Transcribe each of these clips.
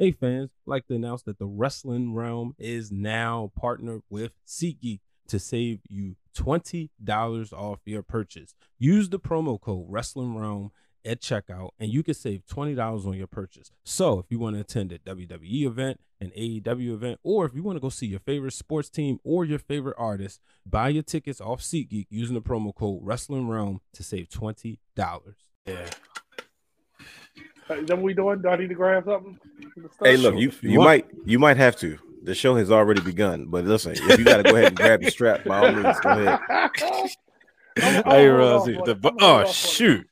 Hey fans, I'd like to announce that the Wrestling Realm is now partnered with SeatGeek to save you $20 off your purchase. Use the promo code Wrestling Realm at checkout and you can save $20 on your purchase. So if you want to attend a WWE event, an AEW event, or if you want to go see your favorite sports team or your favorite artist, buy your tickets off SeatGeek using the promo code Wrestling Realm to save $20. Yeah. Uh, is that what we doing? Do I need to grab something? Hey, look, you you might you might have to. The show has already begun, but listen, if you got to go ahead and grab your strap, by all means, go ahead. Hey, Rosie, the oh shoot,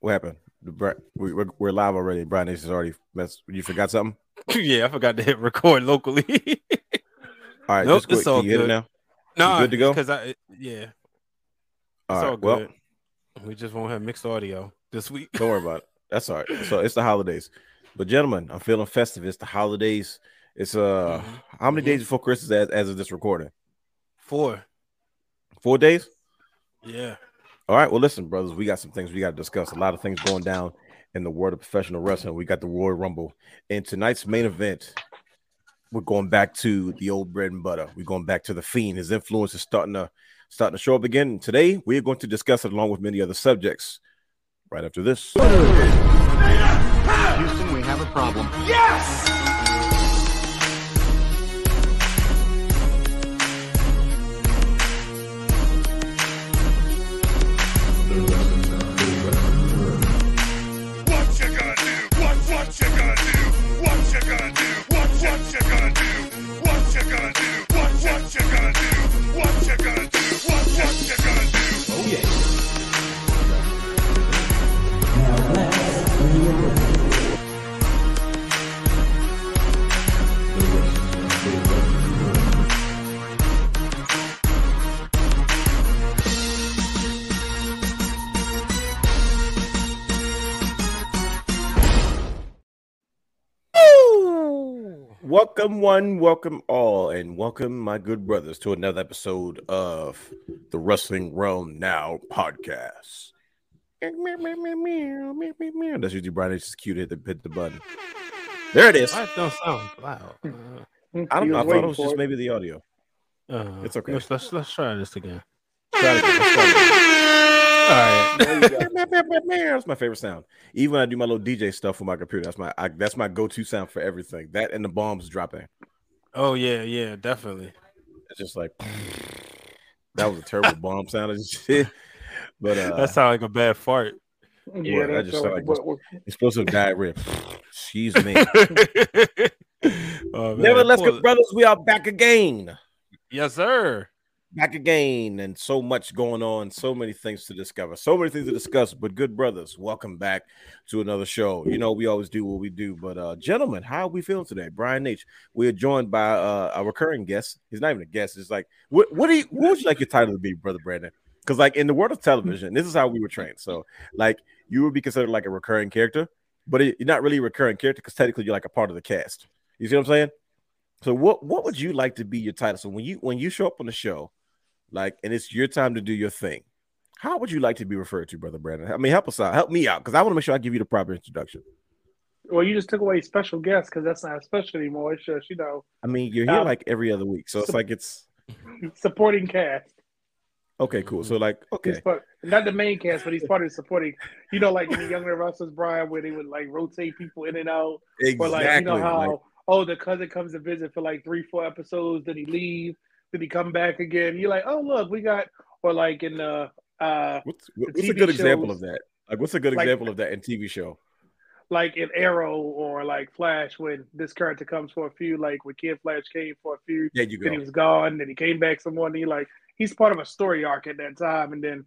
What happened? The we, we're, we're live already. Brian Nation is already. Messed. You forgot something? yeah, I forgot to hit record locally. All right, Nope, just quick. it's all Can you hit it now? no, good to go? Because I yeah, All it's right. all Well, we just won't have mixed audio this week. don't worry about it. That's all right. So it's the holidays, but gentlemen, I'm feeling festive. It's the holidays. It's uh, Mhm. how many Mhm. days before Christmas as, as of this recording? Four. Four days. Yeah. All right. Well, listen, brothers, we got some things we got to discuss. A lot of things going down in the world of professional wrestling. We got the Royal Rumble. and tonight's main event, we're going back to the old bread and butter. We're going back to the fiend. His influence is starting to starting to show up again. And today, we are going to discuss it along with many other subjects. Right after this. Houston, we have a problem. What you gonna do? What what you gonna do? What you gonna do? What what you gonna do? What you gonna do? What what you gonna do? What you gonna do? What what you gonna do? Oh yeah. Welcome, one, welcome all, and welcome, my good brothers, to another episode of the Wrestling Realm Now podcast. That's usually Brian. It's just cute. Hit the hit the button. There it is. I don't sound loud? Uh, don't know. I thought it was just maybe the audio. uh, It's okay. Let's, let's let's try this again. Try it again. Right. That's my favorite sound. Even when I do my little DJ stuff with my computer, that's my I, that's my go-to sound for everything. That and the bombs dropping. Oh yeah, yeah, definitely. It's just like that was a terrible bomb sound and shit. But uh, that sounds like a bad fart. Yeah, that that's just sound like what- what- explosive diarrhea. Excuse me. oh. Nevertheless, good brothers, we are back again. Yes, sir. Back again, and so much going on, so many things to discover, so many things to discuss. But good brothers, welcome back to another show. You know, we always do what we do. But uh, gentlemen, how are we feeling today? Brian H. We are joined by uh, a recurring guest. He's not even a guest. It's like, what what do you what would you like your title to be, brother Brandon? Because like in the world of television, this is how we were trained. So like you would be considered like a recurring character, but you're not really a recurring character because technically you're like a part of the cast. You see what I'm saying? So what what would you like to be your title? So when you when you show up on the show, like and it's your time to do your thing, how would you like to be referred to, brother Brandon? I mean, help us out, help me out, because I want to make sure I give you the proper introduction. Well, you just took away special guest because that's not special anymore. It's just you know I mean, you're here Um, like every other week, so it's so- like it's supporting cast. okay, cool. So like, okay, part, not the main cast, but he's part of the supporting. You know, like in the Younger Wrestlers, Brian, where they would like rotate people in and out, exactly. or like you know how Like, oh the cousin comes to visit for like three, four episodes, then he leave, then he come back again. You're like, oh look, we got, or like in the uh what's what's a good example of that? Like, what's a good Like- example of that in TV show? like in Arrow or like Flash when this character comes for a few, like when Kid Flash came for a few, There you go. then he was gone, then he came back someone, he like he's part of a story arc at that time, and then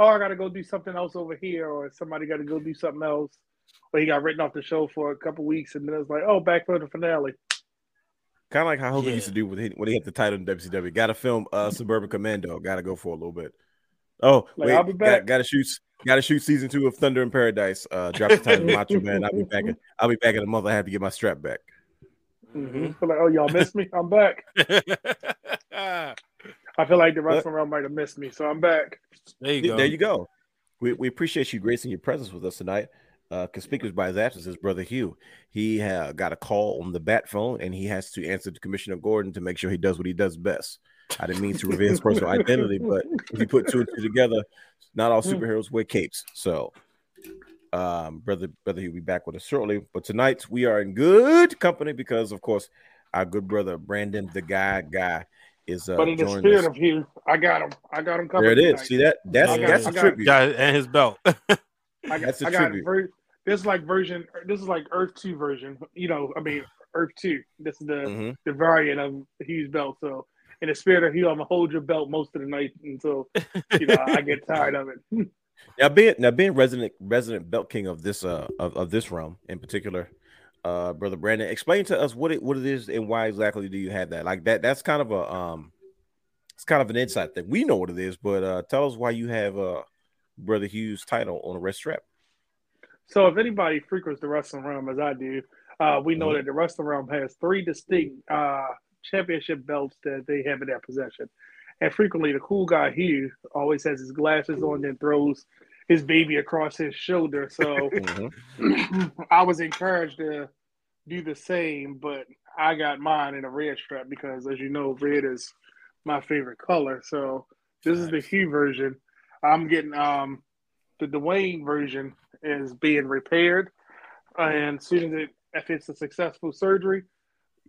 oh I gotta go do something else over here, or somebody gotta go do something else. Where he got written off the show for a couple weeks, and then it was like, oh, back for the finale. Kind of like how Hogan Yeah. used to do with when he had the title in WCW. Got to film uh, Suburban Commando. Got to go for a little bit. Oh, Like, wait, I'll be back. Got to shoot. Got to shoot season two of Thunder in Paradise. Uh, drop the title, of Macho Man. I'll be back. In, I'll be back in a month. I have to get my strap back. Mm-hmm. Like, oh, y'all missed me. I'm back. I feel like the wrestling realm might have missed me, so I'm back. There you go. There you go. We, we appreciate you gracing your presence with us tonight. Uh, conspicuous by his absence is brother Hugh. He uh, got a call on the bat phone, and he has to answer to Commissioner Gordon to make sure he does what he does best. I didn't mean to reveal his personal identity, but if you put two and two together, not all superheroes wear capes. So, um, brother, brother, he'll be back with us shortly. But tonight we are in good company because, of course, our good brother Brandon, the guy, guy, is uh, but in the spirit us. of Hugh, I got him. I got him covered. There it is. tonight. See that? That's I got- that's I a got- tribute. Got and his belt. I got, That's a I got tribute. ver- this is like version. This is like Earth Two version. You know, I mean Earth Two. This is the Mhm. the variant of Hugh's belt. So in the spirit of Hugh, I'm gonna hold your belt most of the night until you know I get tired of it. Now being now being resident resident belt king of this uh of, of this realm in particular, uh brother Brandon, explain to us what it what it is and why exactly do you have that? Like that that's kind of a um it's kind of an insight thing. We know what it is, but uh tell us why you have uh brother Hugh's title on a red strap. So if anybody frequents the wrestling realm as I do, uh, we know Mhm. that the wrestling realm has three distinct uh, championship belts that they have in their possession. And frequently, the cool guy Hugh always has his glasses on and throws his baby across his shoulder. So Mhm. I was encouraged to do the same, but I got mine in a red strap because, as you know, red is my favorite color. So this is the Hugh version. I'm getting um the Dwayne version is being repaired, and as soon as it if it's a successful surgery,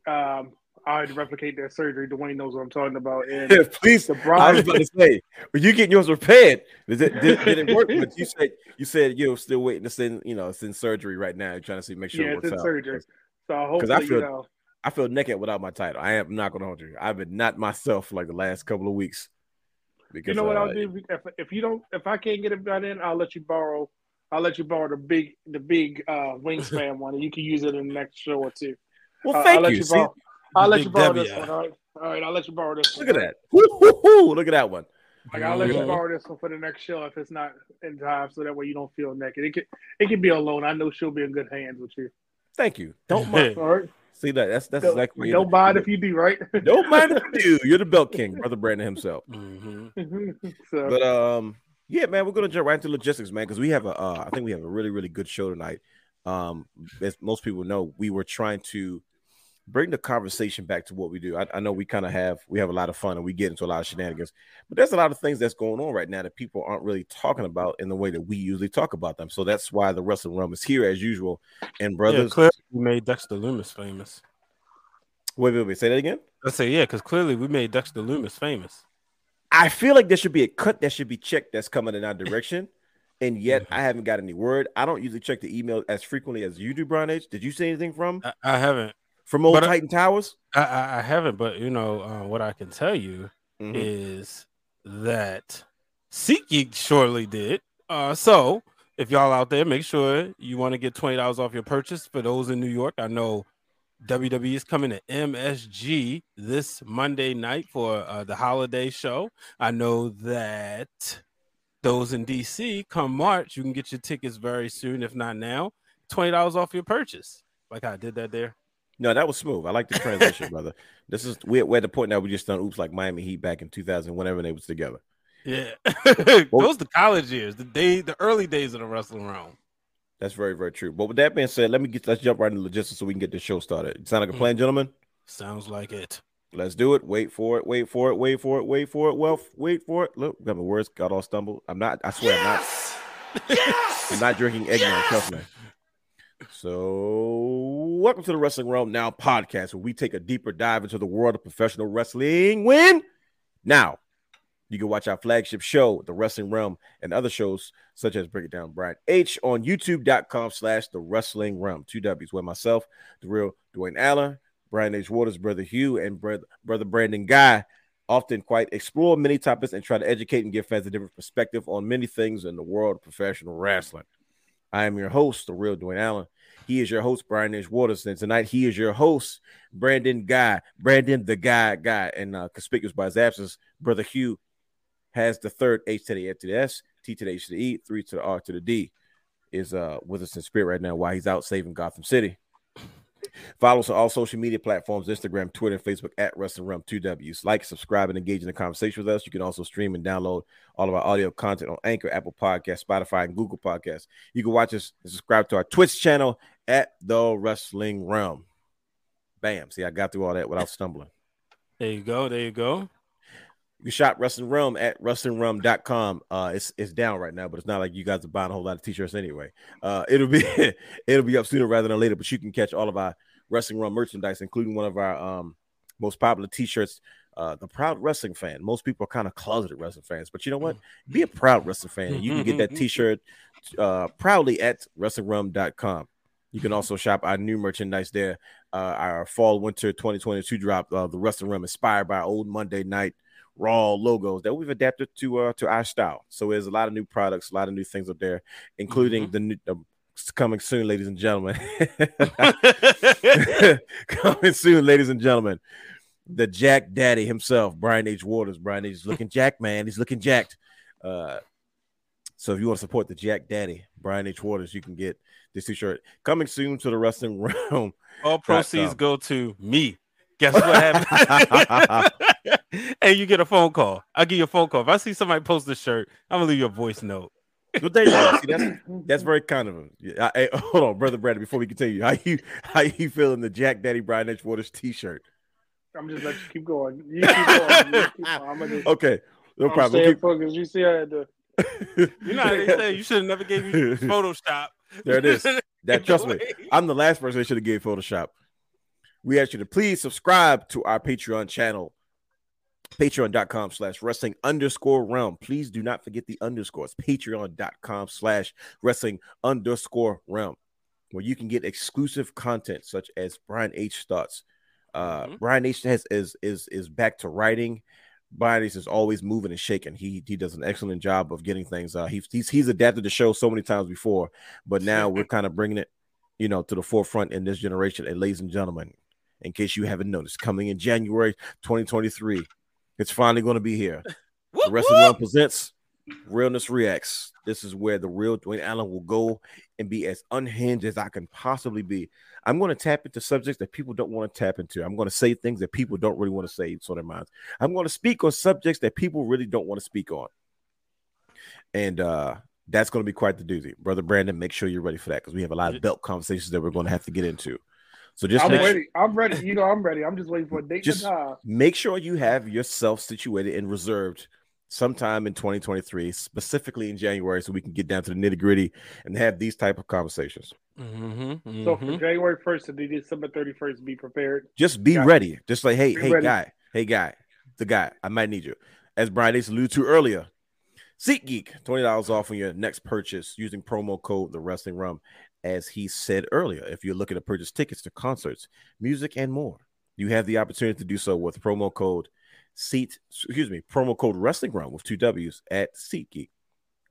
um, I'd replicate that surgery. Dwayne knows what I'm talking about. And Please, the I was about to say, were you getting yours repaired? Did it, did, did it work? But you said you said you're still waiting to send, you know, it's in surgery right now. You're trying to see make sure yeah, it it's in out. surgery. So I hopefully, feel- you know. I feel naked without my title. I am not gonna hold you. I've been not myself for like the last couple of weeks. Because You know what uh, I'll do if if you don't if I can't get it done in, I'll let you borrow. I'll let you borrow the big the big uh, wingspan one, and you can use it in the next show or two. Well, Uh, thank I'll let you. you See, borrow. I'll let you borrow W this out. one. All right, all right. I'll let you borrow this. look one, at that. Woo, woo, woo. Look at that one. Like I'll let you borrow this one for the next show if it's not in time, so that way you don't feel naked. It can it can be alone. I know she'll be in good hands with you. Thank you. Don't mind. All right. See that? That's that's Don't, exactly. what don't mind if you do, right? Don't mind if you do. You're the belt king, brother Brandon himself. Mhm. so But um, yeah, man, we're gonna jump right into logistics, man, because we have a uh, I think we have a really really good show tonight. Um, as most people know, we were trying to bring the conversation back to what we do. I, I know we kind of have we have a lot of fun and we get into a lot of shenanigans, but there's a lot of things that's going on right now that people aren't really talking about in the way that we usually talk about them. So that's why the wrestling room is here as usual. And Yeah, brothers, clearly we made Dexter Lumis famous. wait, wait, wait, say that again. I say yeah, because clearly we made Dexter Lumis famous. I feel like there should be a cut that should be checked that's coming in our direction. And yet Mm-hmm. I haven't got any word. I don't usually check the email as frequently as you do, Brian H. Did you see anything from I, I haven't. from old But I- Titan Towers? I, I, I haven't. But you know uh, what I can tell you Mhm. is that SeatGeek surely did. Uh, so if y'all out there, make sure you want to get twenty dollars off your purchase. For those in New York, I know WWE is coming to MSG this Monday night for uh, the holiday show. I know that those in DC come March, you can get your tickets very soon, if not now. Twenty dollars off your purchase. Like I did that there. No, that was smooth. I like the transition, brother. This is we're, we're at the point now we just done oops like Miami Heat back in 2000, whenever they was together. Yeah, those the college years, the day, the early days of the wrestling realm. That's very, very true. But with that being said, let me get let's jump right into logistics so we can get this show started. Sound like a Mm. plan, gentlemen? Sounds like it. Let's do it. Wait for it. Wait for it. Wait for it. Wait for it. Well, wait for it. Look, got my words got all stumbled. I'm not. I swear, I'm not. I'm not drinking eggnog. Trust me. So, welcome to the Wrestling Realm Now podcast, where we take a deeper dive into the world of professional wrestling. When now, you can watch our flagship show, The Wrestling Realm, and other shows such as Break It Down Brian H on YouTube.com/slash The Wrestling Realm. Two W's. Where myself, the real Dwayne Allen, Brian H. Waters, brother Hugh, and brother brother Brandon Guy often quite explore many topics and try to educate and give fans a different perspective on many things in the world of professional wrestling. I am your host, the real Dwayne Allen. He is your host, Brian H. Waters. And tonight he is your host, Brandon Guy, Brandon the Guy Guy. And uh, conspicuous by his absence, Brother Hugh has the third H to the F to the S, T to the H to the E, three to the R to the D. Is uh with us in spirit right now while he's out saving Gotham City. Follow us on all social media platforms Instagram, Twitter, and Facebook at Wrestling Realm 2Ws. Like, subscribe, and engage in the conversation with us. You can also stream and download all of our audio content on Anchor, Apple Podcasts, Spotify, and Google Podcasts. You can watch us and subscribe to our Twitch channel at The Wrestling Realm. Bam. See, I got through all that without stumbling. There you go. There you go. You shop Wrestling Wrealm at WrestlingRealm.com. Uh, it's it's down right now, but it's not like you guys are buying a whole lot of t-shirts anyway. Uh, it'll be it'll be up sooner rather than later. But you can catch all of our Wrestling Wrealm merchandise, including one of our um most popular t-shirts. Uh, the proud wrestling fan. Most people are kind of closeted wrestling fans, but you know what? Be a proud wrestling fan. You can get that t-shirt uh, proudly at WrestlingRealm.com. You can also shop our new merchandise there. Uh, our fall winter 2022 drop, uh, the Wrestling Wrealm, inspired by old Monday night raw logos that we've adapted to uh to our style. So there's a lot of new products, a lot of new things up there, including the new the, coming soon, ladies and gentlemen. coming soon, ladies and gentlemen. The Jack Daddy himself, Brian H. Waters. Brian H. is looking jacked, man. He's looking jacked. Uh, so if you want to support the Jack Daddy, Brian H. Waters, you can get this t-shirt coming soon to the wrestling realm. All proceeds go to me. Guess what happened? and you get a phone call. I'll give you a phone call. If I see somebody post this shirt, I'm gonna leave you a voice note. But there you go. See, that's that's very kind of him. Yeah, I- I- hold on, brother Brandon. Before we continue, how you how you feeling the Jack Daddy Brian H. Waters t-shirt? I'm just let you keep going. You keep going. You keep going. I'm just, Okay, no I'm problem. staying We'll keep- focused. You see, I had to. You know how they say you should have never gave you Photoshop. There it is. That trust me, I'm the last person that should have gave Photoshop. We ask you to please subscribe to our Patreon channel, patreon.com slash wrestling underscore realm. Please do not forget the underscores, patreon.com slash wrestling underscore realm, where you can get exclusive content such as Brian H. thoughts. Uh, Mhm. Brian H. has is is is back to writing. Brian H. is always moving and shaking. He he does an excellent job of getting things. Uh, he's he's he's adapted the show so many times before, but now we're kind of bringing it, you know, to the forefront in this generation. And ladies and gentlemen, in case you haven't noticed, coming in January 2023, it's finally going to be here. Whoop, The Wrestling Realm presents Realness Reacts. This is where the real Dwayne Allen will go and be as unhinged as I can possibly be. I'm going to tap into subjects that people don't want to tap into. I'm going to say things that people don't really want to say on their minds. I'm going to speak on subjects that people really don't want to speak on. And uh that's going to be quite the doozy. Brother Brandon, make sure you're ready for that because we have a lot of belt conversations that we're going to have to get into. So just I'm make, ready. I'm ready. You know, I'm ready. I'm just waiting for a date Just- and time. make sure you have yourself situated and reserved sometime in 2023, specifically in January, so we can get down to the nitty gritty and have these type of conversations. Mhm, So mhm. from January 1st to December 31st, be prepared. Just be Got it. ready. Just like, hey, Be hey, ready. guy, hey, guy, the guy, I might need you. As Brian H. alluded to earlier, SeatGeek, $20 off on your next purchase using promo code The Wrestling Wrealm. As he said earlier, if you're looking to purchase tickets to concerts, music, and more, you have the opportunity to do so with promo code Seat, excuse me, promo code Wrestling Wrealm with two W's at SeatGeek.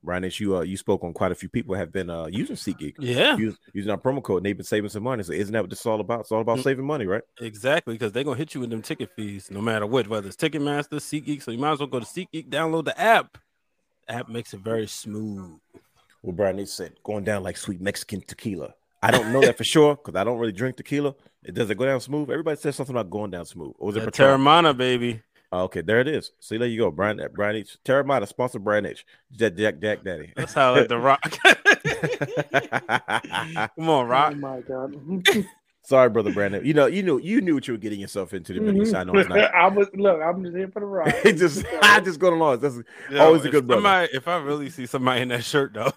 Brian, as you uh, you spoke on quite a few people have been uh, using SeatGeek, yeah, use, using our promo code, and they've been saving some money. So isn't that what this is all about? It's all about Mm. saving money, right? exactly. Because they're gonna hit you with them ticket fees, no matter what, whether it's Ticketmaster, SeatGeek. So you might as well go to SeatGeek, download the app. The app makes it very smooth. Well, Brian, they said going down like sweet Mexican tequila. I don't know that for sure because I don't really drink tequila. It does it go down smooth? Everybody says something about going down smooth. Or was it That Patron? Teremana, baby. Oh, okay, there it is. See, there you go, Brian. uh, Brian H. Teremana, sponsor Brian H. Jack Jack, Jack Daddy. That's how I like the rock. Come on, Rock. Oh my god. Sorry, brother Brandon. You know, you knew you knew what you were getting yourself into. The minute you said, I know it's not. I was look. I'm just here for the ride. It just I just going along. That's Yo, Always a good brother. Somebody, if I really see somebody in that shirt, though,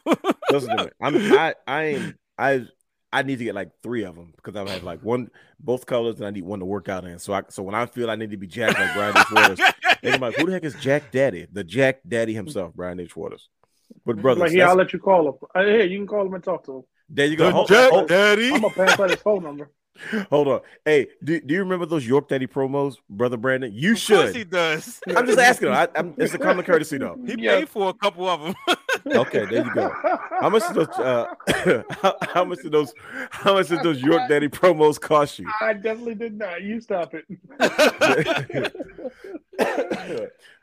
listen to me. I'm I I am I I need to get like three of them because I have like one both colors and I need one to work out in. So I so when I feel I need to be Jack like Brian H. Waters, and I'm like, who the heck is Jack Daddy? The Jack Daddy himself, Brian H. Waters. But brother, like, yeah, I'll let you call him. Uh, Here, you can call him and talk to him. There you go. the Hold- Jack hold- Daddy. I'm gonna pass out his phone number. Hold on. Hey, do, do you remember those York Daddy promos, brother Brandon? You Of course he does. I'm just asking. I, I'm, it's a common courtesy, though. He Yeah. paid for a couple of them. Okay, there you go. How much did those? Uh, how, how much did those? How much did those York Daddy promos cost you? I definitely did not. You stop it.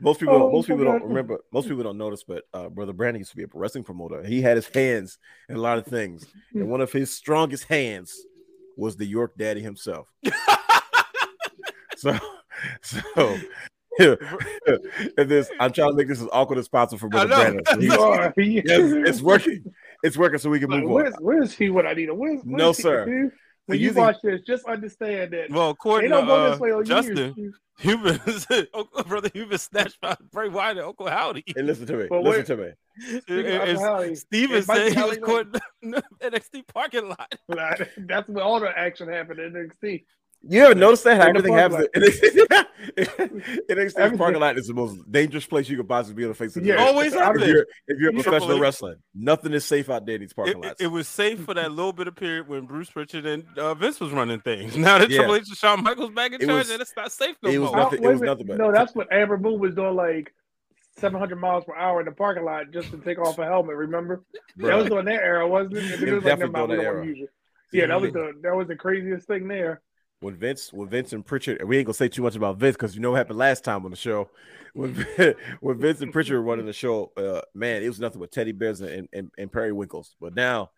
most people, Oh, most people don't remember. Most people don't notice, but uh, brother Brandon used to be a wrestling promoter. He had his hands in a lot of things, and one of his strongest hands was the York Daddy himself. so, so. and this, I'm trying to make this as awkward as possible for brother know. Brandon. So You are. yes, it's working. It's working, so we can Like, move on. where's, where's he when I need him? Where's, where's No, he, sir. Dude? When you you think- watch this, just understand that well, they according to don't go uh, this way on Justin, years. you've been brother, you've snatched by Bray Wyatt and Uncle Howdy. Hey, listen to me. But listen wait- to me. Speaking of And- and Howdy, Steven said he was caught in the NXT parking lot. That's where all the action happened in NXT. You ever noticed that how In the everything happens? parking In NXT Everything- parking lot is the most dangerous place you could possibly be on the face of the Yeah, earth. Always I have If you're, if you're a professional Triple H. wrestler, nothing is safe out there in these parking It, it, lots. it was safe for that little bit of period when Bruce Pritchard and uh, Vince was running things. Now that Yeah. Triple H and Shawn Michaels back in It charge, was- and it's not safe no it was more. nothing- wait a was nothing but- No, that's what Amber Moon was doing, like 700 miles per hour in the parking lot just to take off a helmet. Remember? That was Bruh. during that era, wasn't it? It it was was like, definitely never mind, we during don't that want to use it. Yeah, that was the that was the craziest thing there. When Vince, when Vince and Pritchard, we ain't gonna say too much about Vince because you know what happened last time on the show. When, Vin- when Vince and Pritchard were running the show, uh, man, it was nothing but teddy bears and, and, and periwinkles. But now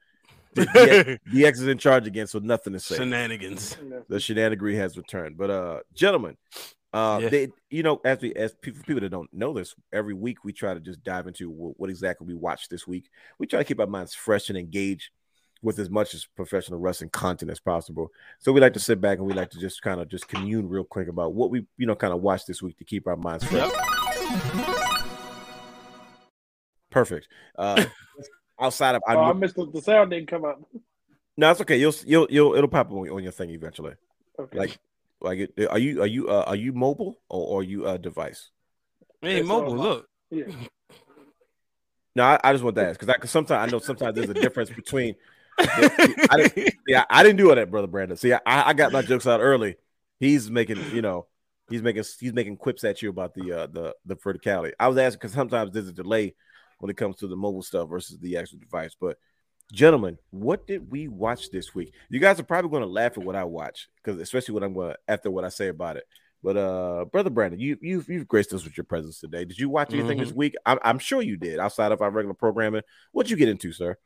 DX, DX is in charge again, so nothing to say. Shenanigans. the shenanigery has returned. But uh, gentlemen, uh, Yeah. they, you know, as we as people people that don't know this, every week we try to just dive into what, what exactly we watched this week. We try to keep our minds fresh and engaged with as much as professional wrestling content as possible. So we like to sit back and we like to just kind of just commune real quick about what we you know kind of watch this week to keep our minds fresh. Perfect. Uh, outside of I Oh, I missed the, the sound didn't come up. no, it's okay. You'll you'll you'll it'll pop up on, on your thing eventually. Okay. Like like it, are you are you uh, are you mobile or, or are you a device? Hey, It's mobile, look. yeah. No, I, I just want to ask because I, because sometimes I know sometimes there's a difference between. I didn't, yeah, I didn't do all that, brother Brandon. See, I, I got my jokes out early. He's making, you know, he's making he's making quips at you about the uh the the verticality. I was asking because sometimes there's a delay when it comes to the mobile stuff versus the actual device. But gentlemen, what did we watch this week? You guys are probably going to laugh at what I watch because especially when I'm going to after what I say about it. But uh, brother Brandon, you you've you've graced us with your presence today. Did you watch anything this week? I'm, I'm sure you did. Outside of our regular programming, what'd you get into, sir?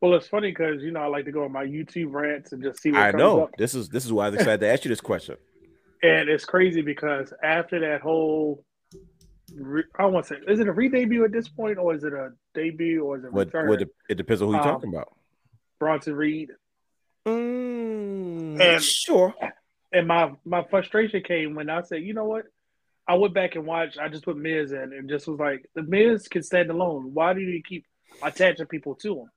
Well, it's funny because you know I like to go on my YouTube rants and just see what I know up. this is this is why I was excited to ask you this question. And it's crazy because after that whole, re- I want to say, is it a re-debut at this point, or is it a debut, or is it What, return? what it depends on who you're Um, talking about. Bronson Reed. Mm, and- sure. And my my frustration came when I said, you know what? I went back and watched. I just put Miz in and just was like, the Miz can stand alone. Why do you keep attaching people to him?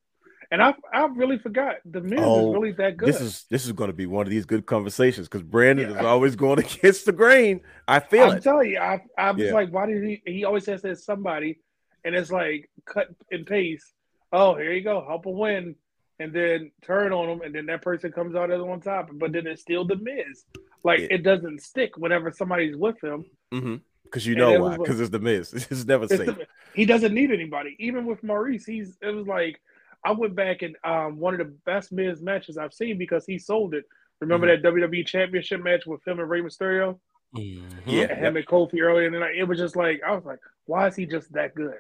And I I really forgot the Miz Oh, is really that good. This is this is going to be one of these good conversations because Brandon Yeah. is always going against the grain. I feel I'm it. telling you, I I was Yeah. like, why did he? He always says there's somebody, and it's like cut and paste. Oh, here you go, help him win, and then turn on him, and then that person comes out as on top. But then it's still the Miz. Like Yeah. it doesn't stick whenever somebody's with him. Mm-hmm. Because you know why? Because it's the Miz. It's never It's safe. the- he doesn't need anybody. Even with Maurice, he's it was like I went back and um one of the best Miz matches I've seen because he sold it. Remember Mm-hmm. that WWE Championship match with him and Rey Mysterio? Mhm. Yeah. and him and Kofi earlier in the night. It was just like I was like, why is he just that good?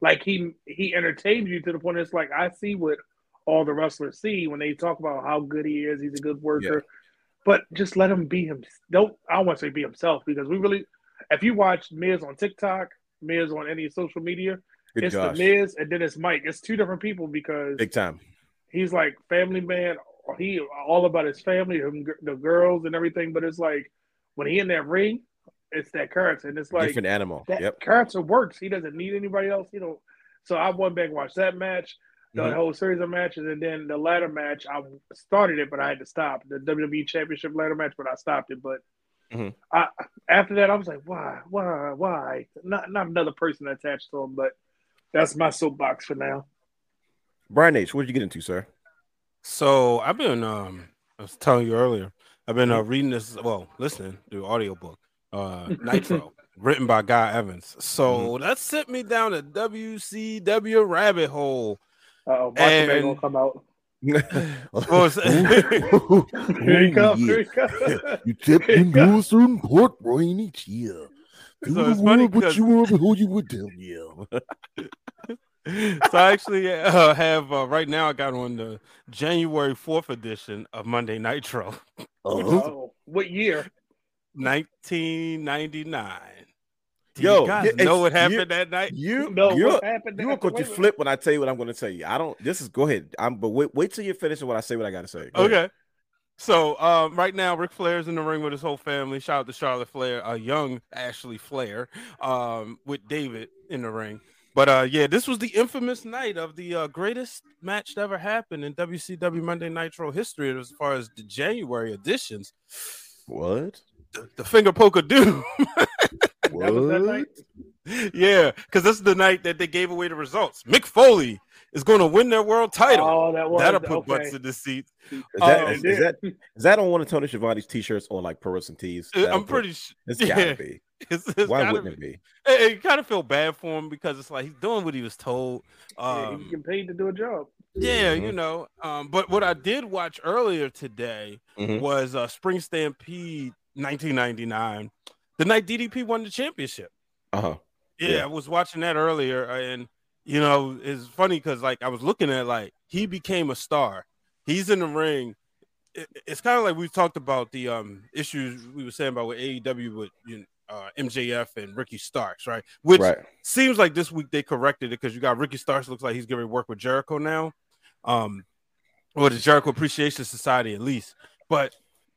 Like he he entertained you to the point it's like I see what all the wrestlers see when they talk about how good he is. He's a good worker, but just let him be him. Don't I don't want to say be himself because we really, if you watch Miz on TikTok, Miz on any social media, Good it's gosh. the Miz and then it's Mike. It's two different people because Big time. he's like family man. He all about his family, him, the girls and everything. But it's like when he in that ring, it's that character, and it's like Different animal. that Yep. character works. He doesn't need anybody else. You know. So I went back and watched that match, the Mhm. whole series of matches, and then the ladder match. I started it, but I had to stop the WWE Championship ladder match, but I stopped it. But Mhm. I, after that, I was like, why, why, why? Not not another person attached to him, but that's my soapbox for now. Brian H, what did you get into, sir? So I've been um I was telling you earlier. I've been uh, reading this, well, listening to audiobook, uh, Nitro, written by Guy Evans. So that sent me down a WCW rabbit hole. Uh-oh, Marshall Man And- gonna come out. Well, Here he comes. Here he comes. You tip into a certain part, Brian, each year. So it's funny what because- you want to hold you would tell you. so I actually uh, have uh, right now. I got on the January fourth edition of Monday Nitro, Uh-huh. Oh, what year? nineteen ninety nine. Yo, you guys yeah, know what happened you- that night? You, No, you're, what happened? you are going to Wait a minute. flip when I tell you what I'm going to tell you. I don't. This is go ahead. I'm. But wait, wait till you finish what I say. What I got to say. Go ahead. Okay. So um, right now, Ric Flair's in the ring with his whole family. Shout out to Charlotte Flair, a young Ashley Flair, um, with David in the ring. But uh, yeah, this was the infamous night of the uh, greatest match that ever happened in WCW Monday Nitro history as far as the January editions. What? The, the Fingerpoke of Doom. That was that night. yeah, because this is the night that they gave away the results. Mick Foley is going to win their world title. Oh, that was That'll put okay. butts in the seat. Is that, Oh, is, it is that is that on one of Tony Schiavone's t-shirts or like Pro Wrestling tees? Uh, That'll I'm put- pretty sure. It's yeah. gotta be. It's, it's Why wouldn't be. it be? It, it kind of feel bad for him because it's like he's doing what he was told. Yeah, Um, he get paid to do a job. yeah, Mhm. you know. Um, but what I did watch earlier today Mhm. was uh, Spring Stampede 1999, the night DDP won the championship. Uh huh. Yeah, Yeah. I was watching that earlier, and you know, it's funny because like I was looking at like he became a star. He's in the ring. It- it's kind of like we talked about the um issues we were saying about with AEW with you know, uh, MJF and Ricky Starks, right? Which Right. seems like this week they corrected it because you got Ricky Starks looks like he's going to work with Jericho now, um, or the Jericho Appreciation Society at least. But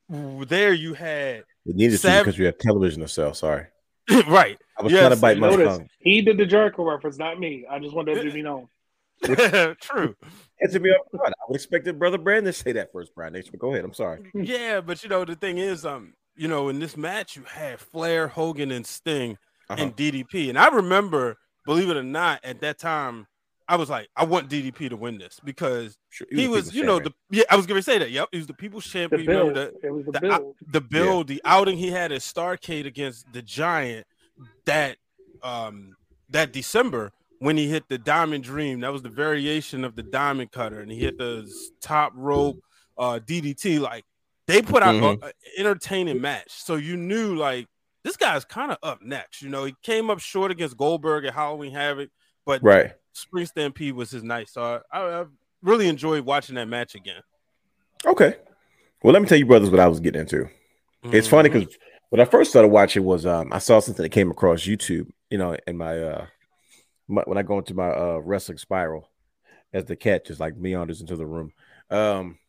there you had It needed to Sav- because you have television to sell. Sorry. right, I was Yes, trying to bite my Notice tongue. he did the Jericho reference, not me. I just wanted that to be known. true. And to be up front, I would expect that brother Brandon to say that first, Brian Nation. But go ahead. I'm sorry. Yeah, but you know the thing is, um, you know, in this match you had Flair, Hogan, and Sting Uh-huh. and DDP, and I remember, believe it or not, at that time, I was like, I want DDP to win this because Sure, he was, you know, champion. the yeah, I was gonna say that. Yep, he was the people's The champion. You remember build. that? It was the the, build. the build, the outing he had at Starcade against the Giant that um that December when he hit the Diamond Dream. That was the variation of the Diamond Cutter, and he hit the top rope uh DDT. Like they put out Mhm. an entertaining match, so you knew like this guy's kind of up next. You know, he came up short against Goldberg at Halloween Havoc, but right. Spring Stampede was his night. So I, I, I really enjoyed watching that match again. Okay. Well, let me tell you, brothers, what I was getting into. It's funny because when I first started watching was um I saw something that came across YouTube, you know, in my uh my, when I go into my uh wrestling spiral as the cat just like meanders into the room. Um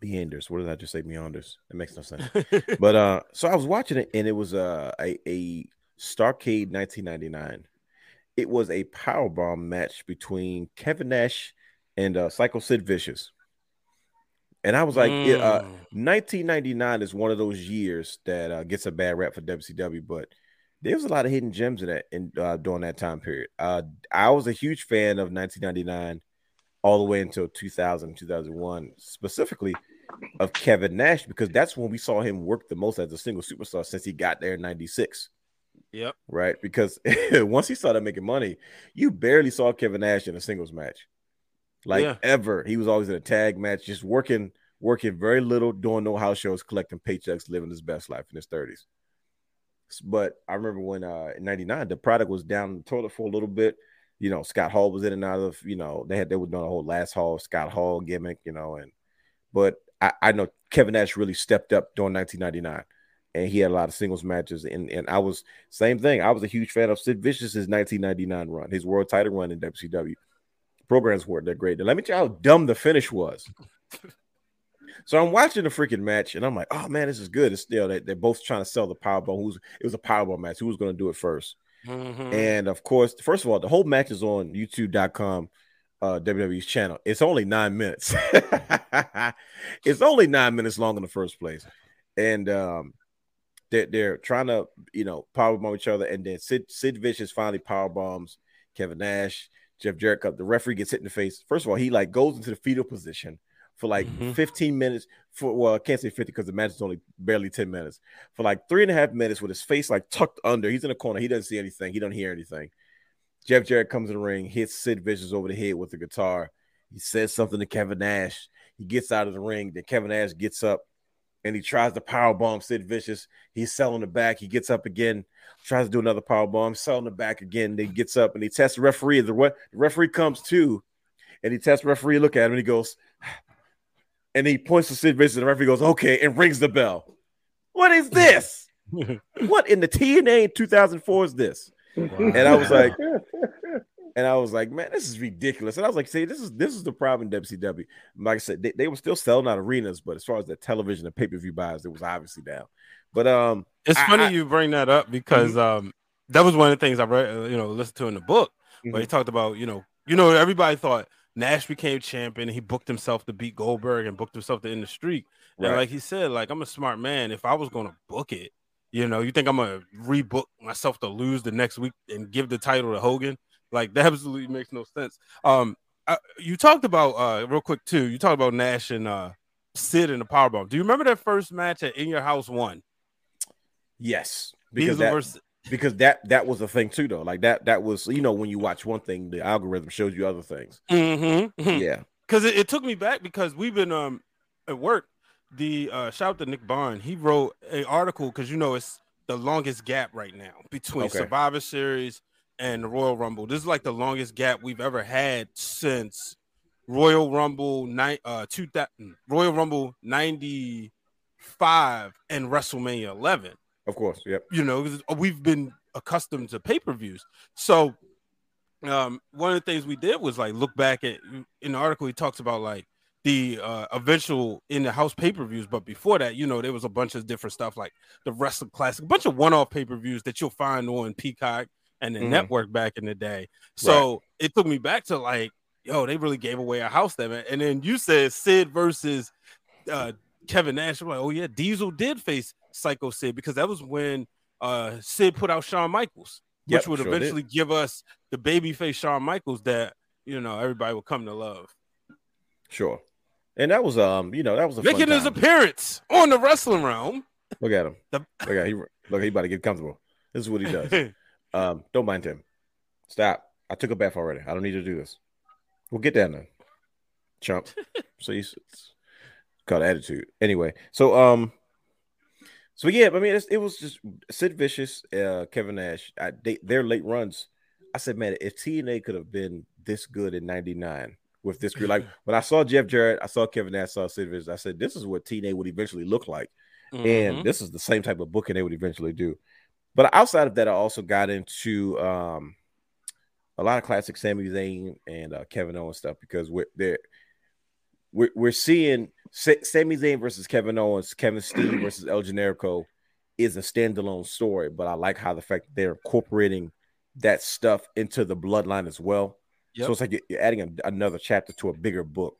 meanders. What did I just say? Meanders. It makes no sense. but uh so I was watching it and it was uh, a a Starcade 1999. It was a powerbomb match between Kevin Nash and uh Psycho Sid Vicious. And I was like, it, uh, Mm. 1999 is one of those years that uh, gets a bad rap for WCW, but there was a lot of hidden gems in that in uh, during that time period. Uh, I was a huge fan of 1999 all the way until 2000, 2001, specifically of Kevin Nash because that's when we saw him work the most as a single superstar since he got there in 96 Yep. right? Because once he started making money, you barely saw Kevin Nash in a singles match, like Yeah. ever. He was always in a tag match, just working, working very little, doing no house shows, collecting paychecks, living his best life in his thirties. But I remember when uh in '99, the product was down the toilet for a little bit. You know, Scott Hall was in and out of. You know, they had they were doing a whole last Hall Scott Hall gimmick. You know, and but I, I know Kevin Nash really stepped up during 1999 and he had a lot of singles matches. And, and I was same thing. I was a huge fan of Sid Vicious's 1999 run, his world title run in WCW. Programs weren't that great. And let me tell you how dumb the finish was. so I'm watching the freaking match, and I'm like, oh man, this is good. It's still they, they're both trying to sell the powerbomb. Who's it was a powerbomb match? Who was going to do it 1st Mhm. And of course, first of all, the whole match is on YouTube.com, uh, WWE's channel. It's only nine minutes. it's only nine minutes long in the first place, and um, they're they're trying to you know power bomb each other, and then Sid Sid Vicious finally power bombs Kevin Nash, Jeff Jarrett up. The referee gets hit in the face. First of all, he like goes into the fetal position, for like Mhm. 15 minutes. For well, I can't say 50 because the match is only barely 10 minutes. For like three and a half minutes with his face like tucked under. He's in the corner. He doesn't see anything. He don't hear anything. Jeff Jarrett comes in the ring, hits Sid Vicious over the head with the guitar. He says something to Kevin Nash. He gets out of the ring. Then Kevin Nash gets up and he tries to power bomb Sid Vicious. He's selling the back. He gets up again, tries to do another power bomb, selling the back again. Then he gets up and he tests the referee. The, re- the referee comes too, and he tests the referee. Look at him and he goes, and he points to Sid Vicious. And the referee goes, "Okay," and rings the bell. What is this? what in the TNA in 2004 is this? And I was like, and I was like, man, this is ridiculous. And I was like, see, this is this is the problem in WCW. Like I said, they, they were still selling out arenas, but as far as the television and pay-per-view buys, it was obviously down. But um It's I- funny I- you bring that up because um that was one of the things I read, uh, you know, listened to in the book where he Mhm. talked about, you know, you know, everybody thought Nash became champion he booked himself to beat Goldberg and booked himself to end the streak. And like he said, like I'm a smart man. If I was gonna book it, you know, you think I'm gonna rebook myself to lose the next week and give the title to Hogan? Like that absolutely makes no sense. Um, I, you talked about uh real quick too. You talked about Nash and uh Sid in the powerbomb. Do you remember that first match at In Your House One? yes, because that, versus because that that was a thing too, though. Like that that was you know when you watch one thing, the algorithm shows you other things. Mm-hmm. Yeah, because it, it took me back because we've been um at work. The uh shout out to Nick Bond. He wrote a article because you know it's the longest gap right now between Okay. Survivor Series and Royal Rumble. This is like the longest gap we've ever had since Royal Rumble nine uh two thousand Royal Rumble ninety five and WrestleMania eleven of course. Yep. you know, we've been accustomed to pay-per-views so um one of the things we did was like look back at in the article he talks about like the uh eventual in the house pay-per-views but before that you know there was a bunch of different stuff like the wrestling classic a bunch of one-off pay-per-views that you'll find on peacock and the Mhm. network back in the day so it took me back to like yo they really gave away a house there man and then you said sid versus uh Kevin Nash. I'm like, oh yeah, Diesel did face Psycho Sid because that was when uh Sid put out Shawn Michaels, which Yep, would sure did. eventually give us the babyface Shawn Michaels that you know everybody would come to love. Sure. And that was um, you know, that was Making his appearance on the wrestling realm. Look at him. The- Look at he look he about to get comfortable. This is what he does. Um, don't mind him. Stop. I took a bath already. I don't need to do this. We'll get down there. Chump. so you called attitude. Anyway, so um so yeah, I mean it's, it was just Sid Vicious, uh Kevin Nash, I, they, their late runs. I said, man, if TNA could have been this good in 99 with this group, like when I saw Jeff Jarrett, I saw Kevin Nash, saw Sid Vicious, I said, this is what TNA would eventually look like Mhm. and this is the same type of booking they would eventually do. But outside of that, I also got into um, a lot of classic Sami Zayn and uh, Kevin Owens stuff because we're there. We're, we're seeing Sa- Sami Zayn versus Kevin Owens, Kevin Steen versus El Generico is a standalone story, but I like how the fact that they're incorporating that stuff into the bloodline as well. Yep. So it's like you're- you're adding a, another chapter to a bigger book,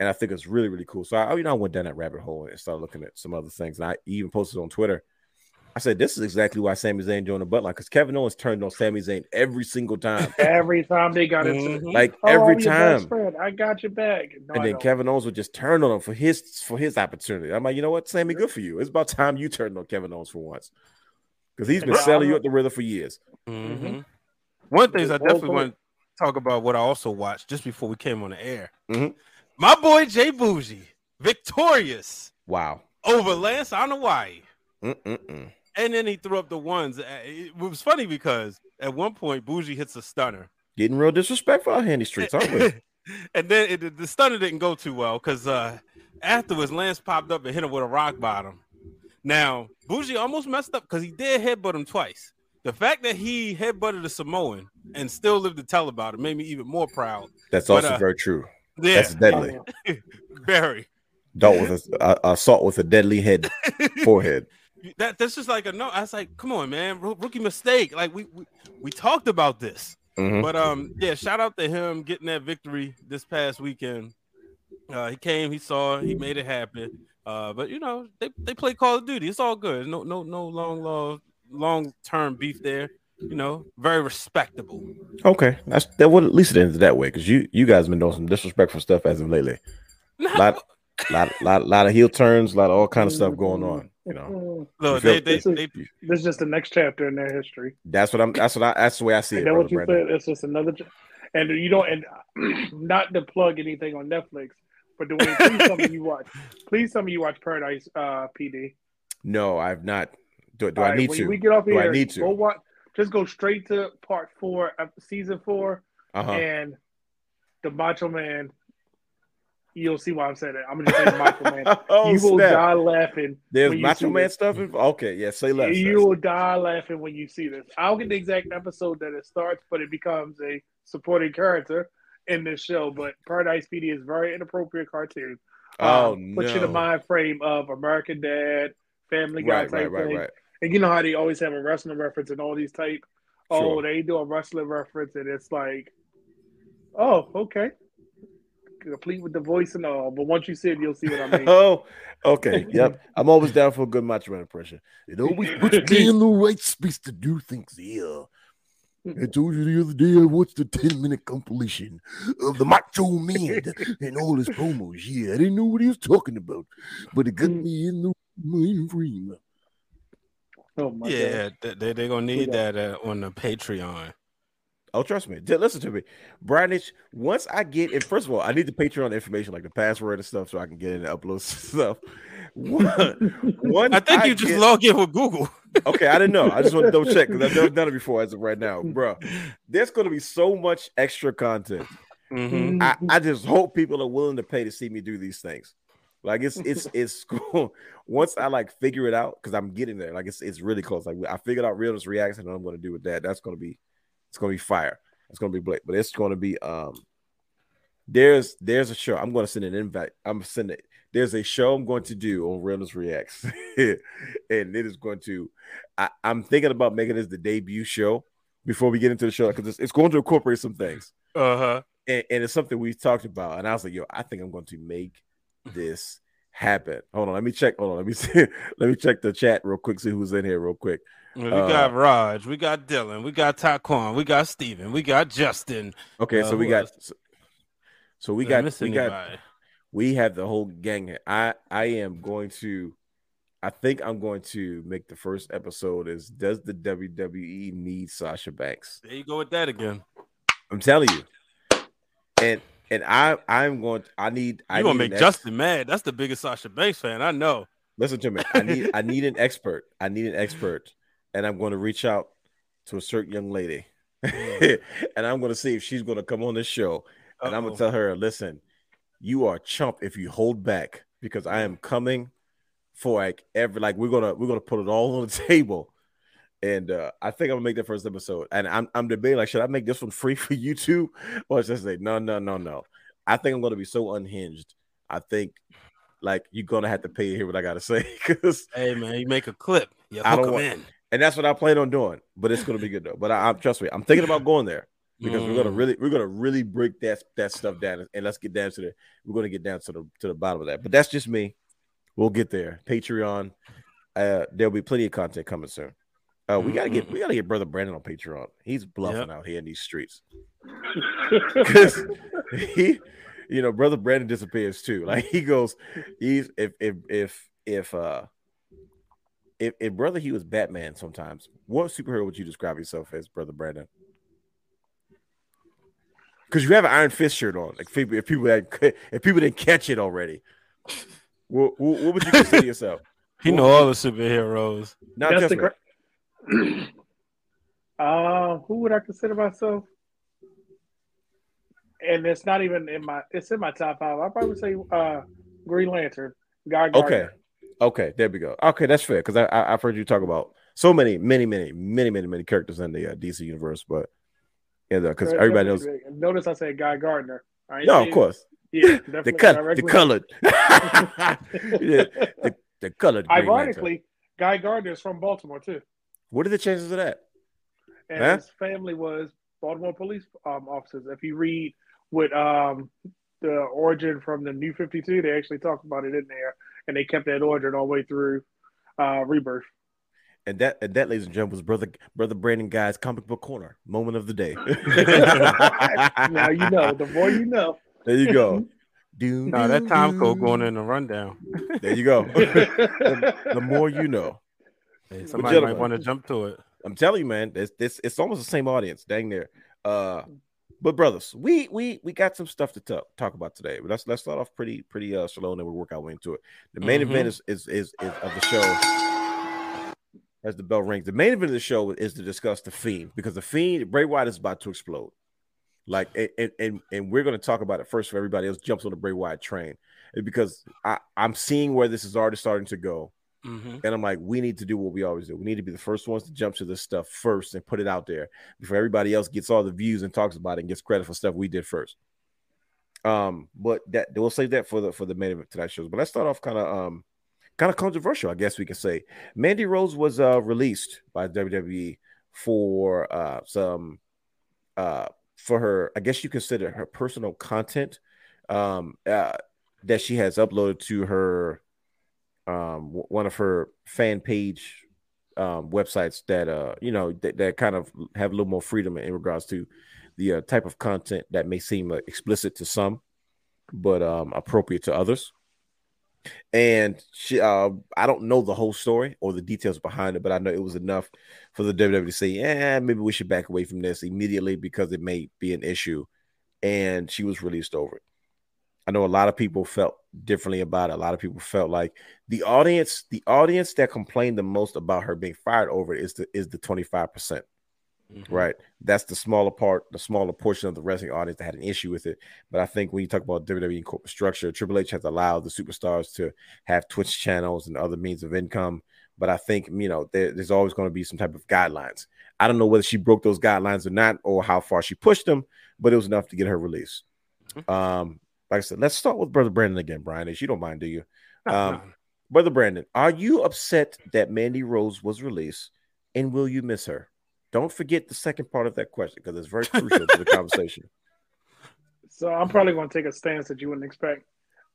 and I think it's really really cool. So I, you know, I went down that rabbit hole and started looking at some other things, and I even posted on Twitter. I said, "This is exactly why Sami Zayn joined the bloodline because Kevin Owens turned on Sami Zayn every single time, Every time they got into it. Mhm. like Oh, every I'm time." I got your back. No, And I then don't. Kevin Owens would just turn on him for his for his opportunity. I'm like, you know what, Sami, good for you. It's about time you turned on Kevin Owens for once, because he's been Yeah, selling you a- up the river for years. Mhm. One thing the things I definitely want to talk about what I also watched just before we came on the air. Mhm. My boy JBoujii, victorious Wow. over Lance Anoa'i. Mm-mm-mm. And then he threw up the ones. Uh, It was funny because at one point Boujii hits a stunner. Getting real disrespectful out here in these streets, aren't we? and then it, the stunner didn't go too well because uh, afterwards Lance popped up and hit him with a rock bottom. Now Boujii almost messed up because he did headbutt him twice. The fact that he headbutted a Samoan and still lived to tell about it made me even more proud. That's But, also uh, very true. Yeah, That's deadly. very. Adult with a, a, assault with a deadly head forehead. That that's just like a no. I was like, come on, man, Ro- rookie mistake. Like we we, we talked about this. Mhm. But um, yeah, shout out to him getting that victory this past weekend. Uh, he came, he saw, he made it happen. Uh, but you know, they, they play Call of Duty. It's all good. No no no long long long term beef there. You know, very respectable. Okay, that's that. Would at least it ends that way because you you guys been doing some disrespectful stuff as of lately. Nah, Lot- lot, lot, lot of heel turns, a lot of all kind of stuff going on. You know, Mm, Look, feel- they, they, This is- they, This is just the next chapter in their history. that's what I'm. That's what I. That's the way I see it. that Brother what you Brandon. said? It's just another. And you don't, and not to plug anything on Netflix, but Dwayne, please tell me you watch. Please tell me you watch Paradise uh, PD. No, I've not. Do, do I right, need when to? we get off Do I need to? Go watch. Just go straight to part four, of season four, Uh huh. and the Macho Man. You'll see why I'm saying that. I'm gonna say Macho Man. oh, you will snap. die laughing. There's Macho Man this. stuff. Okay, yeah. Say less. You will die laughing when you see this. I'll get the exact episode that it starts, but it becomes a supporting character in this show. But Paradise PD is very inappropriate cartoon. Oh Um, no. Puts you in the mind frame of American Dad, Family Guy Right, type right, right, thing. right. And you know how they always have a wrestling reference and all these type. Oh, Sure. they do a wrestling reference, and it's like, oh, okay, complete with the voice and all. But once you see it, you'll see what I mean. Oh, okay. Yep. I'm always down for a good Macho Man impression. It always puts me in the right space to do things here. I told you the other day I watched the 10 minute compilation of the Macho Man and all his promos. Yeah, I didn't know what he was talking about, but it got me in the mind frame. oh my god. yeah, they, they, they're going to need got- that uh, on the Patreon. Oh, trust me. Di- Listen to me. Brian once I get and first of all, I need the Patreon information, like the password and stuff, so I can get in and upload stuff. One- I think you just get- log in with Google. Okay, I didn't know. I just want to double check because I've never done it before as of right now, bro. There's going to be so much extra content. Mhm. I, I just hope people are willing to pay to see me do these things. Like it's it's it's cool. Once I like figure it out, because I'm getting there. Like it's it's really close. Like I figured out realness reaction, and I'm going to do with that. That's going to be it's going to be fire. It's going to be blake, but it's going to be um. There's there's a show. I'm going to send an invite. I'm sending. There's a show I'm going to do on Realness Reacts, and it is going to. I, I'm thinking about making this the debut show before we get into the show because it's, it's going to incorporate some things Uh-huh. and, and it's something we talked about. And I was like, yo, I think I'm going to make this happen. Hold on, let me check. Hold on, let me see. let me check the chat real quick, see who's in here real quick. We Uh, got Raj, we got Dylan, we got Taquan, we got Steven, we got Justin. Okay, Uh, so we got so, so we got we got we have the whole gang here. I I am going to I think I'm going to make the first episode is does the WWE need Sasha Banks? There you go with that again. I'm telling you. And and I I'm going To, I need I You gonna make Justin mad. That's the biggest Sasha Banks fan I know. Listen to me. I need I need an expert. I need an expert, and I'm going to reach out to a certain young lady, and I'm going to see if she's going to come on this show, and I'm going to tell her, listen, you are chump if you hold back because I am coming for like every like we're gonna we're gonna put it all on the table. And uh, I think I'm gonna make that first episode. And I'm I'm debating like, should I make this one free for YouTube? Or should I say no, no, no, no? I think I'm gonna be so unhinged. I think like you're gonna have to pay to hear what I gotta say because Hey man, you make a clip. You I don't want- in. and that's what I plan on doing. But it's gonna be good though. But I, I trust me, I'm thinking about going there because we're gonna Mm. really we're gonna really break that that stuff down and let's get down to the we're gonna get down to the to the bottom of that. But that's just me. We'll get there. Patreon. Uh, there'll be plenty of content coming soon. Uh, we gotta get we gotta get brother Brandon on Patreon. He's bluffing out here in these streets because he, you know, brother Brandon disappears too. Like he goes, he's if if if if uh if, if brother he was Batman sometimes, what superhero would you describe yourself as, brother Brandon? Because you have an Iron Fist shirt on. Like if people, if people had, if people didn't catch it already, what, what, what would you consider yourself? He know all the superheroes. Not That's just the me. cra- uh, who would I consider myself? And it's not even in my. It's in my top five. I probably say uh, Green Lantern. Guy Gardner. Okay. Okay, there we go. Okay, that's fair because I, I I've heard you talk about so many, many, many, many, many, many characters in the uh, DC universe, but yeah, because everybody knows. Notice I said Guy Gardner. Ain't No, of course, Yeah, the cut, the colored, yeah, the, the colored. Ironically, Guy Gardner is from Baltimore too, what are the chances of that? and Huh? his family was Baltimore police um, officers. If you read with um, the origin from the New Fifty Two, they actually talk about it in there, and they kept that origin all the way through uh, Rebirth. And that, and that, ladies and gentlemen, was brother, brother Brandon Guy's comic book corner moment of the day. now you know. The more you know. There you go. Do, No, that time code going in the rundown. There you go. the, the more you know. Hey, somebody might want to jump to it. I'm telling you, man, this this it's almost the same audience, dang near. Uh, but brothers, we we we got some stuff to talk talk about today. But let's let's start off pretty pretty uh slow, and then we'll work our way into it. The main Mhm. event is, is is is of the show. As the bell rings, the main event of the show is to discuss the Fiend because the Fiend Bray Wyatt is about to explode. Like and and and, and we're going to talk about it first. For everybody else jumps on the Bray Wyatt train, because I I'm seeing where this is already starting to go. Mhm. And I'm like, we need to do what we always do. We need to be the first ones to jump to this stuff first and put it out there before everybody else gets all the views and talks about it and gets credit for stuff we did first. Um, but that we'll save that for the for the main event tonight shows. But let's start off kind of um kind of controversial, I guess we can say. Mandy Rose was uh released by WWE for uh some uh for her, I guess you consider her personal content um uh that she has uploaded to her um one of her fan page um websites that uh you know that, that kind of have a little more freedom in regards to the uh, type of content that may seem uh, explicit to some but um appropriate to others. And she uh i don't know the whole story or the details behind it but i know it was enough for the wwe to say yeah maybe we should back away from this immediately because it may be an issue. And she was released over it I know a lot of people felt differently about it. A lot of people felt like the audience, the audience that complained the most about her being fired over is the is the 25%. percent Mhm. Right. That's the smaller part, the smaller portion of the wrestling audience that had an issue with it. But I think when you talk about WWE and corporate structure, Triple H has allowed the superstars to have Twitch channels and other means of income. But I think, you know, there, there's always going to be some type of guidelines. I don't know whether she broke those guidelines or not, or how far she pushed them, but it was enough to get her release. Um, like I said, let's start with Brother Brandon again, Brian. If you don't mind, do you? Um, Brother Brandon, are you upset that Mandy Rose was released, and will you miss her? Don't forget the second part of that question because it's very crucial to the conversation. So I'm probably going to take a stance that you wouldn't expect.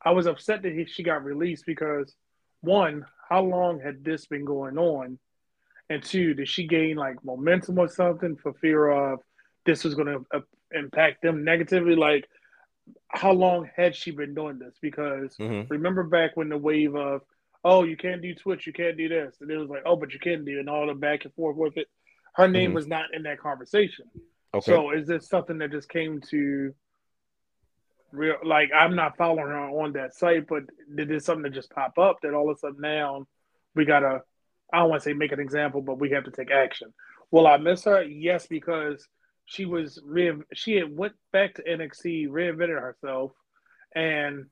I was upset that he, she got released because one, how long had this been going on? And two, did she gain like momentum or something for fear of this was going to uh, impact them negatively? Like, how long had she been doing this? Because Mhm. remember back when the wave of, oh, you can't do Twitch, you can't do this, and it was like, oh, but you can do, it, and all the back and forth with it. Her name Mhm. was not in that conversation. Okay. So is this something that just came to real? Like I'm not following her on that site, but did this something that just pop up that all of a sudden now we gotta? I don't want to say make an example, but we have to take action. Will I miss her? Yes, because she was re- she had went back to NXT, reinvented herself, and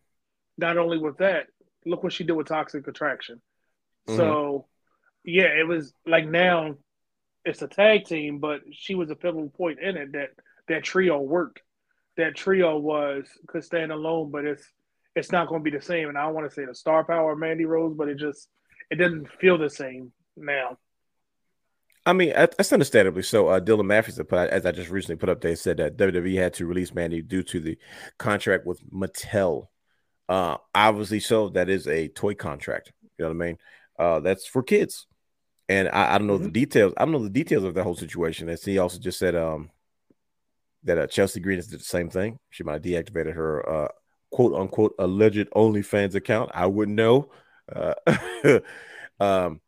not only with that, look what she did with Toxic Attraction. Mm-hmm. So yeah, it was like now it's a tag team, but she was a pivotal point in it that that trio worked. That trio was could stand alone, but it's it's not going to be the same. And I don't want to say the star power of Mandy Rose, but it just it doesn't feel the same now. I mean, that's understandably so. Uh, Dylan Matthews, put as I just recently put up, they said that WWE had to release Mandy due to the contract with Mattel. Uh, obviously, so that is a toy contract. You know what I mean? Uh, that's for kids, and I, I don't know the details. I don't know the details of the whole situation. And he also just said um that uh, Chelsea Green did the same thing. She might have deactivated her uh, quote unquote alleged OnlyFans account. I wouldn't know. Uh, um,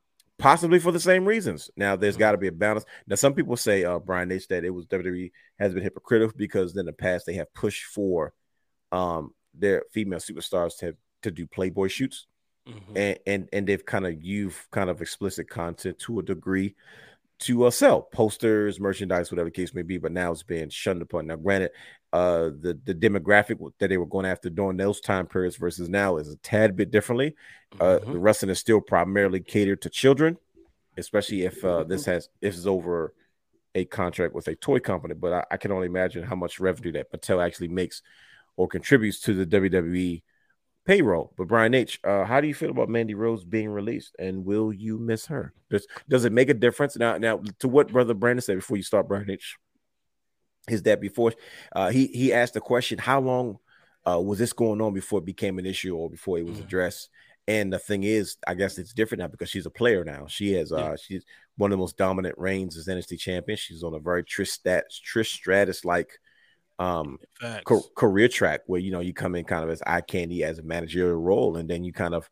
possibly for the same reasons. Now, there's got to be a balance. Now, some people say, uh, Brian, they said it was WWE has been hypocritical because in the past they have pushed for um their female superstars to to do Playboy shoots, Mhm. and and and they've kind of used kind of explicit content to a degree to uh, sell posters, merchandise, whatever the case may be. But now it's being shunned upon. Now, granted, uh, the the demographic that they were going after during those time periods versus now is a tad bit differently. Uh, Mhm. the wrestling is still primarily catered to children, especially if uh, this has this is over a contract with a toy company. But I, I can only imagine how much revenue that Mattel actually makes or contributes to the WWE payroll. But Brian H, uh, how do you feel about Mandy Rose being released, and will you miss her? Does does it make a difference now? Now, to what Brother Brandon said before you start, Brian H, is that before uh, he he asked the question, how long uh, was this going on before it became an issue or before it was Mhm. addressed? And the thing is, I guess it's different now because she's a player now. She has uh Yeah. she's one of the most dominant reigns as NXT champion. She's on a very Trish Stat Trish Stratus like um ca- career track where you know you come in kind of as eye candy as a managerial role, and then you kind of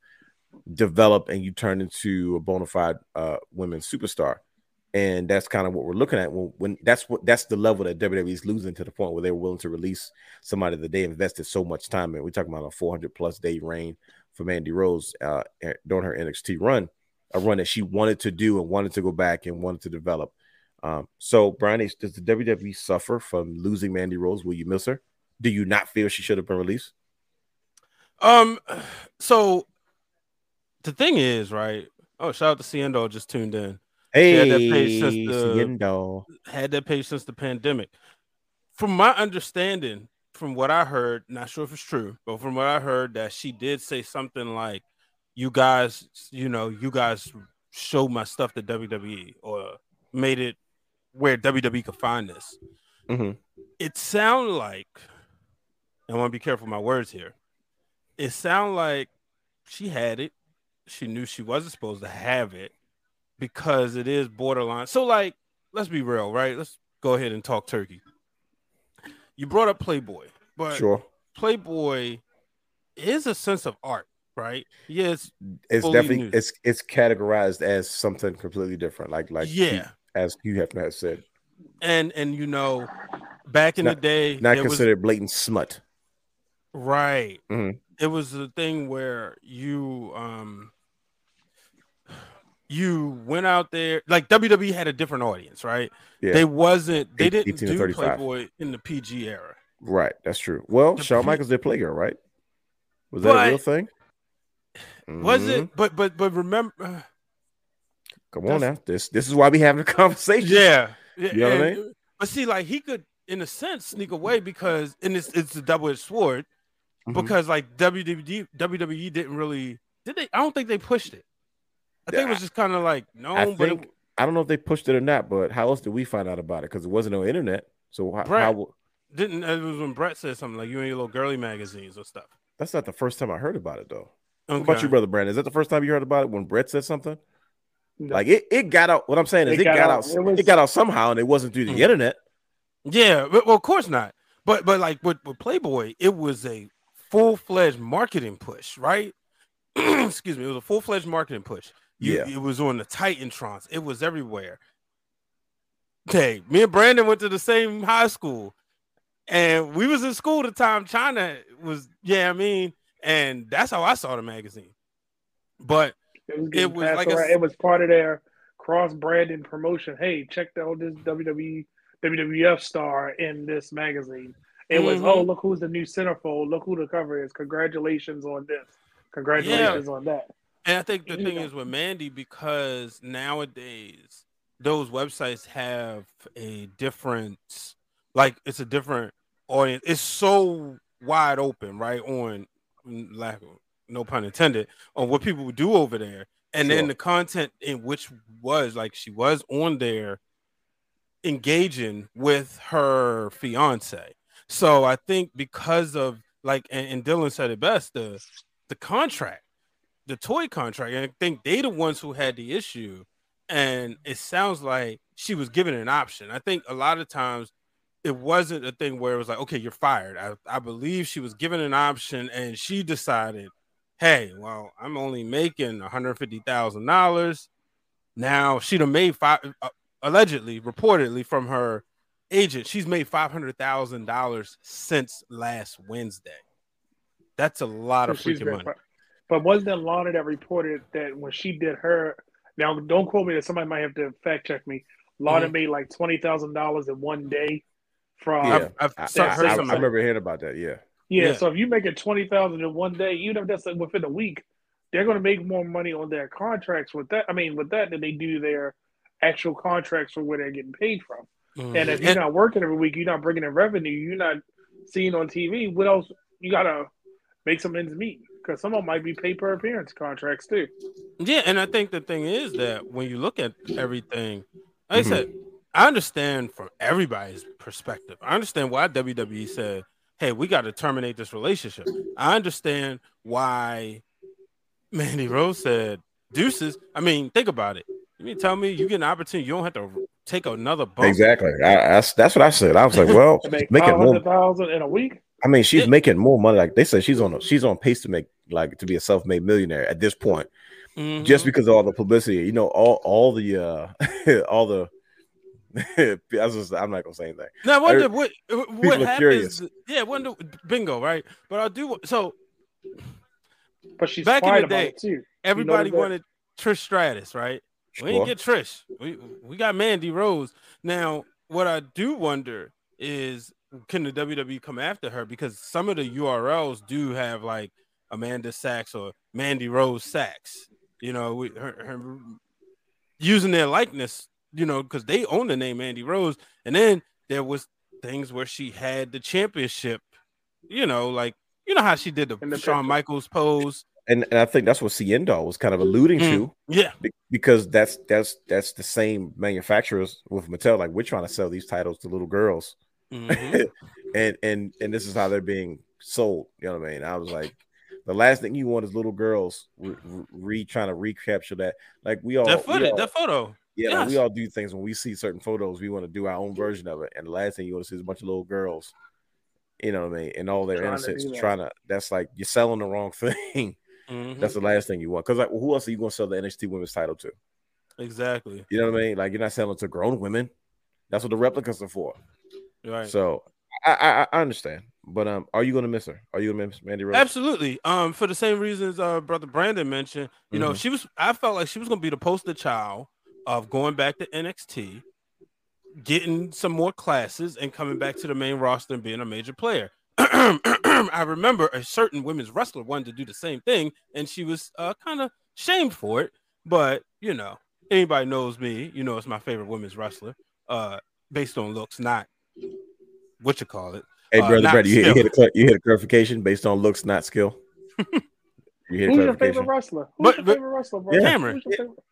develop and you turn into a bona fide uh, women's superstar. And that's kind of what we're looking at when, when that's what that's the level that WWE is losing to the point where they were willing to release somebody that they invested so much time in. We're talking about a 400 plus day reign for Mandy Rose uh, during her NXT run, a run that she wanted to do and wanted to go back and wanted to develop. Um, so, Brian, does the WWE suffer from losing Mandy Rose? Will you miss her? Do you not feel she should have been released? Um, so the thing is, right? Oh, shout out to Ciendo just tuned in. Hey, had that page since the- Had that page since the pandemic. From my understanding, from what I heard, not sure if it's true, but from what I heard, that she did say something like, "You guys, you know, you guys showed my stuff to WWE or made it where WWE could find this." Mhm. It sounded like, I want to be careful with my words here. It sounded like she had it. She knew she wasn't supposed to have it because it is borderline. So, like, let's be real, right? Let's go ahead and talk turkey. You brought up Playboy, but Sure, Playboy is a sense of art, right? Yes, it's fully definitely nude. it's it's categorized as something completely different. Like like yeah, as you have not said, and and you know, back in Not- the day, not there was- considered blatant smut. right. Mhm. It was the thing where you um you went out there like WWE had a different audience, right? Yeah, They wasn't they didn't 18 to do 35. Playboy in the PG era. right. That's true. Well, The Shawn pre- Michaels did Playgirl, right? Was that a real thing? Was Mhm. it? But but but remember, Come on now. This this is why we having a conversation. yeah. You know what I mean? But see, like he could, in a sense, sneak away because, and it's it's a double edged sword Mhm. because like WWE WWE didn't really did they? I don't think they pushed it. I think it was just kind of like no, I but think it, I don't know if they pushed it or not, but how else did we find out about it? Because it wasn't no internet. So how, Brett. how didn't. It was when Brett said something like you and your little girly magazines or stuff. that's not the first time I heard about it though. Okay. What about you, brother Brandon? Is that the first time you heard about it when Brett said something? No. Like it, it got out. What I'm saying is it, got, out. It was- it got out somehow, and it wasn't through the Mhm. internet. Yeah, but, well, of course not. But but like with, with Playboy, it was a full fledged marketing push, right? Excuse me, it was a full fledged marketing push. You, Yeah. it was on the Titantrons. It was everywhere. Okay, me and Brandon went to the same high school, and we was in school the time Chyna was. Yeah, I mean, and that's how I saw the magazine. But It was, It was like a it was part of their cross branding promotion. Hey, check out this WWE WWF star in this magazine. It was Mhm. oh look who's the new centerfold. Look who the cover is. Congratulations on this. Congratulations on that. And I think the thing is with Mandy because nowadays those websites have a different, like it's a different audience. It's so wide open, right? On lack of no pun intended, on what people would do over there, and then the content in which was like she was on there engaging with her fiance. So I think because of like, and, and Dylan said it best, the the contract the toy contract. And I think they the ones who had the issue. And it sounds like she was given an option. I think a lot of times it wasn't a thing where it was like, okay, you're fired. I, I believe she was given an option and she decided, hey, well, I'm only making $150,000. Now she'd have made five, uh, allegedly, reportedly from her agent, she's made $500,000 since last Wednesday. That's a lot of freaking money. But wasn't it Lana that reported that when she did her now don't quote me that somebody might have to fact check me. Lana Mhm. made like twenty thousand dollars in one day from Yeah. I've, I've I, so- I- heard I- I remember hearing about that. Yeah, Yeah, Yeah. so if you make it twenty thousand in one day, even if that's like within a week, they're going to make more money on their contracts with that. I mean, with that than they do their actual contracts for where they're getting paid from. Mhm. And if you're not working every week, you're not bringing in revenue, you're not seeing on TV. What else? You got to make some ends meet because some of them might be pay per appearance contracts too. Yeah, and I think the thing is that when you look at everything, like Mhm. I said, I understand from everybody's perspective. I understand why WWE said, "Hey, we got to terminate this relationship." I understand why Mandy Rose said, "Deuces." I mean, think about it. You mean tell me you get an opportunity, you don't have to take another bump. Exactly. I, that's that's what I said. I was like, well, To make making five more. hundred thousand in a week. I mean, she's Yeah. making more money. Like they said, she's on a, she's on pace to make like to be a self-made millionaire at this point, Mhm. just because of all the publicity. You know, all all the uh all the. I was just, I'm not gonna say anything. Now, I wonder I- what what happens. curious. Yeah, wonder bingo, right? But I do so. But she's Back in the day, it too. Everybody that? wanted Trish Stratus, right? We didn't get Trish. We we got Mandy Rose. Now, what I do wonder is can the WWE come after her because some of the URLs do have like Amanda Sachs or Mandy Rose Sachs. You know, we, her, her using their likeness. You know, because they own the name Mandy Rose, and then there was things where she had the championship. You know, like you know how she did the the Shawn picture. Michaels pose. and, and I think that's what Ciendo was kind of alluding Mm. to Yeah, because that's that's that's the same manufacturers with Mattel. Like we're trying to sell these titles to little girls, Mhm. and and and this is how they're being sold. You know what I mean? I was like, the last thing you want is little girls re, re trying to recapture that. Like we all, that we footage, all- that photo. yeah, like, we all do things when we see certain photos. We want to do our own version of it, and the last thing you want to see is a bunch of little girls. You know what I mean? And all their Trying innocence, do that. trying to. That's like you're selling the wrong thing. Mhm. That's the last thing you want. Because like, who else are you going to sell the NXT Women's Title to? exactly You know what I mean? Like you're not selling to grown women. That's what the replicas are for. Right. So I, I I understand. But um, are you gonna miss her? Are you gonna miss Mandy Rose? Absolutely. Um, for the same reasons uh brother Brandon mentioned, you know, Mhm. she was I felt like she was gonna be the poster child of going back to NXT, getting some more classes and coming back to the main roster and being a major player. I remember a certain women's wrestler wanted to do the same thing, and she was uh kind of shamed for it. But you know, anybody knows me, you know, it's my favorite women's wrestler, uh, based on looks, not what you call it. Hey, uh, brother, not brother, you, you hit a you hit a clarification based on looks, not skill. you hit a Who's your favorite wrestler? Who's But- your but- favorite wrestler, bro? Yeah. Cameron. Who's your favorite?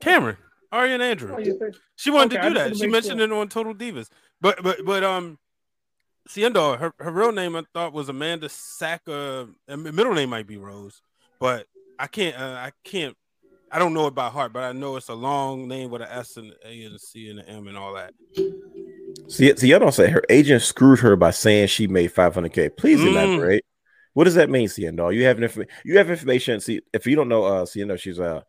Cameron, Ariane Andrew. Oh, you She wanted Okay, to do that. She mentioned sure. it on Total Divas. But but but um Ciendo, her, her real name I thought was Amanda Saka. middle name might be Rose, but I can't uh, I can't I don't know it by heart, but I know it's a long name with an S and A and a C and an M and all that. See, see, I don't say her agent screwed her by saying she made 500k. Please Mm. elaborate. What does that mean, Ciendo? You have information. You have information. See, if you don't know, uh, Ciendo, she's a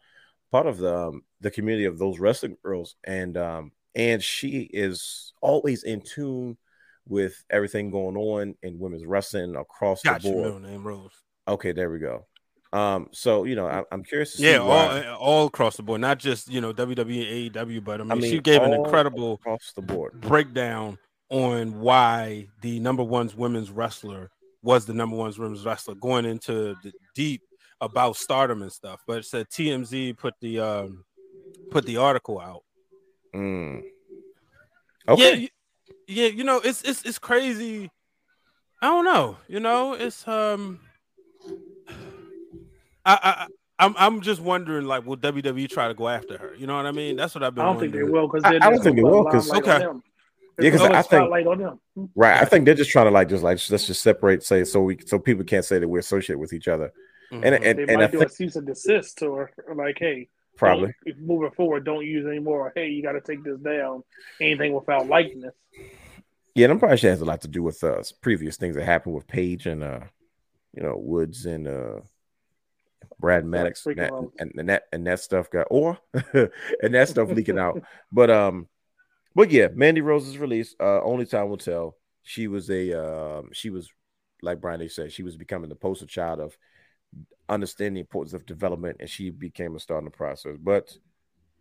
part of the um, the community of those wrestling girls, and um, and she is always in tune with everything going on in women's wrestling across Got the board. name Rose. Okay, there we go. Um, so you know, I, I'm curious to see Yeah, all, all across the board, not just you know WWE AEW, but I mean, I mean, she gave an incredible across the board. breakdown on why the number one's women's wrestler was the number one's women's wrestler going into the deep about stardom and stuff. But it said TMZ put the um put the article out. Mm. Okay. y- yeah, you know, it's it's it's crazy. I don't know, you know, it's um I I I'm I'm just wondering, like, will WWE try to go after her? You know what I mean? That's what I've been. I don't think they will because I- I don't think they will, 'cause- Okay. Yeah, 'cause I think- spotlight on them. Right. I think they're just trying to like just like let's just separate, say so we so people can't say that we're associated with each other. Mhm. And and, They and I might do think a cease and desist or like, hey, probably don't- moving forward, don't use anymore. Hey, you got to take this down. Anything without likeness. yeah, and I'm probably sure it has a lot to do with uh previous things that happened with Paige and uh you know Woods and uh Brad Maddox and that, and, and that and that stuff got or and that stuff leaking out. But um but yeah, Mandy Rose is released. Uh only time will tell. She was a um she was like Brian they said, she was becoming the poster child of understanding the importance of development and she became a star in the process. But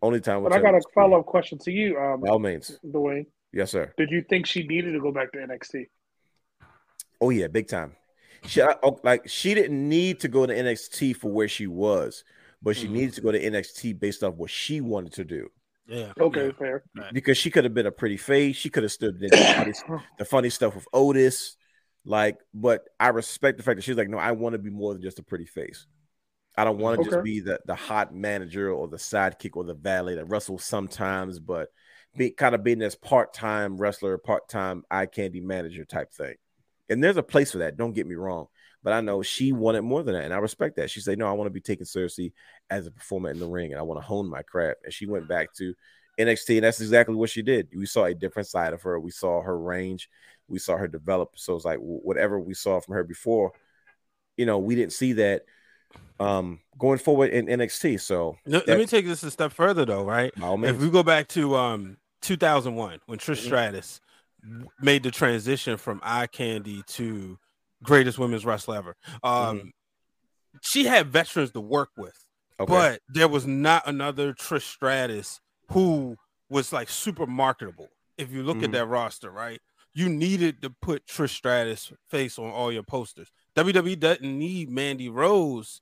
only time will But I got a follow up question to you, um, By all means. Dwayne. Yes, sir. Did you think she needed to go back to NXT? Oh yeah, big time. She I- like she didn't need to go to NXT for where she was, but she Mhm. needed to go to NXT based off what she wanted to do. yeah, Okay, yeah. fair. Because she could have been a pretty face, she could have stood in the funny, the funny stuff with Otis, like. But I respect the fact that she's like, no, I want to be more than just a pretty face. I don't want to just be the the hot manager or the sidekick or the valet that wrestles sometimes, but be kind of being this part time wrestler, part time eye candy manager type thing. And there's a place for that. Don't get me wrong, but I know she wanted more than that, and I respect that. She said, "No, I want to be taken seriously as a performer in the ring, and I want to hone my craft." And she went back to NXT, and that's exactly what she did. We saw a different side of her. We saw her range. We saw her develop. So it's like whatever we saw from her before, you know, we didn't see that um going forward in NXT. So Let, let me take this a step further, though. Right? If we go back to um 2001 when Trish Mhm. Stratus made the transition from eye candy to greatest women's wrestler ever, um, she had veterans to work with. okay. but there was not another Trish Stratus who was like super marketable. If you look Mhm. at that roster, right, you needed to put Trish Stratus face on all your posters. WWE doesn't need Mandy Rose.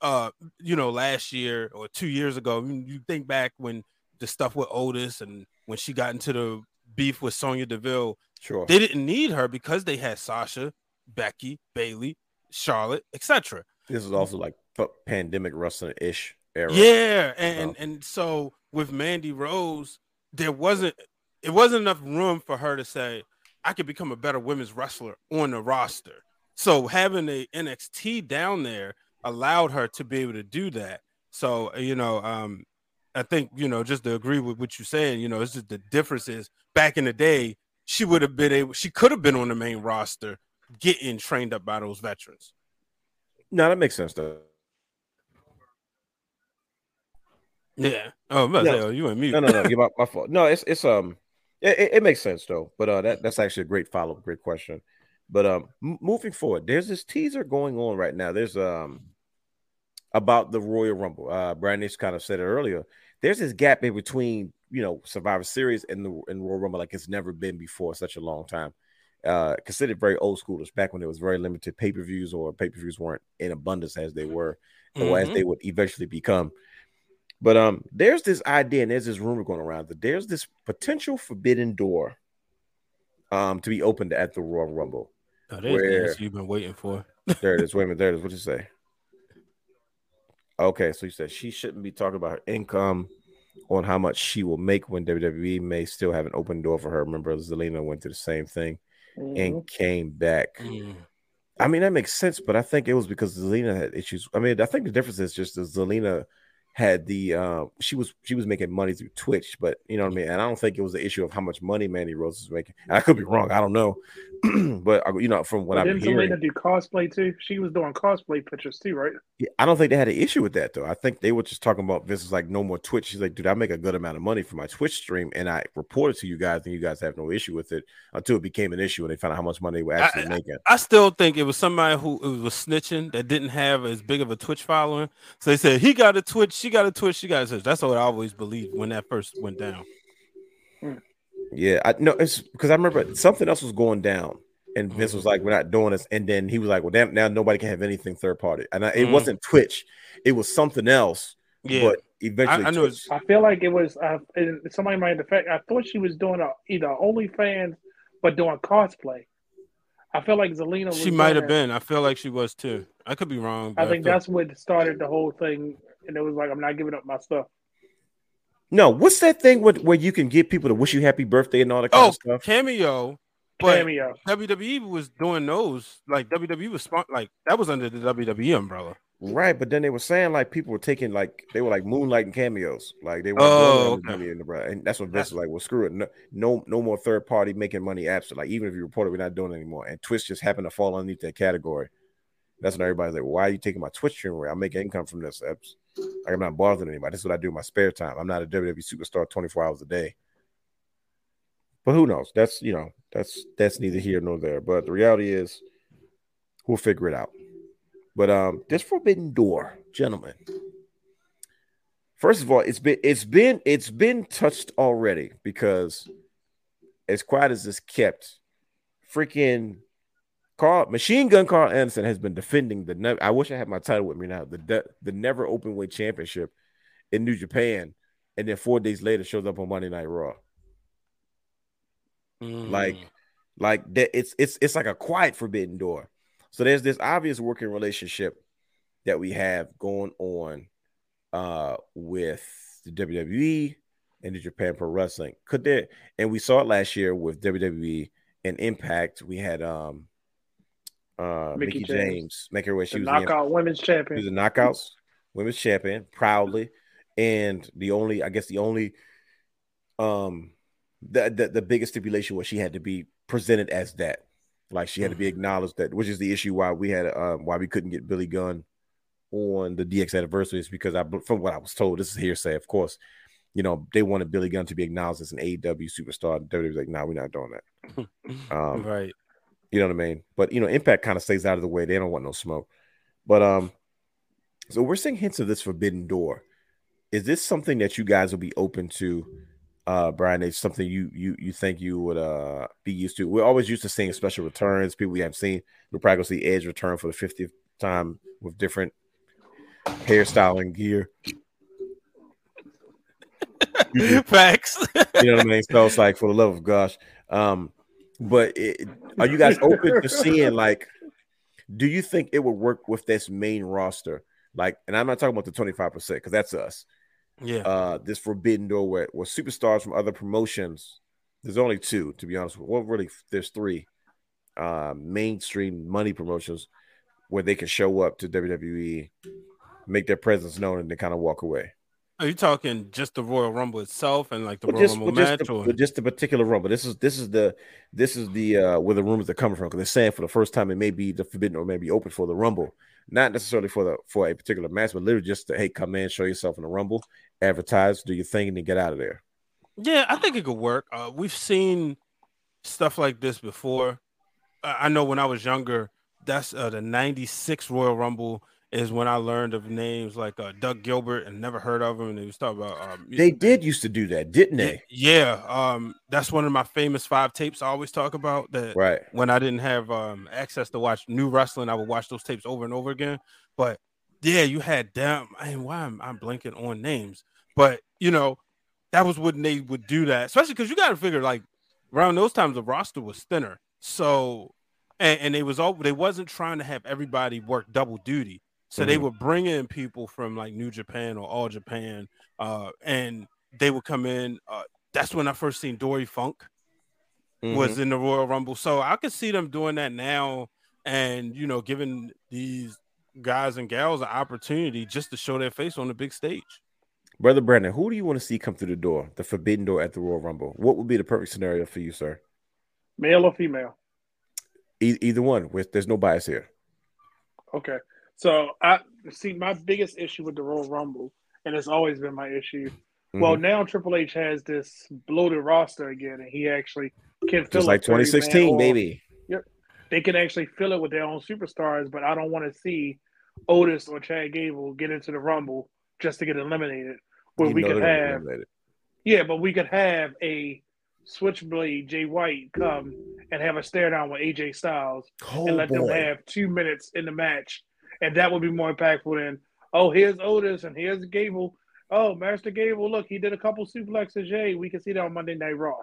Uh, you know, last year or two years ago, I mean, you think back when the stuff with Otis and when she got into the beef with Sonya Deville, sure. they didn't need her because they had Sasha, Becky, Bayley, Charlotte, etc. This is also like pandemic wrestling ish era. Yeah, and, So- and and so with Mandy Rose, there wasn't it wasn't enough room for her to say I could become a better women's wrestler on the roster. So having a NXT down there allowed her to be able to do that. So you know, um, I think you know just to agree with what you're saying, you know, it's just the difference is back in the day she would have been able, she could have been on the main roster, getting trained up by those veterans. No, that makes sense though. Yeah. Oh, I'm about to No. say, oh, you and me. No, no, no. You're my, my fault. No, it's it's um, it, it, makes sense though. But uh, that that's actually a great follow up, great question. But um, m- moving forward, there's this teaser going on right now. There's um about the Royal Rumble. Uh, Brian Nix kind of said it earlier. There's this gap in between, you know, Survivor Series and the and Royal Rumble like it's never been before such a long time. Uh, considered very old schoolers back when there was very limited pay per views or pay per views weren't in abundance as they were or as Mhm. they would eventually become. But um, there's this idea and there's this rumor going around that there's this potential forbidden door um to be opened at the Royal Rumble. Oh, there's Where- you've been waiting for. There it is. Wait a minute. There it is. What you say? Okay, so you said she shouldn't be talking about her income on how much she will make when WWE may still have an open door for her. Remember, Zelina went through the same thing Mhm. and came back. Mm. I mean, that makes sense, but I think it was because Zelina had issues. I mean, I think the difference is just that Zelina had the uh, she was she was making money through Twitch, but you know what I mean. And I don't think it was the issue of how much money Mandy Rose is making. And I could be wrong, I don't know, but uh, you know from what But I'm hearing, didn't hearing, Zelina do cosplay too? She was doing cosplay pictures too, right? yeah, I don't think they had an issue with that though. I think they were just talking about this is like no more Twitch. She's like, dude, I make a good amount of money for my Twitch stream, and I reported to you guys, and you guys have no issue with it until it became an issue, and they found out how much money they were actually I- making. I still think it was somebody who who was snitching that didn't have as big of a Twitch following. So they said he got a Twitch, she got a Twitch, she got a Twitch. That's what I always believed when that first went down. Yeah, I know it's because I remember something else was going down, and Vince Mm-hmm. was like, "We're not doing this," and then he was like, "Well, damn, now nobody can have anything third party." And I, it Mhm. wasn't Twitch, it was something else. Yeah, but eventually, I know Twitch- I feel like it was. Uh, somebody might have fact. I thought she was doing a, either OnlyFans, but doing cosplay. I feel like Zelina. Was she might have been. I feel like she was too. I could be wrong. I but think feel- that's what started the whole thing, and it was like, I'm not giving up my stuff. no, what's that thing with, where you can get people to wish you happy birthday and all that kind oh of stuff? cameo. But Cameo. WWE was doing those. Like WWE was spon- like that was under the WWE umbrella. Right, but then they were saying like people were taking like they were like moonlighting cameos, like they were Oh, doing okay. in the brand, and that's what Vince was like. Well, screw it, no, no, no more third party making money apps. Like even if you report it, we're not doing it anymore. And Twitch just happened to fall underneath that category. That's when everybody's like, "Why are you taking my Twitch stream away? I'm making income from this." Like I'm not bothering anybody. This is what I do in my spare time. I'm not a WWE superstar 24 hours a day. But who knows? That's you know, that's that's neither here nor there. But the reality is, we'll figure it out. But um, this forbidden door, gentlemen. First of all, it's been it's been it's been touched already because as quiet as it's kept, freaking Karl Machine Gun Karl Anderson has been defending the. Ne- I wish I had my title with me now. The de- the never open weight championship in New Japan, and then four days later shows up on Monday Night Raw. Like, Mm. like that. It's it's it's like a quiet forbidden door. So there's this obvious working relationship that we have going on uh with the WWE and the Japan Pro Wrestling. Could there and we saw it last year with WWE and Impact. We had um uh Mickie Mickie, James. James, make her way she The was the knockout women's she champion. was a knockouts women's champion proudly. And the only, I guess, the only um the, the the biggest stipulation was she had to be presented as that. Like she had to be Mm-hmm. acknowledged that, which is the issue why we had um why we couldn't get Billy Gunn on the DX anniversary is because I from what I was told, this is hearsay, of course. You know, they wanted Billy Gunn to be acknowledged as an AEW superstar. WWE was like, nah, we're not doing that. Um, right. You know what I mean? But you know, Impact kind of stays out of the way. They don't want no smoke. But um, so we're seeing hints of this forbidden door. Is this something that you guys will be open to, uh, Brian? It's something you you you think you would uh be used to? We're always used to seeing special returns. People we haven't seen. We're probably see Edge return for the 50th time with different hairstyle and gear. Facts. You know what I mean? So it's like for the love of gosh. Um, but it, are you guys open to seeing like? Do you think it would work with this main roster? Like, and I'm not talking about the 25 percent because that's us. yeah. Uh, this forbidden door where, where superstars from other promotions. There's only two, to be honest. Well, really, there's three. Uh, mainstream money promotions where they can show up to WWE, make their presence known, and then kind of walk away. Are you talking just the Royal Rumble itself and like the Well, Royal just, Rumble well, just, match? the, or? just the particular rumble. This is this is the this is the uh where the rumors are coming from because they're saying for the first time it may be the forbidden or maybe open for the rumble, not necessarily for the for a particular match, but literally just to hey come in, show yourself in the rumble, advertise, do your thing, and then get out of there. Yeah, I think it could work. Uh, we've seen stuff like this before. I I know when I was younger, that's uh, the '96 Royal Rumble is when I learned of names like uh, Doug Gilbert and never heard of him. And they was talking about um, They did used to do that, didn't they? Yeah, um, that's one of my famous five tapes I always talk about. That Right. when I didn't have um, access to watch new wrestling, I would watch those tapes over and over again. But yeah, you had them. I mean, why am I'm blanking on names? But you know, that was when they would do that, especially because you got to figure like around those times the roster was thinner, so and, and they was all they wasn't trying to have everybody work double duty, so they Mhm. would bring in people from like New Japan or All Japan, uh, and they would come in. Uh, that's when I first seen Dory Funk was in the Royal Rumble. So I could see them doing that now and you know giving these guys and gals an opportunity just to show their face on the big stage. Brother Brandon, who do you want to see come through the door, the forbidden door at the Royal Rumble? What would be the perfect scenario for you, sir? Male or female? E- either one. With there's no bias here. Okay. So I see my biggest issue with the Royal Rumble, and it's always been my issue. Well, Mhm. now Triple H has this bloated roster again, and he actually can fill it. just like a 30 man 2016, or- baby. They can actually fill it with their own superstars, but I don't want to see Otis or Chad Gable get into the Rumble just to get eliminated. Where You we could they're gonna be have, yeah, but we could have a Switchblade Jay White come and have a stare down with AJ Styles Oh, and let them have two minutes in the match, and that would be more impactful than oh here's Otis and here's Gable. Oh, Master Gable, look, he did a couple suplexes. Yay, we can see that on Monday Night Raw.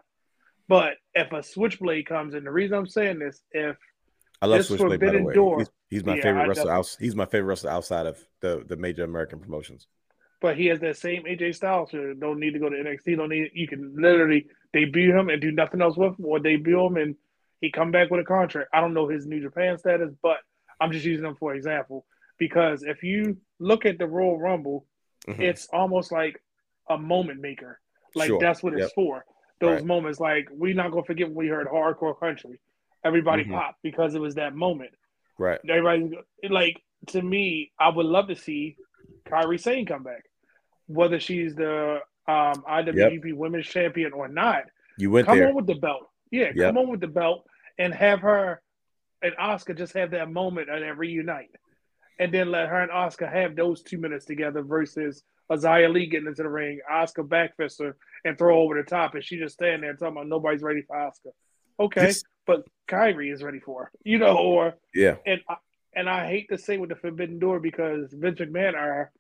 But if a Switchblade comes in, the reason I'm saying this, if I love Switchblade by the way. door- He's, he's my Yeah, favorite I wrestler. Outs, he's my favorite wrestler outside of the, the major American promotions. but he has that same AJ Styles, so don't need to go to NXT. Don't need you can literally debut him and do nothing else with him, or debut him and he come back with a contract. I don't know his New Japan status, but I'm just using them for example because if you look at the Royal Rumble, Mhm. it's almost like a moment maker. Like Sure. that's what it's Yep. for. Those Right. moments, like we're not gonna forget when we heard hardcore country. Everybody Mhm. popped because it was that moment. Right. Everybody like to me, I would love to see Kairi Sane come back. Whether she's the um, IWGP Women's Champion or not, You went come there. on with the belt. Yeah, Yep. come on with the belt and have her and Asuka just have that moment and then reunite. And then let her and Asuka have those two minutes together versus Azaya Lee getting into the ring, Asuka backfister and throw over the top, and she just standing there talking about nobody's ready for Asuka. Okay, This- but Kairi is ready for her, you know, or Yeah. and I, and I hate to say with the Forbidden Door because Vince McMahon are,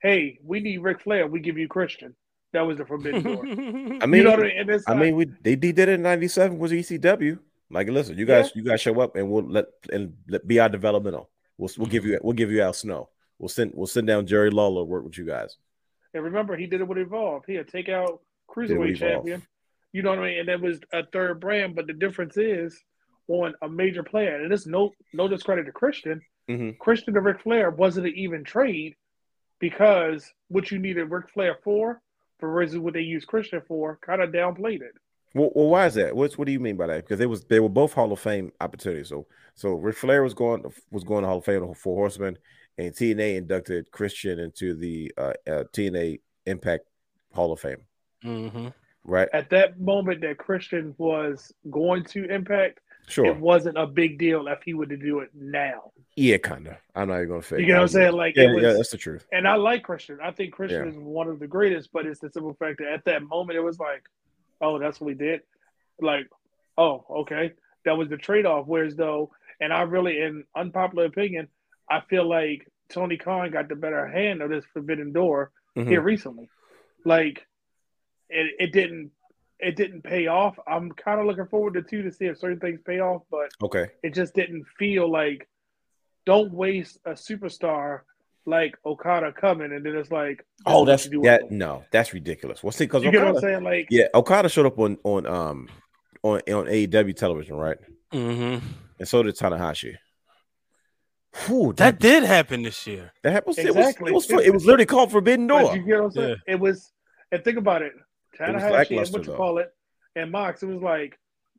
hey, we need Ric Flair, we give you Christian. That was the Forbidden Door. I mean, you know what I mean? I mean, we they did it in '97 was ECW. Like, listen, you guys, you guys show up and we'll let and let, be our developmental. We'll we'll give you we'll give you Al Snow. We'll send we'll send down Jerry Lawler work with you guys. And remember, he did it with Evolve. He had take out Cruiserweight champion. You know what I mean? And that was a third brand, but the difference is on a major player. And it's no no discredit to Christian. Mhm. Christian to Ric Flair wasn't an even trade because what you needed Ric Flair for versus what they used Christian for, kind of downplayed it. Well, well, why is that? What's what do you mean by that? Because they was they were both Hall of Fame opportunities. So so Ric Flair was going was going to Hall of Fame for Horsemen, and TNA inducted Christian into the uh, uh, TNA Impact Hall of Fame. Mm-hmm. Right? At that moment that Christian was going to Impact, Sure. it wasn't a big deal if he were to do it now. Yeah, kind of. I'm not even gonna fake. You know what I'm saying? Like Yeah, it was, yeah, that's the truth. and I like Christian. I think Christian Yeah. is one of the greatest, but it's the simple fact that at that moment it was like, oh, that's what we did. Like, oh, okay, that was the trade off. Whereas though, and I really, in unpopular opinion, I feel like Tony Khan got the better hand of this Forbidden Door Mhm. here recently. Like, it, it didn't. It didn't pay off. I'm kind of looking forward to two to see if certain things pay off, but Okay. it just didn't feel like don't waste a superstar like Okada coming and then it's like Oh, that's you that. him. No, that's ridiculous. What's it? Because you get what I'm saying? Like yeah, Okada showed up on on um on on AEW television, right? Mm-hmm. And so did Tanahashi. Whew, That did happen this year. that happened. Exactly. It was, it was it was literally called Forbidden but Door. you get what I'm saying? It was and think about it. was Tanahashi and what you though. call it and Mox, it was like,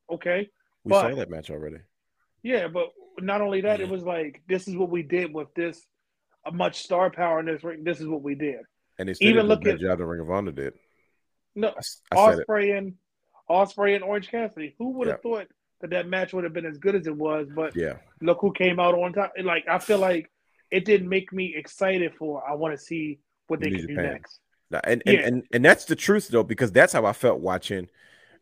okay, we but- saw that match already. yeah, but not only that, it was like this is what we did with this a much star power in this ring. This is what we did. And they still Even look at- job than Ring of Honor did. No, I, I. Ospreay and Ospreay and Orange Cassidy. Who would have Yeah. thought that that match would have been as good as it was? But Yeah. look who came out on top. Like I feel like it didn't make me excited for. I want to see what they New can do next. Now, And, and, Yeah. and and that's the truth though, because that's how I felt watching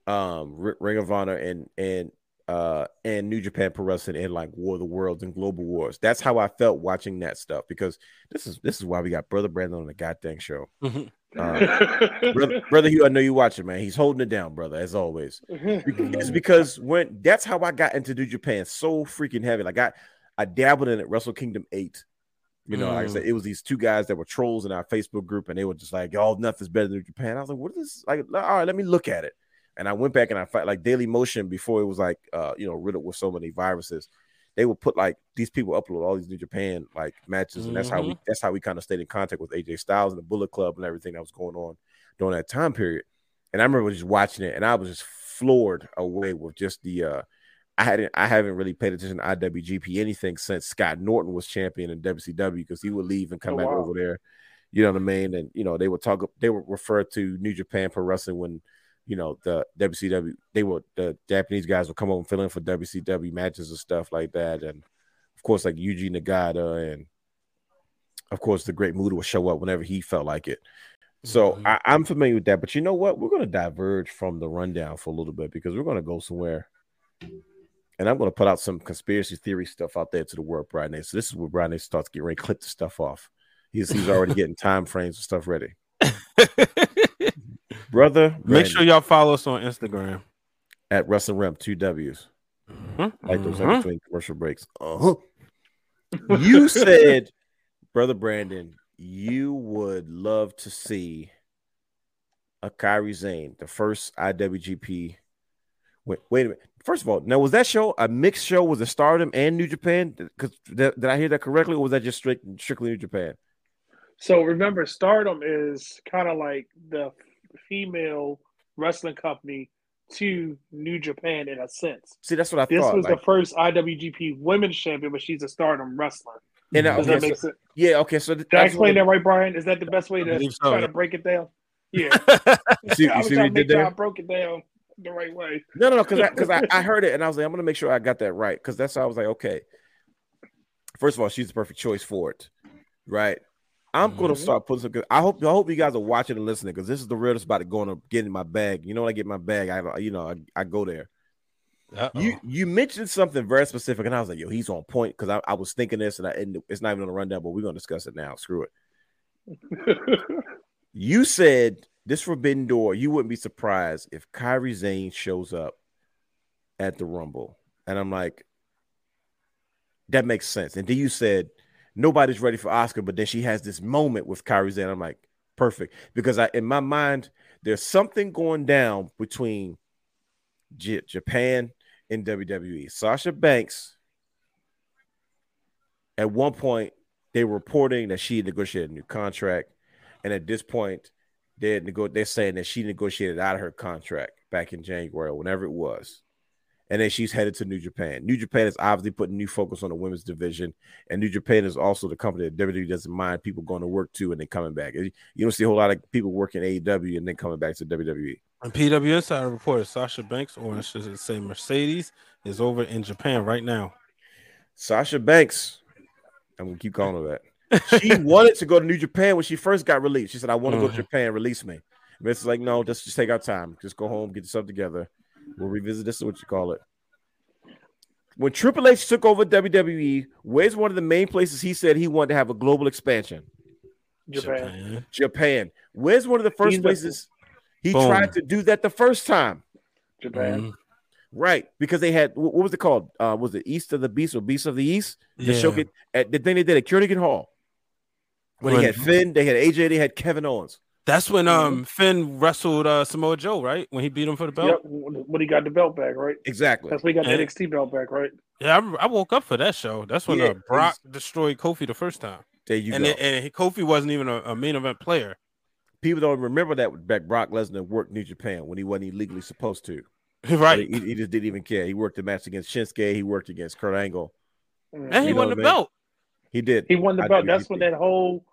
um Ring of Honor and and uh and New Japan Pro Wrestling and like War of the Worlds and Global Wars. That's how I felt watching that stuff because this is this is why we got Brother Brandon on the goddamn show. Mhm. Uh, brother, brother Hugh, I know you watching, man. He's holding it down, brother, as always. It's because when that's how I got into New Japan so freaking heavy. Like I, I dabbled in it Wrestle Kingdom eight. You know, like I Mm. said, it was these two guys that were trolls in our Facebook group, and they were just like, "Oh, nothing's better than New Japan." I was like, "What is this?" Like, all right, let me look at it. And I went back and I fight like Daily Motion before it was like, uh, you know, riddled with so many viruses. They would put like these people upload all these New Japan like matches, and that's how we that's how we kind of stayed in contact with AJ Styles and the Bullet Club and everything that was going on during that time period. And I remember just watching it, and I was just floored away with just the. uh I hadn't, I haven't really paid attention to IWGP anything since Scott Norton was champion in WCW because he would leave and come Oh, back wow. over there. You know what I mean? And you know they would talk, they would refer to New Japan Pro Wrestling when you know the WCW. They would the Japanese guys would come over and fill in for WCW matches and stuff like that. And of course, like Yuji Nagata and of course the Great Muta would show up whenever he felt like it. So Mhm. I, I'm familiar with that, but you know what? We're going to diverge from the rundown for a little bit because we're going to go somewhere, and I'm going to put out some conspiracy theory stuff out there to the world, Brian. So this is where Brian starts getting ready to clip the stuff off. He's he's already getting time frames and stuff ready, brother. Make Brandon, sure y'all follow us on Instagram. at Wrestling Wrealm two W's Mhm, like those in mhm. between commercial breaks. Uh-huh. You said, brother Brandon, you would love to see a Kairi Sane, the first IWGP. Wait, wait a minute. First of all, now was that show a mixed show? Was it Stardom and New Japan? Because did, did I hear that correctly, or was that just strict, strictly New Japan? So remember, Stardom is kind of like the female wrestling company to New Japan in a sense. See, that's what I This thought. This was like- the first IWGP Women's Champion, but she's a Stardom wrestler. and I- Does okay, that make so- sense? yeah, okay. So th- Did I that's explain that right, Brian? Is that the best way to believe so, try yeah. to break it down? Yeah, see, I you was see what trying you to make did sure there? I broke it down the right way. No, no, no, because I I, I heard it and I was like, I'm gonna make sure I got that right because that's how I was like, okay. First of all, she's the perfect choice for it, right? I'm gonna Mhm. start putting some. good- I hope I hope you guys are watching and listening because this is the realest about to going to get in my bag. You know, when I get my bag, I you know I, I go there. Uh-oh. You you mentioned something very specific, and I was like, yo, he's on point because I, I was thinking this, and, I, and it's not even on the rundown, but we're gonna discuss it now. Screw it. You said this Forbidden Door, you wouldn't be surprised if Kairi Sane shows up at the Rumble. And I'm like, that makes sense. And then you said nobody's ready for Asuka, but then she has this moment with Kairi Sane. I'm like, perfect. Because I in my mind, there's something going down between J- Japan and WWE. Sasha Banks, at one point, they were reporting that she negotiated a new contract. And at this point, they're nego- they're saying that she negotiated out of her contract back in January or whenever it was. And then she's headed to New Japan. New Japan is obviously putting new focus on the women's division, and New Japan is also the company that WWE doesn't mind people going to work to and then coming back. You don't see a whole lot of people working AEW and then coming back to. WWE. And PW Insider reported Sasha Banks, or I should say Mercedes, is over in Japan right now. Sasha Banks, I'm gonna keep calling her that. She wanted to go to New Japan when she first got released. She said, "I want to go to Mhm. Japan. Release me." Vince is like, "No, just just take our time. Just go home, get yourself together. We'll revisit this. Is what you call it." When Triple H took over WWE, where's one of the main places he said he wanted to have a global expansion? Japan. Japan. Where's one of the first He's the- places he Boom. tried to do that the first time? Japan. Mhm. Right, because they had what was it called? Uh, was it East of the Beast or Beast of the East? The Yeah. showcase at the thing they did at Korakuen Hall. When they When- had Finn, they had AJ, they had Kevin Owens. That's when um Finn wrestled uh, Samoa Joe, right? When he beat him for the belt. Yep. When he got the belt back, right? Exactly. That's when he got the And- NXT belt back, right? Yeah, I, I woke up for that show. That's when Yeah, uh, Brock destroyed Kofi the first time, There you and go. it, and Kofi wasn't even a, a main event player. People don't remember that back Brock Lesnar worked New Japan when he wasn't legally supposed to. right? He, he just didn't even care. He worked the match against Shinsuke. He worked against Kurt Angle. Mm. and he you know won the I mean? belt. He did. He won the belt. That's IWGP. when that whole.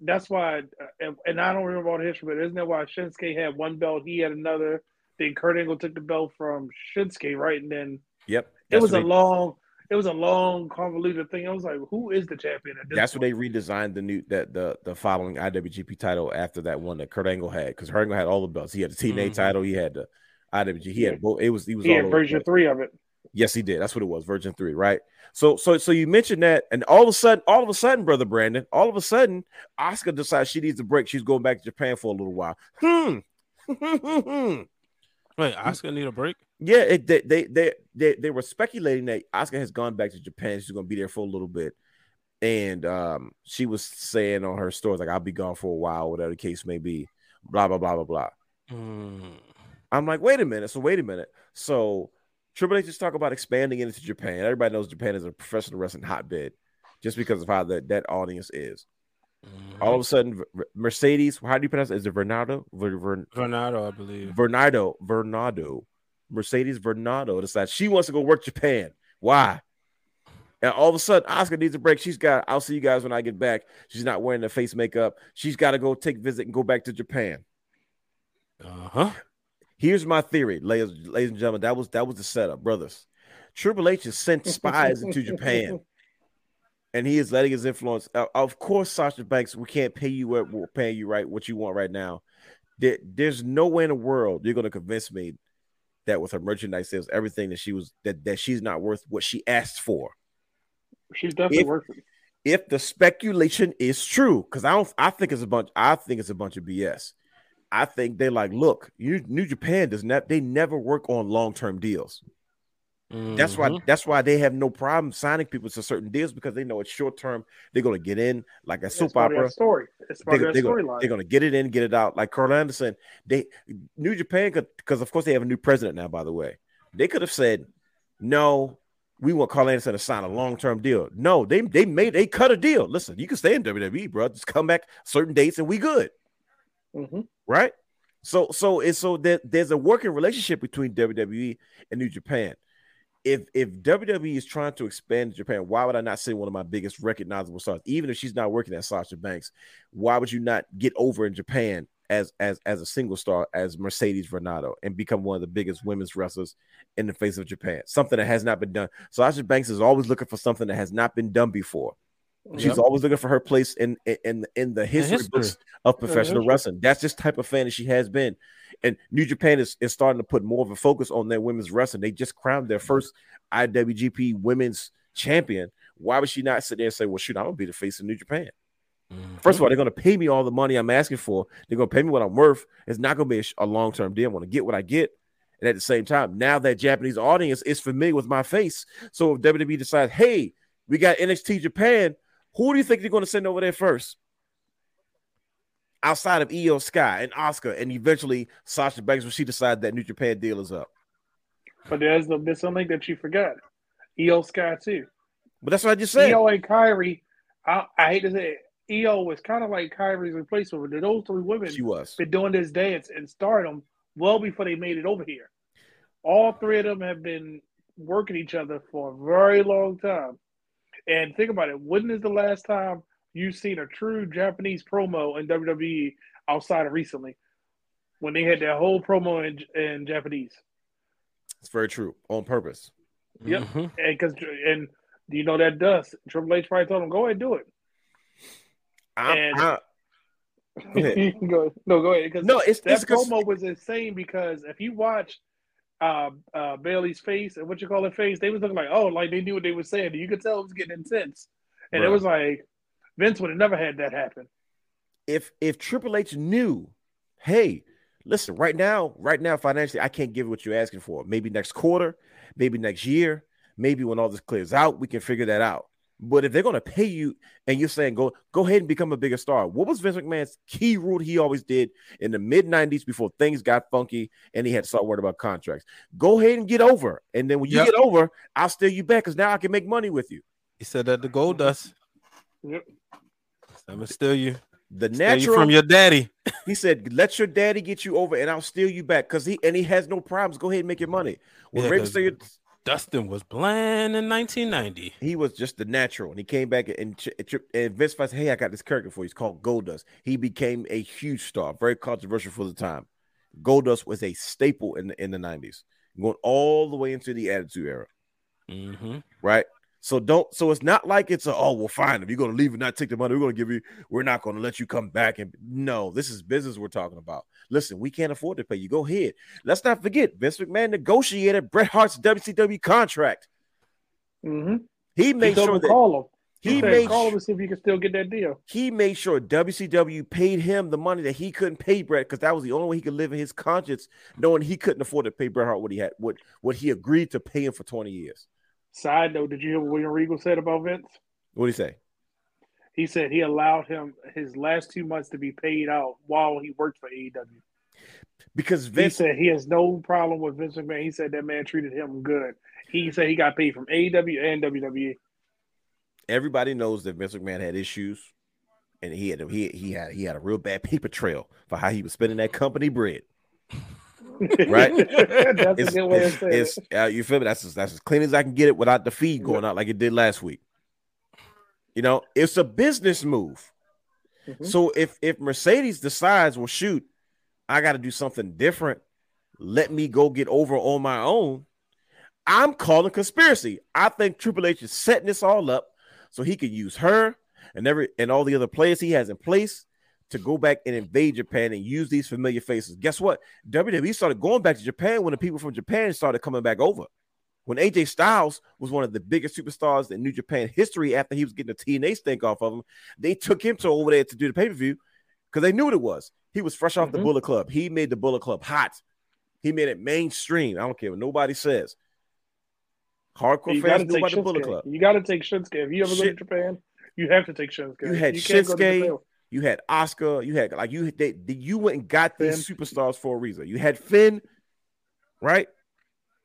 That's why, uh, and, and I don't remember all the history, but isn't that why Shinsuke had one belt? He had another. Then Kurt Angle took the belt from Shinsuke, right? And then Yep. it was a they- long, it was a long, convoluted thing. I was like, who is the champion That's when they redesigned the new that the the following IWGP title after that one that Kurt Angle had because Kurt Angle had all the belts. He had the TNA Mhm. title. He had the IWG. He had both. It was he was He all had version three of it. Yes, he did. That's what it was. Virgin three, right? So, so, so you mentioned that, and all of a sudden, all of a sudden, brother Brandon, all of a sudden, Asuka decides she needs a break. She's going back to Japan for a little while. Hmm. Wait, Asuka need a break? yeah, it, they, they, they, they, they were speculating that Asuka has gone back to Japan. She's going to be there for a little bit, and um, she was saying on her stories like, "I'll be gone for a while, whatever the case may be." Blah blah blah blah blah. Mm. I'm like, wait a minute. So wait a minute. So Triple H just talk about expanding into Japan. Everybody knows Japan is a professional wrestling hotbed, just because of how that that audience is. Mhm. All of a sudden, Mercedes. How do you pronounce it? Is it Varnado? Ver, Ver, Bernardo, I believe. Varnado. Varnado. Mercedes Varnado decides she wants to go work Japan. Why? And all of a sudden, Asuka needs a break. She's got. I'll see you guys when I get back. She's not wearing the face makeup. She's got to go take visit and go back to Japan. Uh huh. Here's my theory, ladies, ladies and gentlemen. That was that was the setup, brothers. Triple H has sent spies into Japan, and he is letting his influence. Uh, of course, Sasha Banks, we can't pay you what we're paying you right what you want right now. There, there's no way in the world you're going to convince me that with her merchandise sales, everything that she was that that she's not worth what she asked for. She's definitely If- worth it. If the speculation is true, because I don't, I think it's a bunch. I think it's a bunch of BS. I think they're like, look, you, New Japan does not. They never work on long term deals. That's why. Mhm. That's why they have no problem signing people to certain deals because they know it's short term. They're going to get in like a That's soap part opera. that story. It's They, part are of that gonna get it in, get it out. Like Karl Anderson, they New Japan could because of course they have a new president now. By the way, they could have said, "No, we want Karl Anderson to sign a long term deal." No, they they made they cut a deal. Listen, you can stay in WWE, bro. Just come back certain dates and we good Mhm. right? So so it's so that there's a working relationship between WWE and New Japan. If if WWE is trying to expand to Japan, why would I not say one of my biggest recognizable stars? Even if she's not working at Sasha Banks, why would you not get over in Japan as as as a single star as Mercedes Renato and become one of the biggest women's wrestlers in the face of Japan? Something that has not been done. Sasha Banks is always looking for something that has not been done before. She's Yep. always looking for her place in in in, the history, history. books of professional wrestling. That's just type of fan that she has been. And New Japan is, is starting to put more of a focus on their women's wrestling. They just crowned their first IWGP women's champion. Why would she not sit there and say, Well, shoot, I'm gonna be the face of New Japan? Mhm. First of all, they're gonna pay me all the money I'm asking for. They're gonna pay me what I'm worth. It's not gonna be a, a long-term deal. I want to get what I get. And at the same time, now that Japanese audience is familiar with my face. So if WWE decides, hey, we got NXT Japan, who do you think they're going to send over there first? Outside of Io Sky and Asuka, and eventually Sasha Banks when she decides that New Japan deal is up. But there's there's something that you forgot. Io Sky too. But that's what I just said. Io and Kairi. I, I hate to say it. Io was kind of like Kairi's replacement. But those three women She was. been doing this dance and stardom well before they made it over here. All three of them have been working each other for a very long time. And think about it, when is the last time you've seen a true Japanese promo in WWE outside of recently? When they had that whole promo in, in Japanese. It's very true. On purpose. Yep. Mhm. And because and you know that does Triple H probably told him go ahead and do it. I'm, And- I- Go ahead. go, no, go ahead. Because no, it's, that it's 'cause- promo was insane because if you watch uh, uh, Bayley's face and what you call it face, they was looking like oh, like they knew what they were saying. You could tell it was getting intense, and it was like Vince would have never had that happen. if if Triple H knew, hey, listen, right now, right now, financially, I can't give you what you're asking for. Maybe next quarter, maybe next year, maybe when all this clears out, we can figure that out. But if they're gonna pay you and you're saying go go ahead and become a bigger star, what was Vince McMahon's key rule he always did in the mid 90s before things got funky and he had to start worrying about contracts? Go ahead and get over. And then when you Yep. get over, I'll steal you back because now I can make money with you. He said that the gold dust. Yep. I'm gonna steal you. The Steal you natural from your daddy. He said, "Let your daddy get you over, and I'll steal you back." Because he and he has no problems. Go ahead and make your money. When Yeah, Rey 'cause- Mysterio, Dustin was bland in 1990. he was just the natural, and he came back and, ch- and Vince said, "Hey, I got this character for you. It's called Goldust." He became a huge star, very controversial for the time. Goldust was a staple in the in the nineties, going all the way into the Attitude Era, Mm-hmm. right? So don't. So it's not like it's a oh well fine if you're gonna leave and not take the money we're gonna give you we're not gonna let you come back and no this is business we're talking about. Listen, we can't afford to pay you. Go ahead. Let's not forget Vince McMahon negotiated Bret Hart's WCW contract. Mm-hmm. He He made told sure that call him. He, he made call him and see if you can still get that deal. he made sure WCW paid him the money that he couldn't pay Bret because that was the only way he could live in his conscience, knowing he couldn't afford to pay Bret Hart what he had what what he agreed to pay him for 20 years. Side note, did you hear what William Regal said about Vince? What did he say? He said he allowed him his last two months to be paid out while he worked for AEW. Because He Vince said he has no problem with Vince McMahon. He said that man treated him good. He said he got paid from AEW and. WWE. everybody knows that Vince McMahon had issues, and he had he he had he had a real bad paper trail for how he was spending that company bread. Right. That's It's, a good way it's, of saying it's it. uh, you feel me? That's as, that's as clean as I can get it without the feed going out like it did last week. You know, it's a business move. Mhm. So if if Mercedes decides, well, shoot, I got to do something different. Let me go get over on my own. I'm calling conspiracy. I think Triple H is setting this all up so he can use her and every and all the other players he has in place to go back and invade Japan and use these familiar faces. Guess what? WWE started going back to Japan when the people from Japan started coming back over. When AJ Styles was one of the biggest superstars in New Japan history after he was getting a TNA stink off of him, they took him to over there to do the pay per view because they knew what it was. He was fresh off the Mhm. Bullet Club. He made the Bullet Club hot. He made it mainstream. I don't care what nobody says. Hardcore You fans knew take about the Bullet Club. Shinsuke. You got to take Shinsuke. If you ever go to Japan, you have to take Shinsuke. You had can't go to Shinsuke. You had Asuka. You had like you they, you went and got these superstars for a reason. You had Finn, right?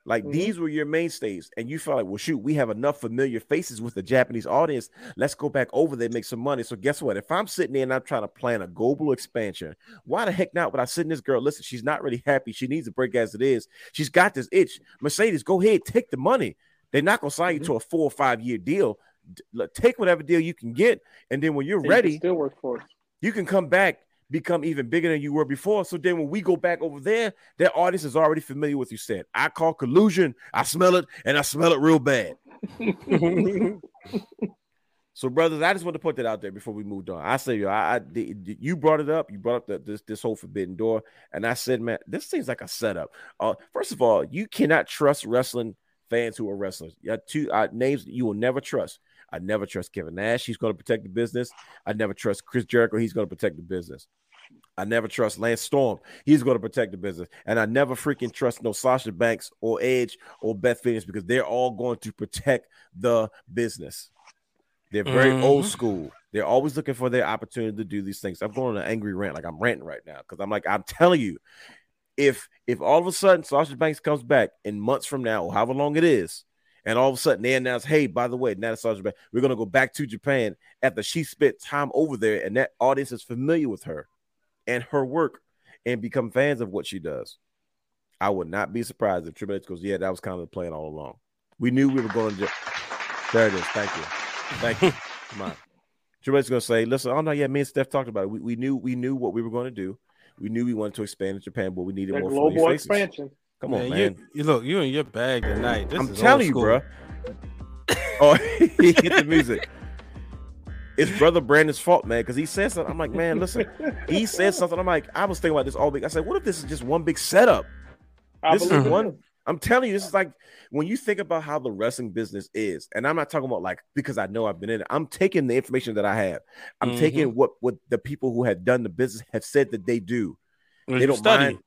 Like Mhm. these were your mainstays, and you felt like, well, shoot, we have enough familiar faces with the Japanese audience. Let's go back over there, and make some money. So guess what? If I'm sitting there and I'm trying to plan a global expansion, why the heck not? Would I sit in this girl? Listen, she's not really happy. She needs a break as it is. She's got this itch. Mercedes, go ahead, take the money. They're not gonna sign Mhm. you to a four or five year deal. D- Take whatever deal you can get, and then when you're And you ready, still work for us. You can come back, become even bigger than you were before. So then when we go back over there, their audience is already familiar with you said. I call collusion, I smell it, and I smell it real bad. So, brothers, I just want to put that out there before we moved on. I say, yo, I, I you brought it up. You brought up the, this this whole forbidden door, and I said, man, this seems like a setup. Uh, first of all, you cannot trust wrestling fans who are wrestlers. You two uh, names that you will never trust. I never trust Kevin Nash. He's going to protect the business. I never trust Chris Jericho. He's going to protect the business. I never trust Lance Storm. He's going to protect the business. And I never freaking trust no Sasha Banks or Edge or Beth Phoenix because they're all going to protect the business. They're very Mhm. old school. They're always looking for their opportunity to do these things. I'm going on an angry rant, like I'm ranting right now, because I'm like, I'm telling you, if if all of a sudden Sasha Banks comes back in months from now, or however long it is, And all of a sudden they announce, hey, by the way, Sargent, we're gonna go back to Japan after she spent time over there, and that audience is familiar with her and her work and become fans of what she does. I would not be surprised if Triple H goes, yeah, that was kind of the plan all along. We knew we were going to. There it is. Thank you. Thank you. Come on. Triple H is going to say, listen, oh no, yeah, me and Steph talked about it. We, we knew we knew what we were going to do. We knew we wanted to expand in Japan, but we needed That more global expansion. Come on, Man, man. You, you look, you in your bag tonight. This I'm is telling you, bro. Oh, he hit the music. It's brother Brandon's fault, man, because he said something. I'm like, man, listen. He said something. I'm like, I was thinking about this all week. I said, what if this is just one big setup? I This is believe it. one. I'm telling you, this is like when you think about how the wrestling business is, and I'm not talking about like because I know I've been in it. I'm taking the information that I have. I'm Mhm. taking what what the people who have done the business have said that they do. Well, They don't study. mind.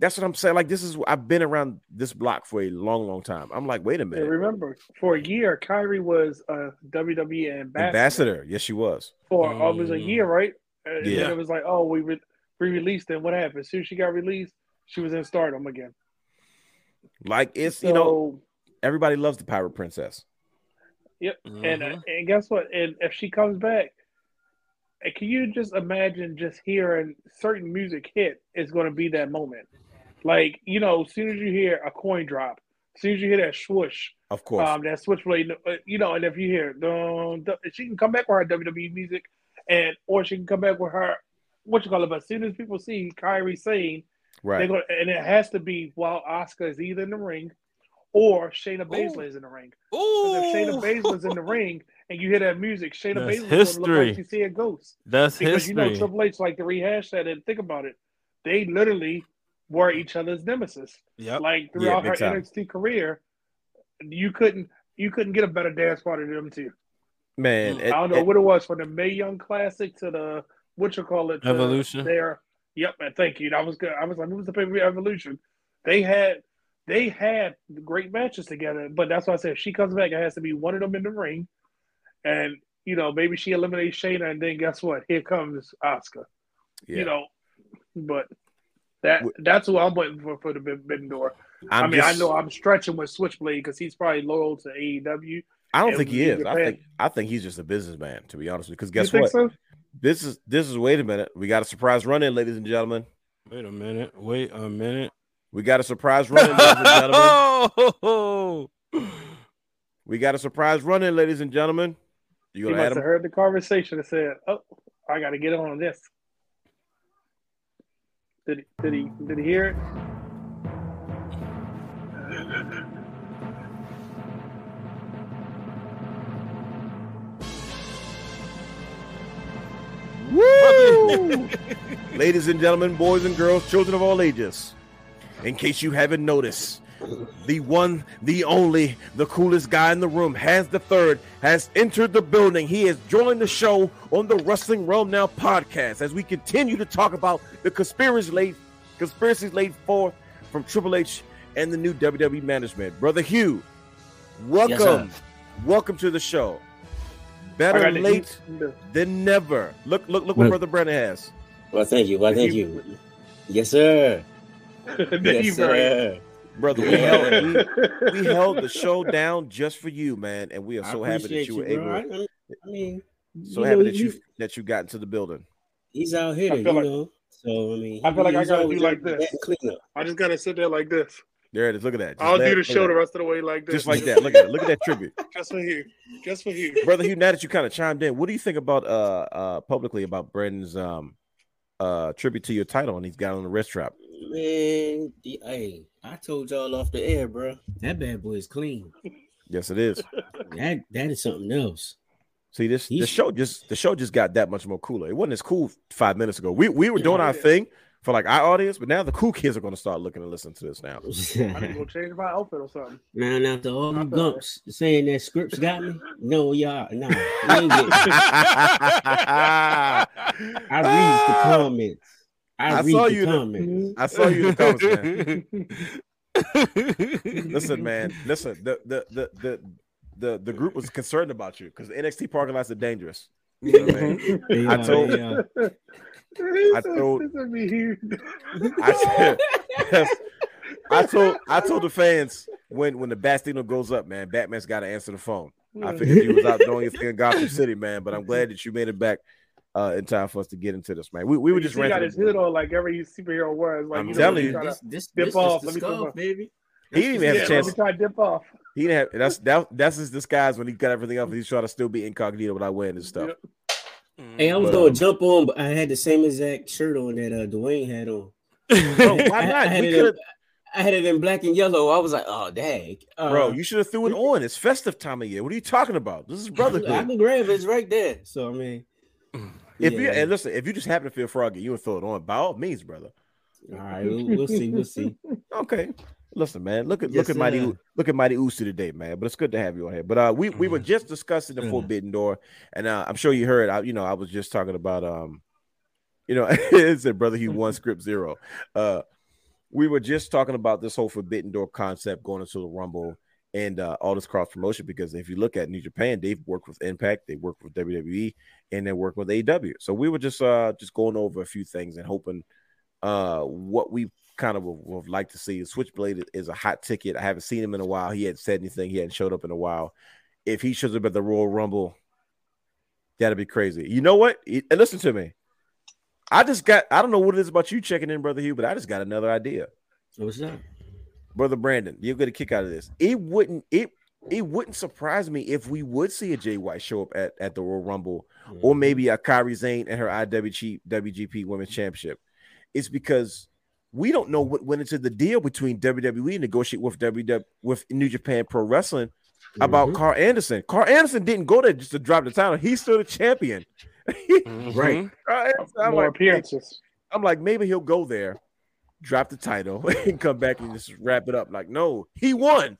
That's what I'm saying. Like this is I've been around this block for a long, long time. I'm like, wait a And minute, remember, for a year, Kairi was a WWE ambassador, ambassador. Yes, she was. for uh, it was a Mm. year, right? And Yeah. then it was like, oh, we re- re-released. And what happened? As soon as she got released, she was in Stardom again. Like it's so, you know everybody loves the Pirate Princess. Yep. And Mhm. uh, and guess what? And if she comes back, uh, can you just imagine just hearing certain music hit is going to be that moment? Like you know, as soon as you hear a coin drop, as soon as you hear that swoosh, Of course, um, that switchblade, uh, you know, and if you hear, dun, dun, she can come back with her WWE music, and or she can come back with her, what you call it. But as soon as people see Kairi Sane, they're right? going, and it has to be while Asuka is either in the ring, or Shayna Baszler is in the ring. Because if Shayna Ooh, Baszler's in the ring and you hear that music, Shayna That's Baszler's going look history. like she see a ghost. that's Because history. you know Triple H like to rehash that and think about it. They literally were each other's nemesis. yep. Like throughout big her time. NXT career, you couldn't you couldn't get a better dance partner than them two. Man, Mm. I don't know and- what it was from the Mae Young Classic to the what you call it to Evolution. Their yep, man, thank you. That was good. I was like, it was the favorite Evolution. They had they had great matches together, but that's why I said if she comes back, it has to be one of them in the ring, and you know maybe she eliminates Shayna, and then guess what? Here comes Asuka. yeah. You know, but that that's who I'm waiting for for the Forbidden Door. i I'm mean, just- I know I'm stretching with Switchblade because he's probably loyal to AEW. I don't think he in is. I think I think he's just a businessman, to be honest with you. Because You guess think what? so? This is this is wait a minute. We got a surprise run in, ladies and gentlemen. Wait a minute. Wait a minute. We got a surprise run in, ladies and gentlemen. Oh, We got a surprise run in, ladies and gentlemen. You He gonna must have heard the conversation and said, "Oh, I got to get on this." Did he? Did he? Did he hear it? Woo! ladies and gentlemen, boys and girls, children of all ages. In case you haven't noticed, the one, the only, the coolest guy in the room, Has the Third, has entered the building. He has joined the show on the Wrestling Wrealm Now podcast as we continue to talk about the conspiracies laid, conspiracies laid forth from Triple H and the new WWE management. Brother Hugh, welcome, welcome to the show. Better late eat- than never. Look, look, look what Well- Brother Brandon has. Well, thank you. Well, thank you. Yes, sir. Then Yes, he right. sir. Brother, we held, we, we held the show down just for you, man, and we are so happy that appreciate you were bro. able. I, I mean, So you happy know, that you that you got into the building. he's out here, you like- know. So I mean, I feel like I gotta always do like this. batting Cleanup. I just gotta sit there like this. There it is. Look at that. Just I'll let- do the show at the rest of the way like this. Just like that. Look at it. Look at that tribute, Just for you. Just for you. brother Hugh. Now that you kind of chimed in, what do you think about uh uh publicly about Brandon's um uh tribute to your title and he's got on the wrist trap? Man, the- hey, I told y'all off the air, bro. That bad boy is clean. Yes, it is. That that is something else. See this the show just the show just got that much more cooler. It wasn't as cool five minutes ago. We we were doing our thing for like our audience, but now the cool kids are going to start looking and listening to this now. I need to change my outfit or something. Man, after all I them feel gumps saying that scripts got me, no, y'all, nah, you ain't getting I I read the comments. I, I read saw the you the- comments. I saw you in the comments, man. Listen, man. Listen, the the the the the, the group was concerned about you because the NXT parking lots are dangerous. You know what I mean? They I told- they are. I told- This would be huge. I yes. I told I told the fans when when the bat signal goes up, man, Batman's got to answer the phone. I figured you was out doing your thing in Gotham City, man, but I'm glad that you made it back uh, in time for us to get into this, man. We, we were just he got his hood on like every superhero was. Like I'm you telling know, you. This, this, dip this off, is let me come skull, up. baby. He didn't even have yeah, a chance. let me try to dip off. He didn't have that's that that's his disguise when he got everything up. He's trying to still be incognito without wearing his stuff. Hey, I was But, gonna um, jump on, but I had the same exact shirt on that uh, Dwayne had on. Bro, why I, I not? had We it in, I had it in black and yellow. I was like, oh dang, uh, bro, you should have threw it on. It's festive time of year. What are you talking about? This is I brotherhood. can grab it. It's right there. So I mean, If you and listen, if you just happen to feel froggy, you would throw it on. By all means, brother. all right, we'll, we'll see, we'll see. Okay. Listen, man. Look at Yes, look at Mighty look at Mighty Usi today, man. But it's good to have you on here. But uh we we were just discussing the Mhm. forbidden door, and uh I'm sure you heard I you know I was just talking about um you know it said brother Hugh one script zero. Uh we were just talking about this whole forbidden door concept going into the rumble and uh, all this cross promotion because if you look at New Japan, they've worked with Impact, they worked with WWE, and they work with AEW. So we were just uh just going over a few things and hoping uh what we kind of would, would like to see. Switchblade is- a hot ticket. I haven't seen him in a while. He hadn't said anything. He hadn't showed up in a while. If he shows up at the Royal Rumble, that'd be crazy. You know what? Listen to me. I just got. I don't know what it is about you checking in, brother Hugh, but I just got another idea, So What's up? Brother Brandon. You'll get a kick out of this. It wouldn't. It it wouldn't surprise me if we would see a Jay White show up at, at the Royal Rumble or maybe a Kairi Sane and her IWG WGP Women's Championship. It's because we don't know what went into the deal between WWE negotiate with WW with New Japan Pro Wrestling about Mhm. Karl Anderson. Karl Anderson didn't go there just to drop the title. He's still the champion. Right. Anderson, I'm, More like, appearances. I'm like, maybe he'll go there, drop the title, and come back and just wrap it up. Like, no, he won.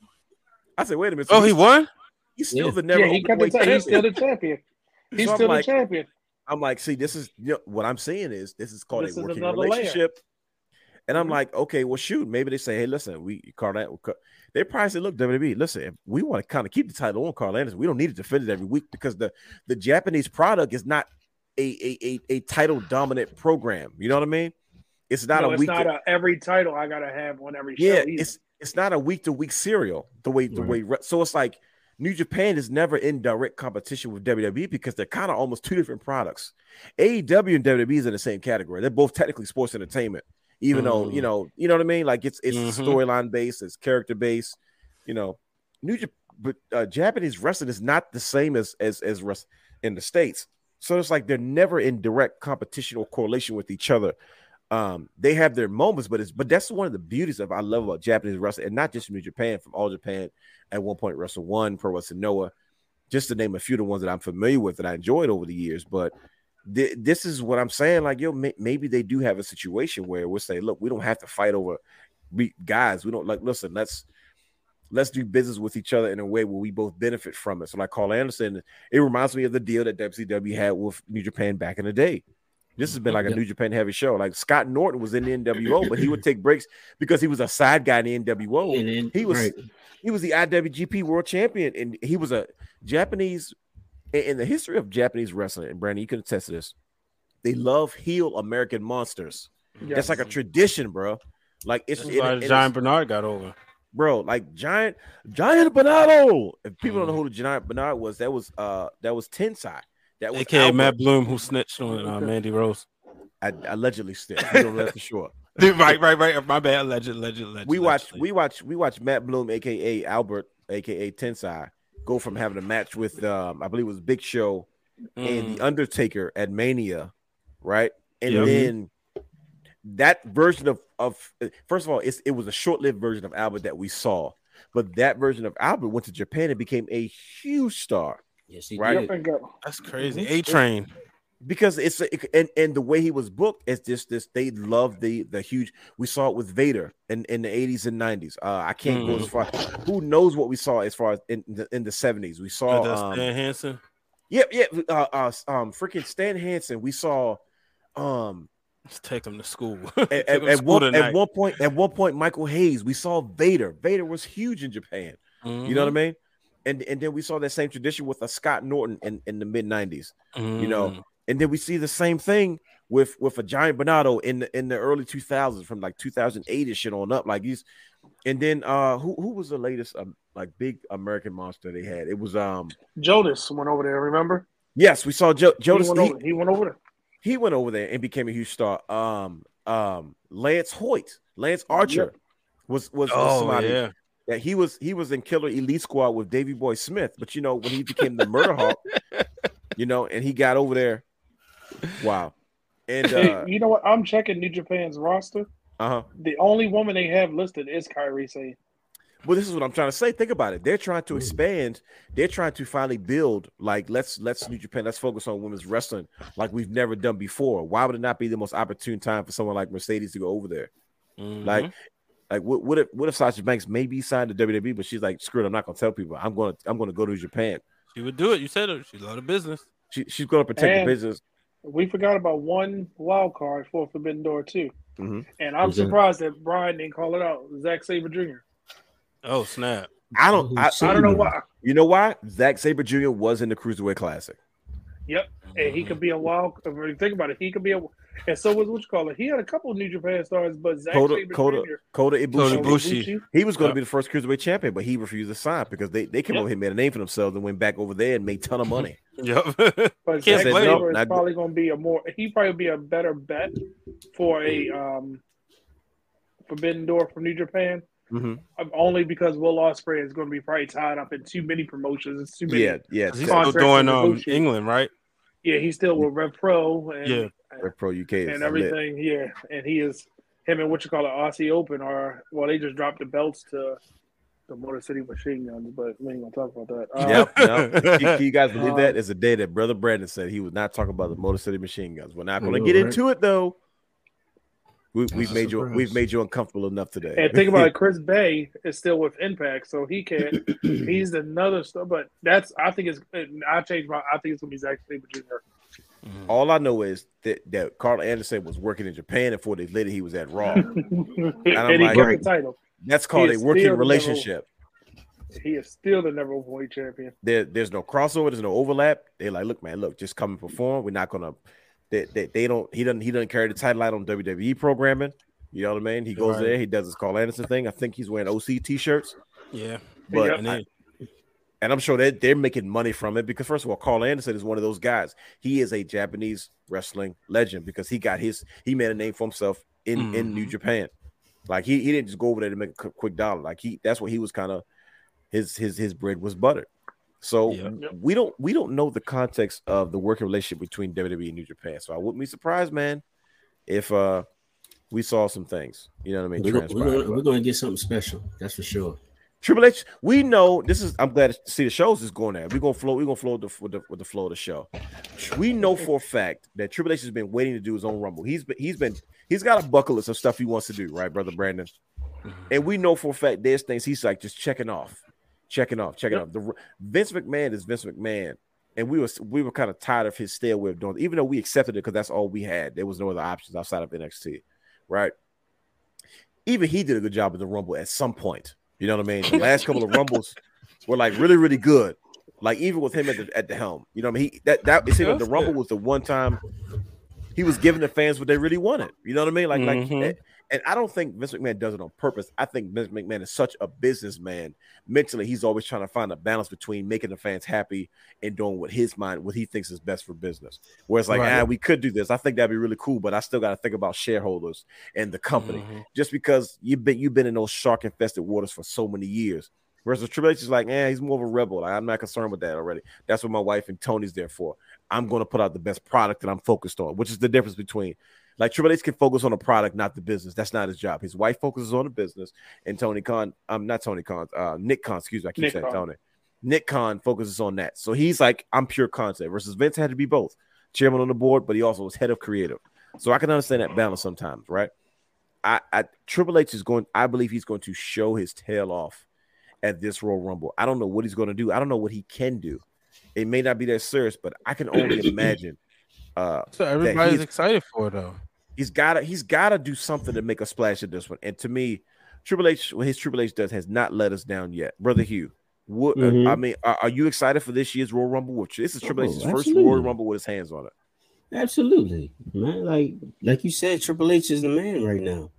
I said, wait a minute. so Oh, he won. He's still Yeah. the never. yeah, he got the openweight title. He's still champion. the champion. He's So I'm still like- the champion. I'm like, see, this is you know, what I'm saying is this is called This a working another layer. relationship. And I'm Mhm. like, okay, well, shoot, maybe they say, hey, listen, we Karl, An- they probably say, look, WWE, listen, we want to kind of keep the title on Karl Anderson, we don't need to defend it every week because the the Japanese product is not a a a, a title dominant program. You know what I mean? It's not no, a it's week. not a, every title I gotta have on every show. yeah, either. it's it's not a week to week serial the way the Right. way so it's like New Japan is never in direct competition with WWE because they're kind of almost two different products. AEW and WWE is in the same category. They're both technically sports entertainment, even though you Mm. know you know what I mean. Like it's it's Mhm. storyline based, it's character based. You know, New Japan, but uh, Japanese wrestling is not the same as as as in the states. So it's like they're never in direct competition or correlation with each other um they have their moments but it's but that's one of the beauties of i love about japanese wrestling and not just from new japan from all japan at one point wrestle one pro wrestling noah just to name a few of the ones that i'm familiar with that i enjoyed over the years but thi- this is what i'm saying like yo may- maybe they do have a situation where we'll say look we don't have to fight over we guys we don't like listen let's let's do business with each other in a way where we both benefit from it. So like karl anderson it reminds me of the deal that wcw had with new japan back in the day this has been like a Yep. New Japan heavy show. Like Scott Norton was in the NWO, but he would take breaks because he was a side guy in the NWO. And then, he was right. he was the IWGP World Champion, and he was a Japanese. In in the history of Japanese wrestling, and Brandon, you can attest to this. They love heel American monsters. Yes. That's like a tradition, bro. Like it's, it- why it- Giant Bernard got over. bro. Like giant, giant Bernardo. If people don't know who the giant Bernard was, that was uh that was Tensai. That was AKA Albert. Matt Bloom, who snitched on uh, Mandy Rose. I, allegedly still. We don't know that for sure. right, right, right. My bad. Alleged, alleged, alleged. we watched we watched we watched Matt Bloom, aka Albert, aka Tensai, go from having a match with um I believe it was Big Show and Mm. the Undertaker at Mania, right? And Yep. then that version of of first of all, it's, it was a short lived version of Albert that we saw, but that version of Albert went to Japan and became a huge star Yes, he Right. did. Yep, and go. That's crazy. Mhm. A Train. because it's a, and and the way he was booked is just this they love the the huge we saw it with Vader in, in the 80s and 90s uh I can't go as far who knows what we saw as far as in the in the 70s we saw Uh, um, Stan Hansen. Yep, yep. Uh, uh, um, freaking Stan Hansen. We saw, um, Let's take him to school. at, at, him at school one at one point, at one point, Michael Hayes. We saw Vader. Vader was huge in Japan. You know what I mean? And and then we saw that same tradition with a Scott Norton in, in the mid '90s. Mhm. You know, And then we see the same thing with with a giant Bernardo in the in the early 2000s from like 2008 and shit on up. Like he's and then uh who who was the latest um, like big American monster they had? It was um Jonas went over there. Remember? yes, we saw jo- Jonas. he, went He, over, he went over there. he went over there and became a huge star. Um um Lance Hoyt, Lance Archer Yep. was was, was Oh somebody yeah. That he was he was in Killer Elite Squad with Davy Boy Smith, but you know when he became the Murder Hawk, you know, and he got over there. Wow, and Hey, uh you know what? I'm checking New Japan's roster. Uh huh. The only woman they have listed is Kairi Sane. Well, this is what I'm trying to say. Think about it. They're trying to expand. They're trying to finally build. Like let's let's New Japan. Let's focus on women's wrestling like we've never done before. Why would it not be the most opportune time for someone like Mercedes to go over there? Mhm. Like, like what, what if what if Sasha Banks maybe signed to WWE, but she's like, screw it, I'm not gonna tell people. I'm gonna I'm gonna go to Japan. she would do it. You said it. She loved the business. She, she's gonna protect And- the business. We forgot about one wild card for Forbidden Door too, Mhm. and I'm Who's that? surprised that Brian didn't call it out. Zack Sabre Jr. Oh snap! I don't. I, I don't know why. you know why? Zack Sabre Jr. was in the Cruiserweight Classic. Yep, and he could be a wild. If you think about it, he could be a. And so was what you call it. He had a couple of New Japan stars, but Zack Kota, Saber Kota, Jr. Kota Ibushi. Kota Ibushi. He was going to be the first Cruiserweight champion, but he refused to sign because they, they came Yep. over here, made a name for themselves, and went back over there and made a ton of money. Yep. But Can't Zack Sabre him. is probably going to be a more. He probably be a better bet for a um Forbidden Door from New Japan. Mhm. Um, Only because Will Ospreay is going to be probably tied up in too many promotions. It's too many. Yeah, yeah. 'Cause he's Contract still doing um. England, right? Yeah, he's still with Rev Pro and Yeah. Rev Pro UK is and lit. everything. Yeah, and he is him and what you call it, Aussie Open are well, they just dropped the belts to the Motor City Machine Guns, but we ain't gonna talk about that. Uh, Yep, yep. Can, can you guys believe Um, that? It's a day that Brother Brandon said he was not talking about the Motor City Machine Guns. We're not going to know, get right? into it though. We, That's we've a made you we've made you uncomfortable enough today. And think about it, Chris Bey is still with Impact, so he can't. he's another stuff, but that's I think it's. I changed my. I think it's gonna be Zack Sabre Jr. Mm-hmm. All I know is that, that Karl Anderson was working in Japan, and four days later he was at Raw. and he like- got the title. That's called a working still the relationship. He is still the number one champion. There, there's no crossover. There's no overlap. They're like, look, man, look, just come and perform. We're not gonna. They, they, they don't. He doesn't. He doesn't carry the title out on WWE programming. You know what I mean? He goes Right. there. He does his Karl Anderson thing. I think he's wearing OC t-shirts. Yeah. But. And I, and I'm sure that they're making money from it because first of all, Karl Anderson is one of those guys. He is a Japanese wrestling legend because he got his he made a name for himself in in New Mhm. Japan. Like he, he didn't just go over there to make a quick dollar. Like he that's what he was kind of his his his bread was buttered. So Yep. we don't we don't know the context of the working relationship between WWE and New Japan. So I wouldn't be surprised, man, if uh we saw some things. You know what I mean? We're, gonna, we're, gonna, we're gonna get something special. That's for sure. Triple H, we know this is. I'm glad to see the shows is going there. We're gonna flow. We're gonna flow with the, with the with the flow of the show. We know for a fact that Triple H has been waiting to do his own Rumble. He's been he's been he's got a bucket list of stuff he wants to do, right, brother Brandon? And we know for a fact there's things he's like just checking off, checking off, checking Yep. off. The Vince McMahon is Vince McMahon, and we was we were kind of tired of his stale way of doing. It, even though we accepted it because that's all we had. There was no other options outside of NXT, right? Even he did a good job of the Rumble at some point. You know what I mean? The last couple of Rumbles were like really, really good. Like even with him at the at the helm, you know what I mean? He that that it seemed like the Rumble was the one time he was giving the fans what they really wanted. You know what I mean? Like like Mhm. And I don't think Vince McMahon does it on purpose. I think Vince McMahon is such a businessman. Mentally, he's always trying to find a balance between making the fans happy and doing what his mind, what he thinks is best for business. Whereas, like, Right. ah, we could do this. I think that'd be really cool, but I still got to think about shareholders and the company. Mhm. Just because you've been you've been in those shark infested waters for so many years. Whereas Triple H is like, eh, he's more of a rebel. Like, I'm not concerned with that already. That's what my wife and Tony's there for. I'm going to put out the best product that I'm focused on, which is the difference between like Triple H can focus on the product, not the business. That's not his job. His wife focuses on the business, and Tony Khan, I'm um, not Tony Khan, uh, Nick Khan, excuse me, I keep Nick saying Khan. Tony. Nick Khan focuses on that. So he's like, I'm pure content versus Vince had to be both chairman on the board, but he also was head of creative. So I can understand that balance sometimes, right? I, I Triple H is going, I believe he's going to show his tail off at this Royal Rumble. I don't know what he's going to do. I don't know what he can do. It may not be that serious, but I can only imagine uh So everybody's he's- excited for it though. he's gotta he's gotta do something to make a splash at this one. And to me, Triple H, what his Triple H does has not let us down yet, brother Hugh. What Mhm. I mean, are, are you excited for this year's Royal Rumble? Which this is Triple Oh, H's first. Royal Rumble with his hands on it. Absolutely, man. Like like you said, Triple H is the man right now.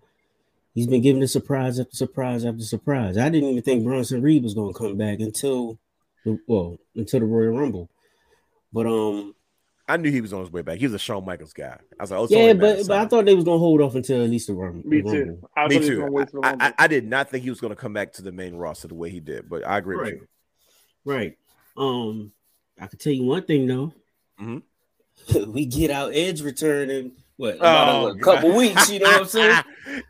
He's been giving us surprise after surprise after surprise. I didn't even think Bronson Reed was going to come back until, the, well, until the Royal Rumble. But um, I knew he was on his way back. He was a Shawn Michaels guy. I was like, oh, yeah, only a matter but but I thought they was gonna hold off until at least the Rumble. Me the too. Rumble. I Me thought he was too. gonna wait till the I, I, I did not think he was going to come back to the main roster the way he did, but I agree Right. with you. Right. Um, I can tell you one thing though. Mhm. we get our Edge returning what Oh, a, what, couple weeks. You know what I'm saying?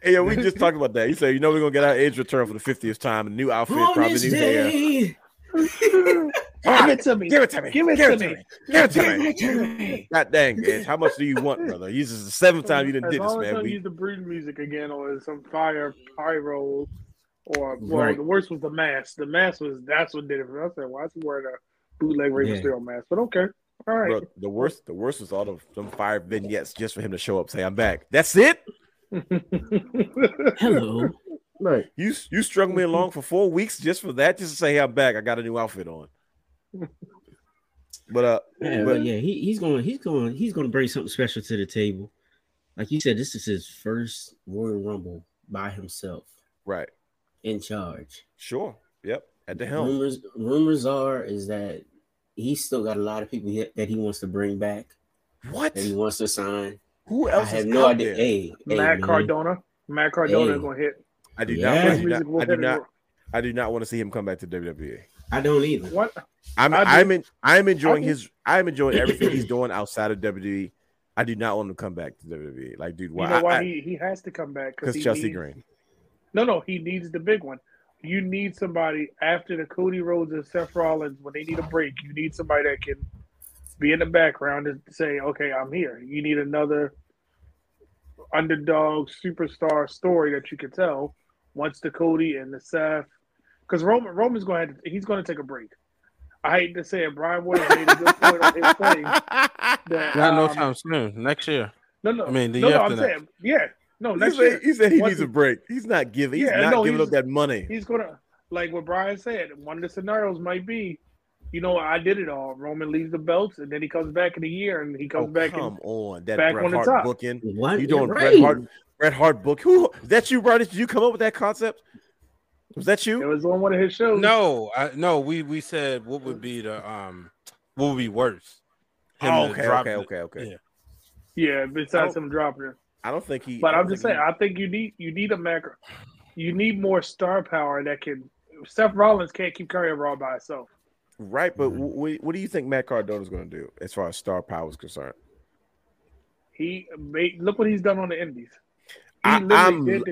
hey, yeah, we just talked about that. You said, you know, we're gonna get our edge return for the 50th time. A new outfit, On probably new hair. day, Give it to me. Give it to me. Give it Give to it me. me. Give it to give me. it to me. God dang, Edge. How much do you want, brother? This is the seventh time you didn't As did this, man. We, use the breed music again, or some fire pyro, or well, Right. the worst was the mask. The mask was that's what did it. for me. I said, why is he wearing a bootleg Rey Yeah. Mysterio mask? But okay, all right. bro, the worst, the worst was all of them fire vignettes just for him to show up, say, I'm back. That's it. Hello. right. You you strung me along for four weeks just for that, just to say, hey, I'm back. I got a new outfit on. But uh, Yeah, but but yeah, he, he's going, he's going, he's going to bring something special to the table. Like you said, this is his first Royal Rumble by himself right, in charge. sure, yep, at the helm. Rumors, rumors are is that he's still got a lot of people he, that he wants to bring back, What? that he wants to sign. Who else? I else have is no out idea. there? Hey, hey, Matt man. Cardona. Matt Cardona Hey. is gonna hit. I do Yeah. not. I do not. I do not. I do not want to see him come back to WWE. I don't either. What? I'm. I do. I'm. In, I'm enjoying his. I'm enjoying everything he's doing outside of WWE. I do not want him to come back to WWE. Like, dude, why? You know why I- he, he has to come back? Because he Chelsea needs- Green. No, no, he needs the big one. You need somebody after the Cody Rhodes and Seth Rollins when they need a break. You need somebody that can be in the background and say, "Okay, I'm here." You need another underdog superstar story that you can tell once the Cody and the Seth, because Roman Roman's going to he's going to take a break. I hate to say it, Brian Williams made a good point on his thing. That, Not no um, time soon. Next year. No, no, I mean, the no, year no. after I'm that. saying, yeah, no. He Next said, year, he said he needs a break. He's not giving. He's Yeah, not no, giving he's- up that money. he's gonna like what Brian said. One of the scenarios might be, you know, I did it all. Roman leaves the belts, and then he comes back in a year, and he Oh, comes back come and on, that back Bret on the Hart top. booking. What? You doing You're Bret. Hart? Bret Hart book? Who? Is that you, Brian? Did you come up with that concept? Was that you? it was on one of his shows. No, I, no. We we said what would be the um what would be worse. Him Oh, to okay, okay, okay, okay. Yeah. yeah. Besides him dropping it, I don't think he. but I I'm just think saying, I think you need you need a macro. You need more star power that can. Seth Rollins can't keep carrying Raw by itself. right. But wh- what do you think Matt Cardona is going to do as far as star power is concerned? He made look what he's done on the Indies. I, I'm.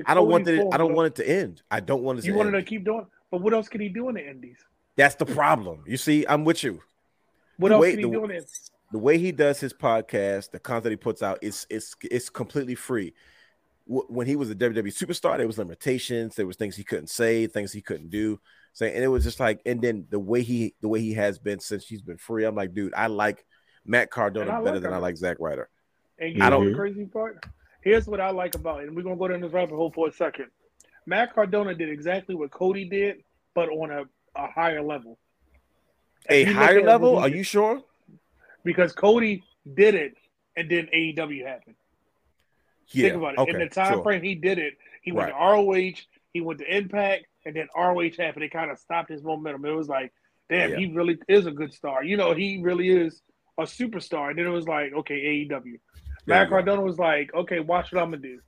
I don't want it. I don't want it to end. I don't want it to. You wanted end. to keep doing, but what else can he do in the Indies? That's the problem. You see, I'm with you. What The else way- can he the- do in the way he does his podcast, the content he puts out, it's it's it's completely free. When he was a WWE superstar, there was limitations. There was things he couldn't say, things he couldn't do. So, and it was just like, and then the way he the way he has been since he's been free, I'm like, dude, I like Matt Cardona better like than I like Zack Ryder. And I don't- know the crazy part? Here's what I like about it, and we're gonna go down this rabbit hole for a second. Matt Cardona did exactly what Cody did, but on a, a higher level. A If higher level? Are you sure? Because Cody did it, and then AEW happened. Yeah. Think about it. Okay. In the time sure. frame he did it, he went Right. to ROH, he went to Impact, and then ROH happened. It kind of stopped his momentum. It was like, damn, Yeah. he really is a good star. You know, he really is a superstar. And then it was like, okay, AEW. Matt. Cardona was like, okay, watch what I'm gonna do.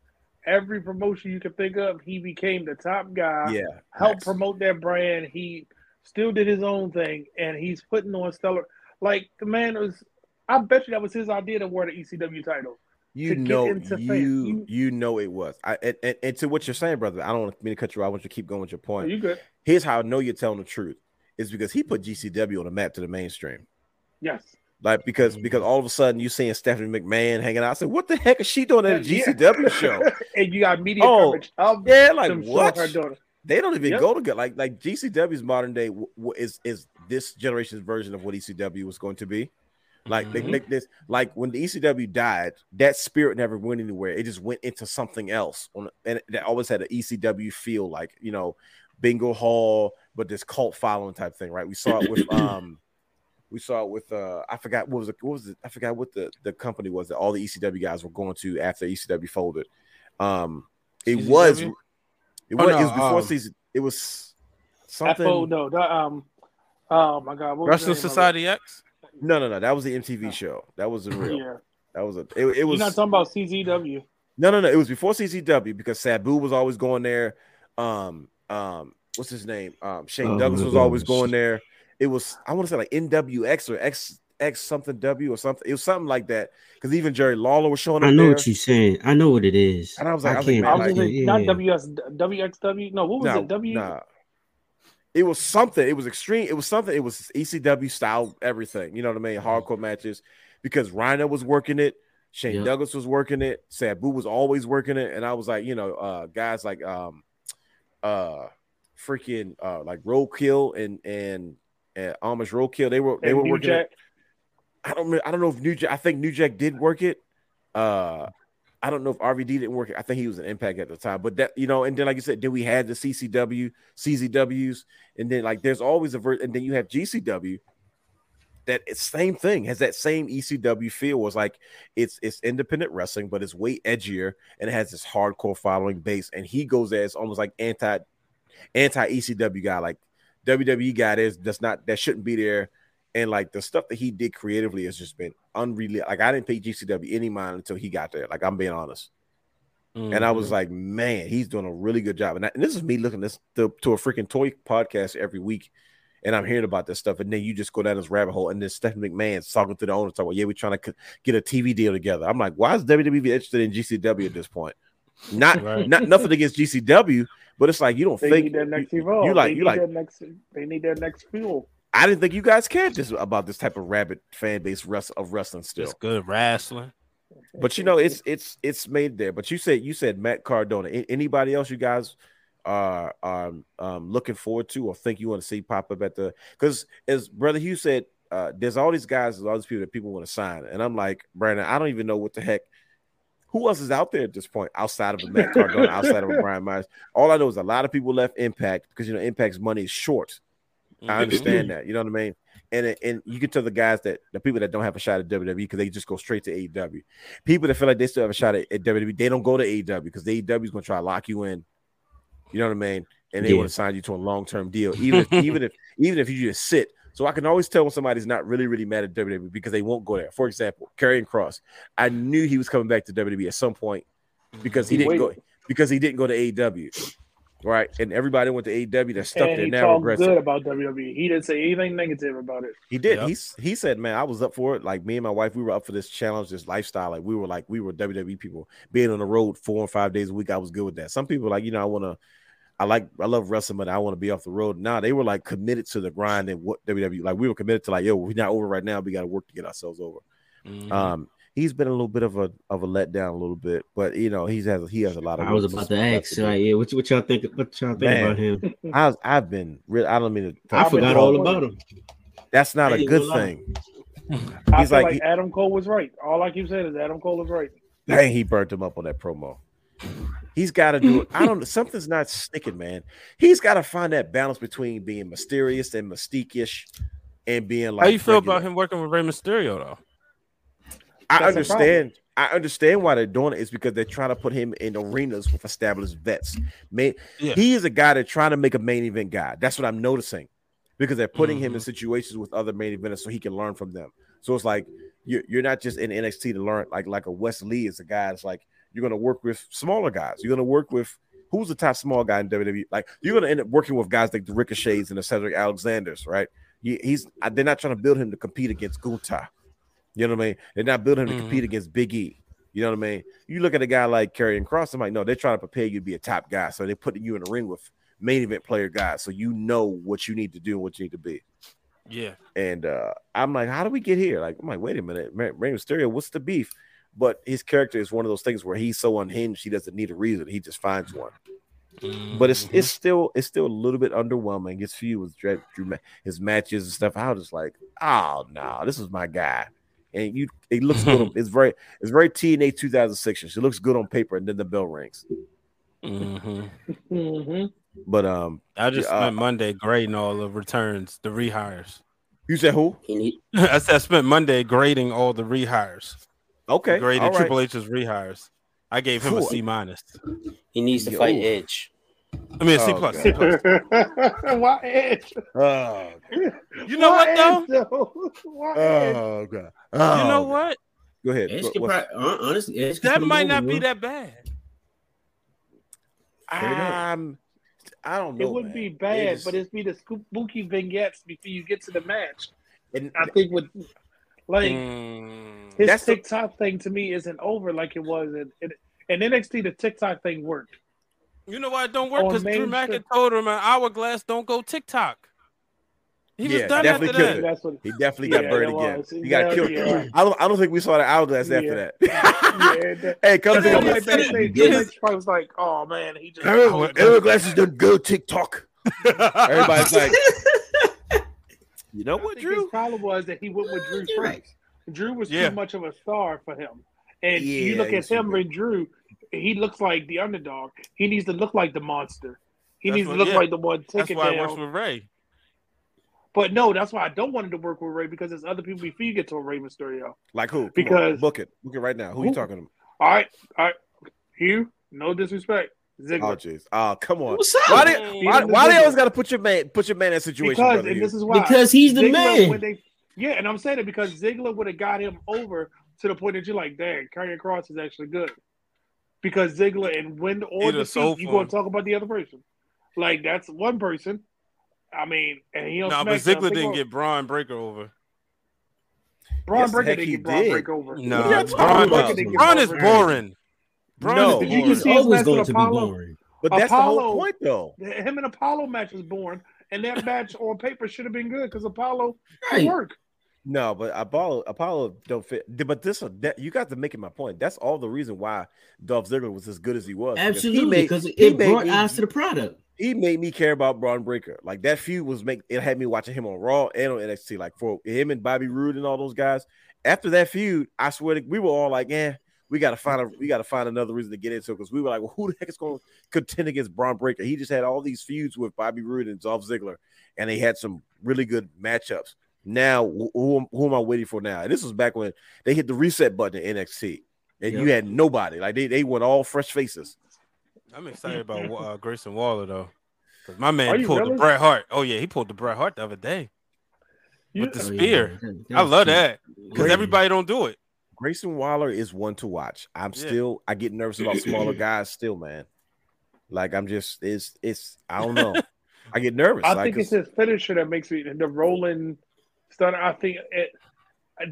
Every promotion you can think of, he became the top guy. Yeah. helped Max. promote that brand. He still did his own thing, and he's putting on stellar. Like the man was, I bet you that was his idea to wear the ECW title. You know, you. You- you know it was. I and, and, and to what you're saying, brother. I don't want me to cut you. off. I want you to keep going with your point. you good? Here's how I know you're telling the truth. Is because he put GCW on the map to the mainstream. Yes. Like because because all of a sudden you seeing Stephanie McMahon hanging out. I said, what the heck is she doing at a Yeah. GCW show? and you got media Oh, coverage of Yeah, like what? They don't even Yep. go together. Like like GCW's modern day w- w- is is this generation's version of what ECW was going to be. Like they Mm-hmm. Mhm. make this like when the ECW died, that spirit never went anywhere. It just went into something else. On and that always had an ECW feel, like you know, Bingo Hall, but this cult following type thing, right? We saw it with um We saw it with uh I forgot what was it, what was it? I forgot what the the company was that all the ECW guys were going to after ECW folded. Um, it CZW? was it Oh, was, no, it was before um, season. It was something. FO, no, the, um, oh my God, what Wrestling name of it? Society X. No, no, no. That was the MTV show. That was the real. Yeah, That was a. It, it you're was not talking about CZW. no, no, no. It was before CZW because Sabu was always going there. Um, um, what's his name? Um, Shane Oh, Douglas was always going there. It was I want to say like NWX or X X something W or something. It was something like that because even Jerry Lawler was showing up I know there. what you're saying. I know what it is. And I was like- I was can't. like, I was man, gonna yeah. not WS, WXW. No, what was Nah, it? W. nah. It was something. It was extreme. It was something. It was ECW style everything. You know what I mean? Hardcore matches because Rhino was working it. Shane Yeah. Douglas was working it. Sabu was always working it. And I was like, you know, uh, guys like um, uh, freaking uh, like Roadkill and and and Amish Roadkill. They were they and were New working Jack. it. I don't. I don't know if New Jack. I think New Jack did work it. Uh, I don't know if RVD didn't work it. I think he was an impact at the time. But that you know, and then like you said, then we had the CCW, CZWs, and then like there's always a ver- and then you have GCW. That same thing has that same ECW feel was like it's it's independent wrestling, but it's way edgier and it has this hardcore following base. And he goes as almost like anti anti ECW guy, like WWE guy. There's that's not that shouldn't be there and like the stuff that he did creatively has just been unreal. Like I didn't pay GCW any mind until he got there. Like I'm being honest, and I was Mm-hmm. like, man, he's doing a really good job. And, I- and this is me looking this to, to a freaking toy podcast every week, and I'm hearing about this stuff. And then you just go down this rabbit hole, and then Stephanie McMahon's talking to the owner, talking, about, yeah, we're trying to get a TV deal together. I'm like, why is WWE interested in GCW at this point? Not Right. not nothing against GCW, but it's like you don't They think need their next you, evolve. you like they you like next. They need their next fuel. I didn't think you guys cared this about this type of rabbit fan base rest, of wrestling still. It's good wrestling. But you know, it's it's it's made there. But you said you said Matt Cardona. A- Anybody else you guys are um, um looking forward to or think you want to see pop up at the because as brother Hugh said, uh, there's all these guys, there's all these people that people want to sign, and I'm like, Brandon, I don't even know what the heck. Who else is out there at this point outside of a Matt Cardona, outside of a Brian Myers? All I know is a lot of people left Impact because you know Impact's money is short. I mm-hmm. understand that. You know what I mean? And and you can tell the guys that the people that don't have a shot at WWE because they just go straight to AEW. People that feel like they still have a shot at, at WWE, they don't go to AEW because the AEW is going to try to lock you in. You know what I mean? And they Yeah. want to sign you to a long term deal, even if, even if even if you just sit. So I can always tell when somebody's not really really mad at WWE because they won't go there. For example, Karrion Kross, I knew he was coming back to WWE at some point because he He didn't go because he didn't go to AEW, right? And everybody went to AEW that's stuck and there he now talked good about WWE. He didn't say anything negative about it. He did. Yep. He's he said, "Man, I was up for it. Like me and my wife, we were up for this challenge, this lifestyle. Like we were like we were WWE people. Being on the road four and five days a week, I was good with that. Some people like, you know, I want to, I like, I love wrestling, but I want to be off the road. Now they were like committed to the grind and what WWE like. We were committed to like, yo, we're not over right now. We got to work to get ourselves over. Mhm. Um, he's been a little bit of a of a letdown a little bit, but you know, he's has he has a lot of. I was about to ask, do. like, yeah, what, what y'all think? What y'all think Man. about him? I was, I've been real. I don't mean to. I I've forgot all all about him. That's not I a ain't good thing. I He's feel like- like, Adam Cole was right. All I keep saying is Adam Cole is right. Dang, he burnt him up on that promo. He's got to do it. I don't know. Something's not sticking, man. He's got to find that balance between being mysterious and mystique-ish and being like. How you feel regular. about him working with Rey Mysterio though? I That's understand. I understand why they're doing it. Is because they're trying to put him in arenas with established vets. Man, Yeah. he is a guy that's trying to make a main event guy. That's what I'm noticing. Because they're putting him in Mhm. situations with other main eventers so he can learn from them. So it's like you're, you're not just in NXT to learn. Like like a Wes Lee is a guy that's like you're gonna work with smaller guys. You're gonna work with who's the top small guy in WWE. Like you're gonna end up working with guys like the Ricochets and the Cedric Alexanders, right? He, he's they're not trying to build him to compete against Gunther. You know what I mean? They're not building him to Mhm. compete against Big E. You know what I mean? You look at a guy like Karrion Kross, I'm like, no, they're trying to prepare you to be a top guy. So they're putting you in the ring with main event player guys. So you know what you need to do and what you need to be. Yeah. And uh, I'm like, how do we get here? Like, I'm like, wait a minute, Rey Mysterio, what's the beef? But his character is one of those things where he's so unhinged, he doesn't need a reason. He just finds one. But it's it's still it's still a little bit underwhelming. His feud with Drew, Drew his matches and stuff. I was just like, oh no, this is my guy. And you, it looks good. on- It's very, it's very TNA 2006. It looks good on paper, and then the bell rings. Mhm. hmm But um, I just uh, spent Monday grading all the returns, the rehires. You said who? I said I spent Monday grading all the rehires. Okay, Graded all right. Triple H's rehires. I gave him a Cool. C minus. he needs to Yo. fight Edge. I mean a C Oh, plus. God. C plus. Why Edge? Oh, You know Why what though? Though? Why oh, Edge? oh god. You Oh, know God. what? Go ahead. Edge What- can what's- probably, honestly, Edge That might not be that bad. I'm, um, I don't know. It would man. be bad, It is- but it's be the spooky vignettes before you get to the match. and I think with like Mm. his That's the- TikTok thing to me isn't over like it was in, in, in NXT. The TikTok thing worked. You know why it don't work? Because Drew main McIntyre told him an hourglass don't go TikTok. He was Yeah, done after definitely killed that. That's what. he definitely got Yeah, burned again. He got Yeah, killed. yeah. I don't. I don't think we saw the hourglass after that. Yeah, that, hey, come That's to what he the said it. backstage, Yes. Triple H probably was like, "Oh man, he just." hourglasses don't go TikTok. Everybody's like, you know I what, think his problem was that he went with Drew You're right. Drew was Yeah. too much of a star for him. And you look at him and Drew, he looks like the underdog. He needs to look like the monster. He That's needs what- to look yeah. like the one That's why it down. works with Rey. But no, that's why I don't want him to work with Rey because there's other people before you get to a Rey Mysterio. Like who? Come on, Because- book it. Book it right now. Who you talking to? All right, all right. Hugh, no disrespect. Oh, jeez. Oh, come on. What's up? Why do He why, didn't why they always got to put your man put your man in that situation? because brother, and you? this is why Because he's the Ziggler, man. When they, yeah, and I'm saying it because Ziggler would have got him over to the point that you're like, dang, Karrion Kross is actually good. Because Ziggler and win or He'd have sold defeat, you for going to talk about the other person. Like that's one person. I mean, and he on No, but SmackDown, Ziggler didn't about- get Bron Breakker over. Bron Yes, Breakker didn't he get Bron did. Breakker over. No, What are you talking Bron, about? didn't get Bron is Breakker. boring. Bron No. is Did you boring. see- It's always match going with to be Apollo? boring. But that's the whole point, though. Him and Apollo match was born, and that match on paper should have been good because Apollo Right. can work. No, but Apollo Apollo don't fit. But this uh, that, you got to make it my point. That's all the reason why Dolph Ziggler was as good as he was. because Absolutely, he made, because he it made brought me- eyes to the product. he made me care about Bron Breakker. Like that feud was make it had me watching him on Raw and on NXT. Like for him and Bobby Roode and all those guys. After that feud, I swear to, we were all like, "Yeah, we gotta find a we gotta find another reason to get into it." Because we were like, "Well, who the heck is going to contend against Bron Breakker?" He just had all these feuds with Bobby Roode and Dolph Ziggler, and they had some really good matchups. Now, who, who, who am I waiting for now? And this was back when they hit the reset button in NXT, and you had nobody. Like they they went all fresh faces. I'm excited about uh, Grayson Waller though, because my man you pulled really? the Bret Hart. Oh yeah, he pulled the Bret Hart the other day You- with the Oh, yeah, spear. that- that I love that because everybody don't do it. Grayson Waller is one to watch. I'm Yeah. still I get nervous about smaller guys still, man. Like I'm just it's it's I don't know. I get nervous. I like, think it's his finisher that makes me the rolling stunner. I think it,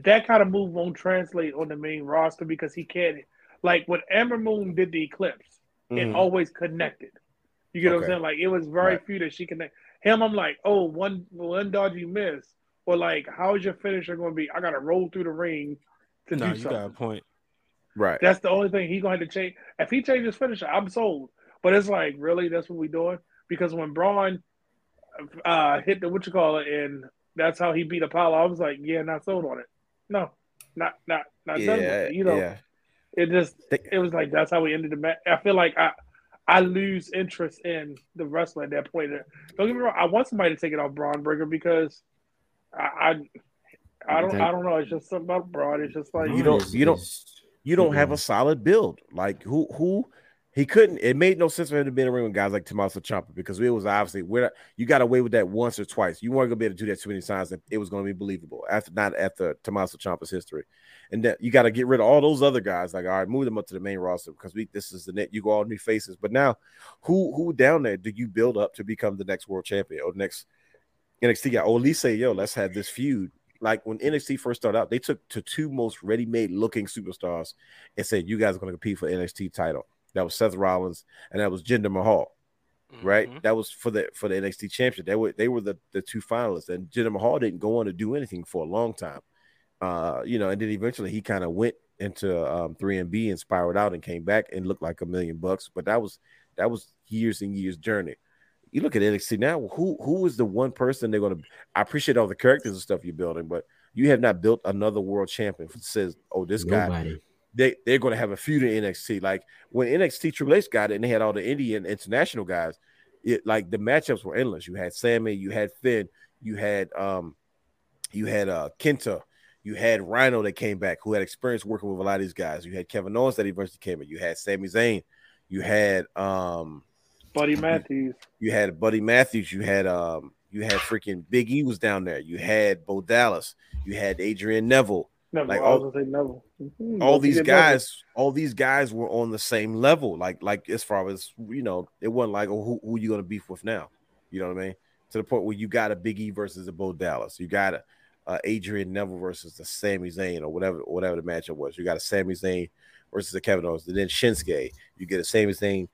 that kind of move won't translate on the main roster because he can't. Like when Ember Moon did the Eclipse, it Mhm. always connected. You get what I'm saying? Like it was very Right. few that she connect. Him, I'm like, oh, one one dodgy miss, or like, how's your finisher going to be? I got to roll through the ring to No, do you got a point. right. That's the only thing he going to have to change. If he changes finisher, I'm sold. But it's like, really, that's what we doing? Because when Bron uh, hit the what you call it, and that's how he beat Apollo, I was like, yeah, not sold on it. No, not not not done with yeah, it. You know, yeah. it just They- it was like that's how we ended the match. I feel like I I lose interest in the wrestler at that point. Don't get me wrong, I want somebody to take it off Bron Breakker because I I, I don't I don't know. It's just something about Broad. It's just like You don't- you don't- You don't have a solid build. Like who who he couldn't it made no sense for him to be in a ring with guys like Tommaso Ciampa because it was obviously we're you got away with that once or twice. You weren't gonna be able to do that too many times that it was gonna be believable after not after Tommaso Ciampa's history. And that you got to get rid of all those other guys. Like, all right, move them up to the main roster because we this is the net. You go all new faces. But now, who who down there do you build up to become the next world champion or next NXT guy? Or at least say, yo, let's have this feud. Like when NXT first started out, they took to two most ready-made looking superstars and said, "You guys are going to compete for NXT title." That was Seth Rollins and that was Jinder Mahal right? Mhm. That was for the for the NXT championship. They were they were the, the two finalists, and Jinder Mahal didn't go on to do anything for a long time. Uh, you know, and then eventually he kind of went into um 3MB and spiraled out and came back and looked like a million bucks. But that was that was years and years journey. You look at NXT now, who who is the one person they're gonna I appreciate all the characters and stuff you're building, but you have not built another world champion who says, Oh, this guy they they're going to have a feud in NXT. Like when NXT Triple H got it, and they had all the Indian international guys. It like the matchups were endless. You had Sami, you had Finn, you had um you had uh Kenta, you had Rhino that came back, who had experience working with a lot of these guys. You had Kevin Owens that eventually came in. You had Sami Zayn. You had um Buddy Matthews. you had Buddy Matthews, you had um you had freaking Big E was down there. You had Bo Dallas, you had Adrian Neville. Neville. Like all- was gonna say Neville. Mhm, All these forget Neville. guys, all these guys were on the same level. Like like as far as you know, it wasn't like oh who, who you gonna beef with now. You know what I mean? To the point where you got a Big E versus a Bo Dallas. You got a uh, Adrian Neville versus the Sami Zayn or whatever whatever the matchup was. You got a Sami Zayn versus a Kevin Owens. And then Shinsuke, you get a Sami Zayn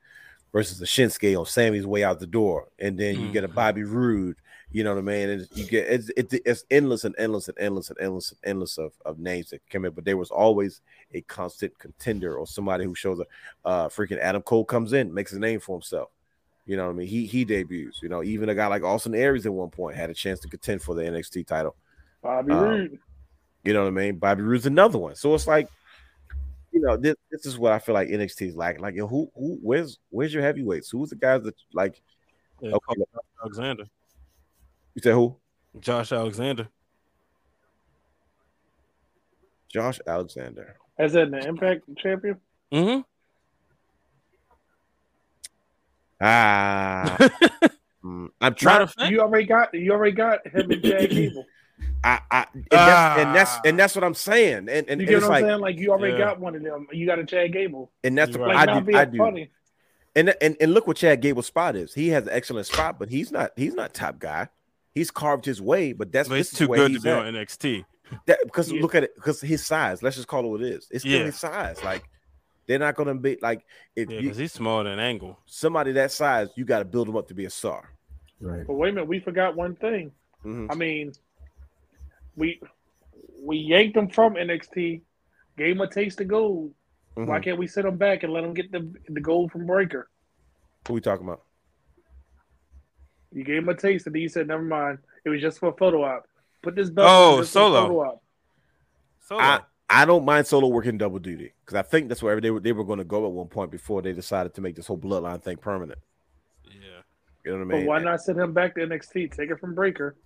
versus a Shinsuke on Sami's way out the door, and then you get a Mhm. Bobby Roode. You know what I mean? And you get it's it, it's endless and endless and endless and endless and endless of, of names that come in, but there was always a constant contender or somebody who shows up. Uh, freaking Adam Cole comes in, makes a name for himself. You know what I mean? He he debuts. You know, even a guy like Austin Aries at one point had a chance to contend for the NXT title. Bobby um, Roode. You know what I mean? Bobby Roode's another one. So it's like, you know, this, this is what I feel like NXT is lacking. Like, yo, who who where's where's your heavyweights? Who's the guys that like? Yeah, Okay, Alexander. you said who? Josh Alexander. Josh Alexander. Is that the Impact champion. Mm-hmm. Ah, mm, I'm trying. of fact, You already got you already got him and Chad Gable. I, I and, that's, and that's Ah. and that's what I'm saying. And and, You get it's what I'm like saying? Like you already Yeah. got one of them. You got a Chad Gable. and that's the You're Like I do I do. funny. And, and and look what Chad Gable's spot is. He has an excellent spot, but he's not he's not top guy. He's carved his way, but that's but this it's too where good to be at. on NXT. That because Yeah. look at it, because his size. Let's just call it what it is. It's still Yeah. his size. Like they're not gonna be like if Yeah, you he's smaller than Angle. somebody that size, you got to build him up to be a star. Right. But wait a minute, we forgot one thing. Mhm. I mean, we we yanked him from NXT, gave him a taste of gold. Why Mhm. can't we send him back and let him get the the gold from Breakker? Who we talking about? You gave him a taste, and then you said, "Never mind, it was just for a photo op." Put this belt. Oh, on just for a Solo. photo op. So I I don't mind Solo working double duty because I think that's where they were they were going to go at one point before they decided to make this whole bloodline thing permanent. yeah. You know what I mean? But why not send him back to NXT? Take it from Breakker.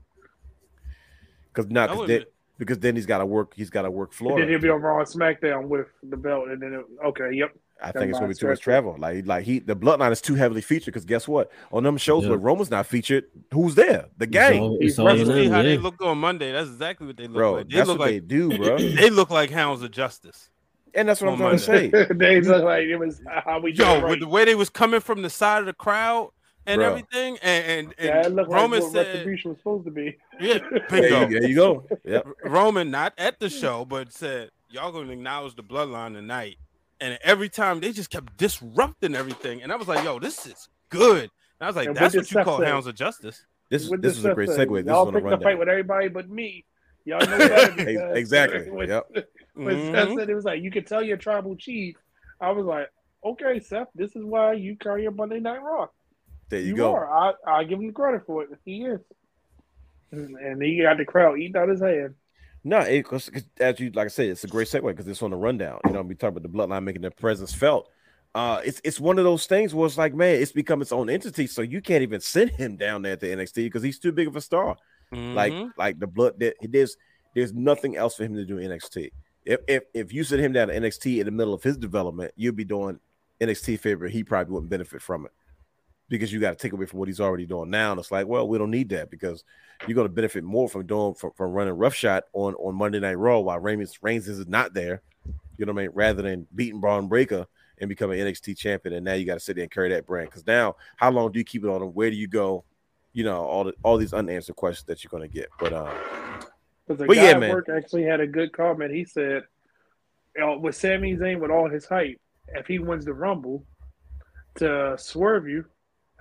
Because not because then, because then he's got to work. He's got to work And Florida. then he'll be on Raw and SmackDown with the belt, and then it, okay, yep. I Never think it's gonna be too much travel. Like like he the bloodline is too heavily featured. Because guess what? On them shows Yeah. where Roman's not featured, who's there? The gang, all- He's it's all running You them, see how they yeah. look on Monday? That's exactly what they look bro. like. They That's look what they like do, bro. they look like hounds of justice. and that's what I'm on trying to say. they look like it was how we do Yo, right. with the way they was coming from the side of the crowd and Bro. everything, and and, and yeah, it Roman like what said, retribution was supposed to be. yeah, There bingo. you, there you go. Yep. Roman not at the show, but said y'all gonna acknowledge the bloodline tonight. And every time they just kept disrupting everything, and I was like, "Yo, this is good." And I was like, And "That's what you call say? hounds of justice." This What this does is a great segue. This Y'all is on a picked a fight with everybody but me. Y'all know better. Ex- because- Exactly. When, Yep. when Mhm. Seth said it was like you could tell your tribal chief, I was like, okay, Seth, this is why you carry your Monday Night Raw. There you, You, go. are. I I give him the credit for it. He is. And and he got the crowd eating out his hand. No, it, cause, 'cause as you like I said, it's a great segue because it's on the rundown. You know, we talk about the bloodline making their presence felt. Uh, it's it's one of those things where it's like, man, it's become its own entity, so you can't even send him down there to NXT because he's too big of a star. Like Mhm. like the blood that there's there's nothing else for him to do in NXT. If if if you send him down to NXT in the middle of his development, you'd be doing NXT favor. He probably wouldn't benefit from it because you got to take away from what he's already doing now. And it's like, well, we don't need that because you're going to benefit more from doing from, from running roughshod on on Monday Night Raw while Reigns Reigns is not there. You know what I mean? Rather than beating Bron Breakker and becoming NXT champion, and now you got to sit there and carry that brand. Because now, how long do you keep it on him? Where do you go? You know, all the all these unanswered questions that you're going to get. But um, Because the But guy yeah, at man. work actually had a good comment. He said, you know, with Sami Zayn with all his hype, if he wins the Rumble, to swerve you,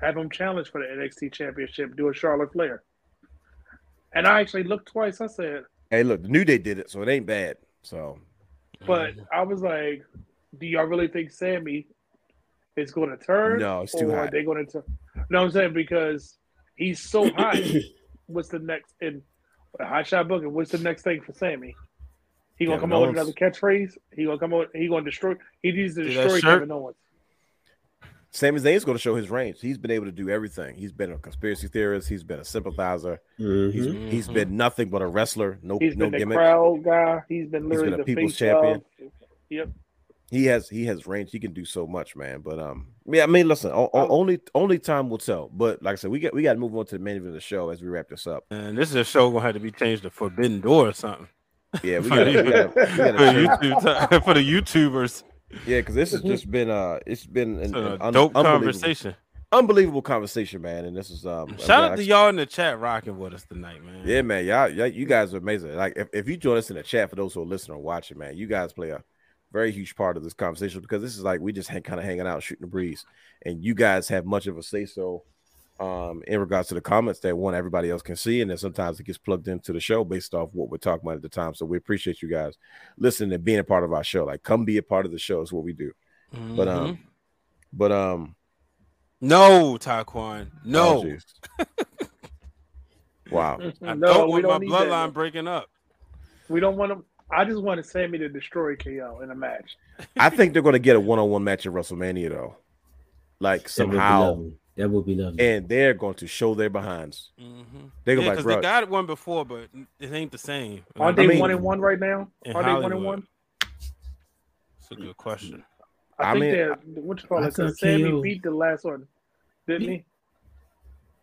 have him challenge for the NXT Championship, do a Charlotte Flair. And I actually looked twice. I said, hey, look, the New Day did it, so it ain't bad. So but I was like, do y'all really think Sami is going to turn? No, it's too or hot. Are they going to turn? No, I'm saying because he's so hot. what's the next in hot shot booking? What's the next thing for Sami? He gonna Kevin come out with another catchphrase. He gonna come out. He gonna destroy. He needs to See destroy? Kevin Owens. Sami Zayn's going to show his range. He's been able to do everything. He's been a conspiracy theorist. He's been a sympathizer. Mhm. He's he's been nothing but a wrestler. No He's no been the gimmick. crowd guy. He's been He's literally been a the people's face champion. Of, yep. He has he has range. He can do so much, man. But um, yeah. I mean, listen. O- o- only only time will tell. But like I said, we got we got to move on to the main event of the show as we wrap this up. And this is a show gonna have to be changed to Forbidden Door or something. Yeah, we For got the- we got we for, got YouTube, for the YouTubers. Yeah, because this has just been uh, it's been an, It's a an un- dope unbelievable- conversation. unbelievable conversation, man. And this is um, Shout out to y'all in the chat rocking with us tonight, man. Yeah, man, y'all, y'all, you guys are amazing. Like, if, if you join us in the chat for those who are listening or watching, man, you guys play a very huge part of this conversation because this is like we just hang, kind of hanging out, shooting the breeze, and you guys have much of a say so um in regards to the comments that one everybody else can see, and then sometimes it gets plugged into the show based off what we're talking about at the time. So we appreciate you guys listening and being a part of our show. Like, come be a part of the show is what we do. But Mhm. um, but um, no, Taquan, oh, no, jeez. wow. I no, don't we want don't my need that. bloodline breaking up. We don't want to. I just want Sami to destroy KO in a match. I think they're going to get a one-on-one match at WrestleMania though, like That would somehow. Lovely. That would be lovely. and they're going to show their behinds. Mm-hmm. They go Yeah, like, because bro, they got one before, but it ain't the same. Aren't I they mean- one and one right now? In Are they one and one? It's a good question. I, I think mean, they're what you call I it. 'cause thought Sami KO beat the last one, didn't he?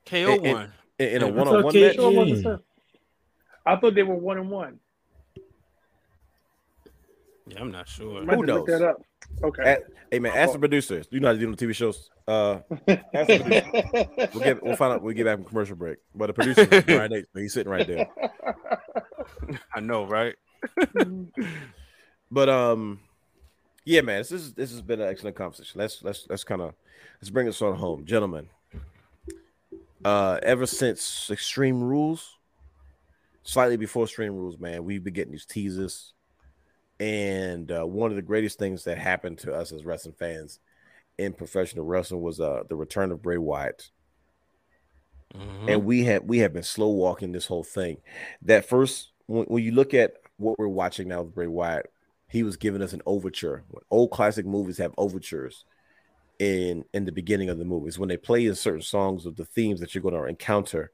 KO It- it- one. in, in a I one-on-one match. Sure Yeah. I thought they were one and one. Yeah, I'm not sure. Who have to look knows? That up. Okay. At- hey man, ask the producers. You know how to do the TV shows. Uh, ask the producers. we'll get we'll find out. We'll get back from commercial break. But the producer, is Brian Nate, he's sitting right there. I know, right? But um, yeah, man, this is this has been an excellent conversation. Let's let's let's kind of let's bring this on home, gentlemen. Uh, ever since Extreme Rules, slightly before Extreme Rules, man, we've been getting these teasers, and uh, one of the greatest things that happened to us as wrestling fans in professional wrestling was uh the return of Bray Wyatt Mhm. and we have we have been slow walking this whole thing. That first, when, when you look at what we're watching now with Bray Wyatt, he was giving us an overture. When old classic movies have overtures in in the beginning of the movies when they play in certain songs of the themes that you're going to encounter.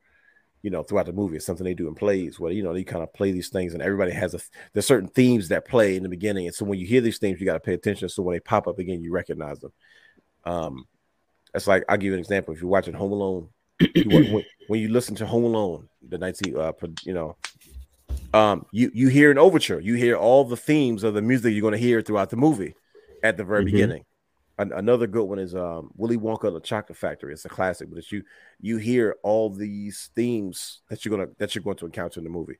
You know, throughout the movie, it's something they do in plays where you know they kind of play these things, and everybody has a there's certain themes that play in the beginning, and so when you hear these things, you got to pay attention. So when they pop up again, you recognize them. Um, it's like I'll give you an example. If you're watching Home Alone, when, when you listen to Home Alone, the 19, uh, you know, um, you you hear an overture. You hear all the themes of the music you're going to hear throughout the movie at the very Mhm. beginning. An- another good one is um, Willy Wonka and the Chocolate Factory. It's a classic, but it's you you hear all these themes that you're gonna that you're going to encounter in the movie.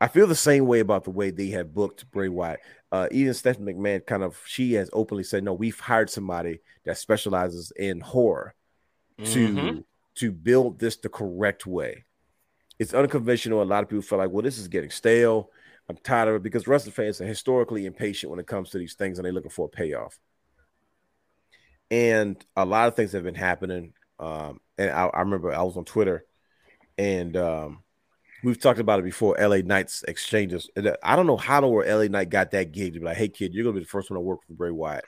I feel the same way about the way they have booked Bray Wyatt. Uh, even Stephanie McMahon kind of she has openly said, "No, we've hired somebody that specializes in horror to Mhm. to build this the correct way. It's unconventional. A lot of people feel like, well, this is getting stale. I'm tired of it because wrestling fans are historically impatient when it comes to these things and they're looking for a payoff. And a lot of things have been happening. Um, and I, I remember I was on Twitter and um, we've talked about it before LA Knights exchanges. And, uh, I don't know how or where LA Knight got that gig to be like, hey, kid, you're to be the first one to work for Bray Wyatt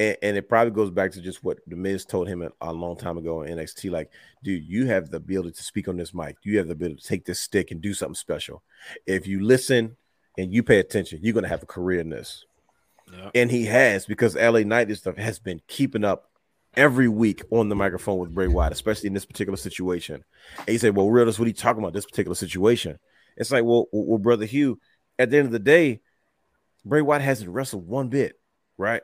and, and it probably goes back to just what the Miz told him a long time ago in NXT. Like, dude, you have the ability to speak on this mic. You have the ability to take this stick and do something special. If you listen and you pay attention, you're gonna have a career in this. Yeah. And he has because LA Knight and stuff has been keeping up every week on the microphone with Bray Wyatt, especially in this particular situation. And he said, "Well, real, that's what he talking about this particular situation." It's like, well, well, brother Hugh. At the end of the day, Bray Wyatt hasn't wrestled one bit, right?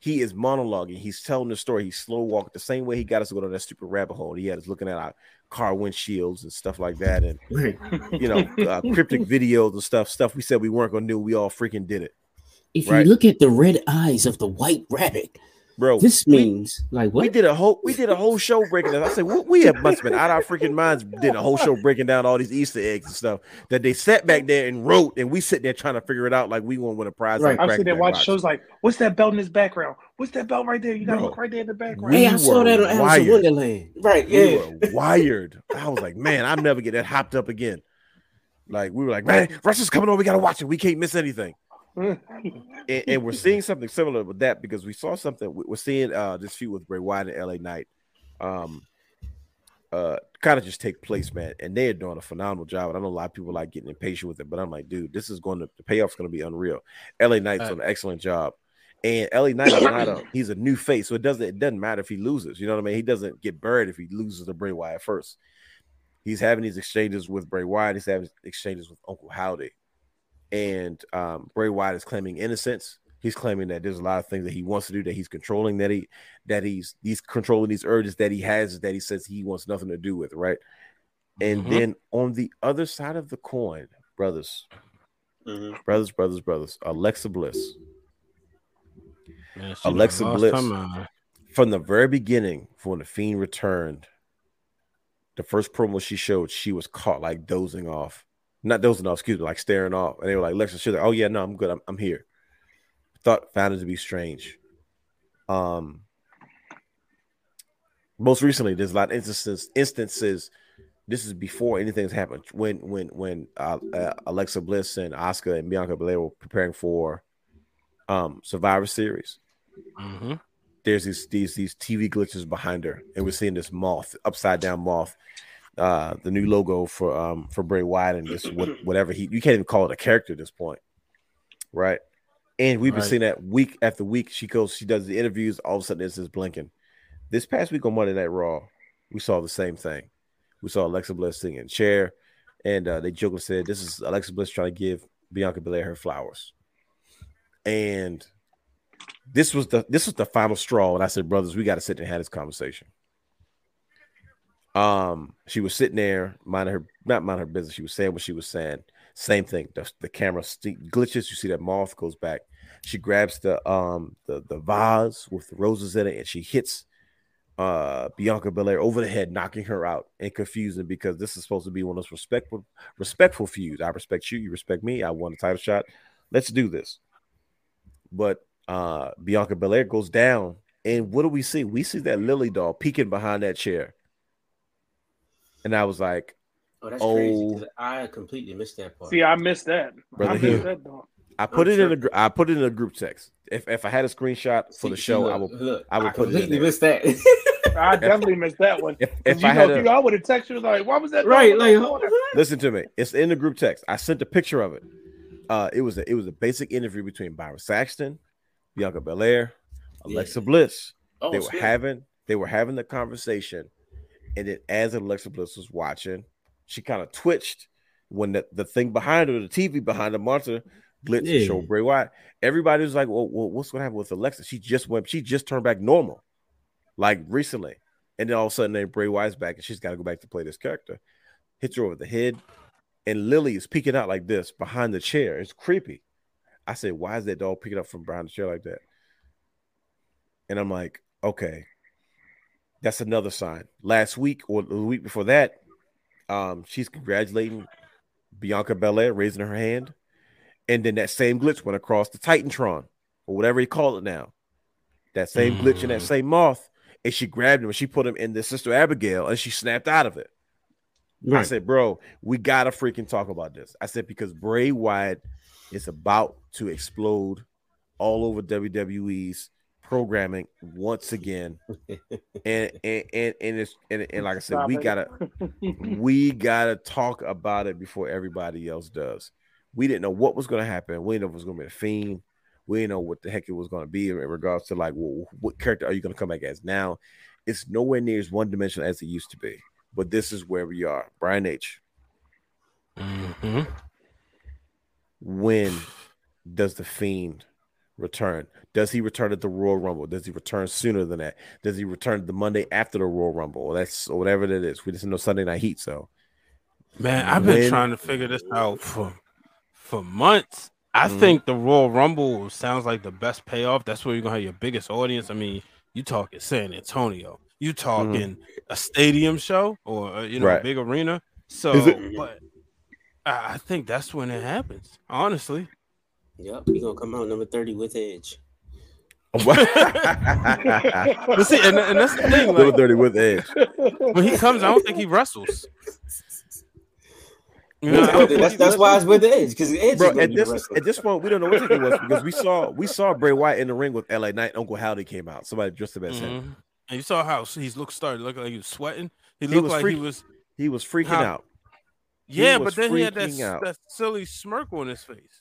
He is monologuing. He's telling the story. He's slow walking the same way he got us to go down that stupid rabbit hole. He had us looking at our car windshields and stuff like that, and you know, uh, cryptic videos and stuff. Stuff we said we weren't gonna do. We all freaking did it, If Right. you look at the red eyes of the white rabbit, bro. this means like what? We did a whole we did a whole show breaking down. I said we, we have must been out of our freaking minds. Did a whole show breaking down all these Easter eggs and stuff that they sat back there and wrote, and we sit there trying to figure it out like we want to win a prize. Right. like I'm sitting there watching shows like, what's that belt in his background? What's that belt right there? You gotta Bro. look right there in the background. hey, I saw that on Alice in wired. Wonderland. Right. We Yeah. were wired. I was like, man, I'm never get that hopped up again. Like we were like, man, Russell's coming on. We gotta watch it. We can't miss anything. And, and we're seeing something similar with that because we saw something. we- We're seeing uh this feud with Bray Wyatt and LA Knight, um, uh, kind of just take place, man. And they are doing a phenomenal job. And I know a lot of people like getting impatient with it, but I'm like, dude, this is going to the payoff's going to be unreal. LA Knight's Right. doing an excellent job, and LA Knight is not a he's a new face, so it doesn't it doesn't matter if he loses. You know what I mean? He doesn't get buried if he loses to Bray Wyatt first. He's having these exchanges with Bray Wyatt. He's having exchanges with Uncle Howdy and um, Bray Wyatt is claiming innocence. He's claiming that there's a lot of things that he wants to do that he's controlling that he that he's he's controlling these urges that he has that he says he wants nothing to do with, right? And Mhm. then on the other side of the coin, brothers, Mhm. brothers, brothers, brothers, Alexa Bliss Man, Alexa Bliss. from the very beginning, when the Fiend returned, the first promo she showed, she was caught like dozing off, not dozing off, excuse me, like staring off, and they were like, "Alexa," she's like, "Oh yeah, no, I'm good, I'm, I'm here." Thought found it to be strange. Um, most recently, there's a lot of instances. Instances. This is before anything's happened. When when when uh, uh, Alexa Bliss and Asuka and Bianca Belair were preparing for um Survivor Series hmm there's these these these TV glitches behind her, and we're seeing this moth, upside down moth, uh, the new logo for um for Bray Wyatt and just what, whatever he you can't even call it a character at this point, right? And we've been Right. seeing that week after week. She goes, she does the interviews. All of a sudden, it's just blinking. This past week on Monday Night Raw, we saw the same thing. We saw Alexa Bliss sitting in chair, and uh, they jokingly said, "This is Alexa Bliss trying to give Bianca Belair her flowers." And this was the this was the final straw, and I said, "Brothers, we got to sit and have this conversation." Um, she was sitting there, minding her not minding her business. She was saying what she was saying. Same thing. The, the camera st- glitches. You see that moth goes back. She grabs the um the the vase with the roses in it, and she hits uh Bianca Belair over the head, knocking her out and confusing because this is supposed to be one of those respectful respectful feuds. I respect you, you respect me. I won a title shot. Let's do this. But uh Bianca Belair goes down, and what do we see? We see that Lily doll peeking behind that chair. And I was like, Oh, that's Oh. crazy. 'cause I completely missed that part. See, I missed that. Brother I Hill. missed that though. I put I'm it in sure. a gr- I put it in a group text. If if I had a screenshot for See- the show, look, I will look, I would put it in completely there. missed that. I definitely missed that one. if, 'Cause if you I know, had if a, you, I would have texted you like, "Why was that?" right, dog like in the corner? listen to me. It's in the group text. I sent a picture of it. Uh, it was a it was a basic interview between Byron Saxton, Bianca Belair, Alexa Yeah. Bliss. oh, they were snap. having they were having the conversation, and then as Alexa Bliss was watching, she kind of twitched when the, the thing behind her, the TV behind the monitor, glitched Yeah. and showed Bray Wyatt. Everybody was like, well, well, what's gonna happen with Alexa? She just went, she just turned back normal, like recently. And then all of a sudden, then Bray Wyatt's back, and she's got to go back to play this character. Hits her over the head, and Lily is peeking out like this behind the chair. It's creepy. I said, why is that dog picking up from behind the chair like that? And I'm like, okay, that's another sign. Last week or the week before that, um, she's congratulating Bianca Belair, raising her hand, and then that same glitch went across the Titantron or whatever you call it now. That same glitch and that Mm. same moth, and she grabbed him and she put him in the Sister Abigail, and she snapped out of it. I said, bro, we gotta freaking talk about this. I said because Bray Wyatt is about to explode all over WWE's programming once again, and and and and it's and, and like I said, Stop we it. gotta we gotta talk about it before everybody else does. We didn't know what was gonna happen. We didn't know if it was gonna be a fiend. We didn't know what the heck it was gonna be in regards to like, well, what character are you gonna come back as now? It's nowhere near as one dimensional as it used to be. But this is where we are. Brian H. hmm When does the fiend return? Does he return at the Royal Rumble? Does he return sooner than that? Does he return the Monday after the Royal Rumble? Or that's or whatever it is. We just know Sunday night heat. So Man, I've been When- trying to figure this out for for months. I Mhm. think the Royal Rumble sounds like the best payoff. That's where you're gonna have your biggest audience. I mean, you talking San Antonio, you talking a stadium show or uh, you know Right. a big arena. So, it- but I think that's when it happens. Honestly, Yep, he gonna come out number thirty with Edge. but see, and, and that's the thing. Number Like, 30 with Edge. when he comes, I don't think he wrestles. You know, That's, that's, that's why it's with Edge because Edge Bro, is at this wrestler. at this point, we don't know what it was because we saw we saw Bray Wyatt in the ring with LA Knight. Uncle Howdy came out. Somebody dressed him as him. Mhm. And you saw how he's looked started looking like he was sweating. He He looked was like freak- he was He was freaking How- out. yeah, but then he had that, out. that silly smirk on his face.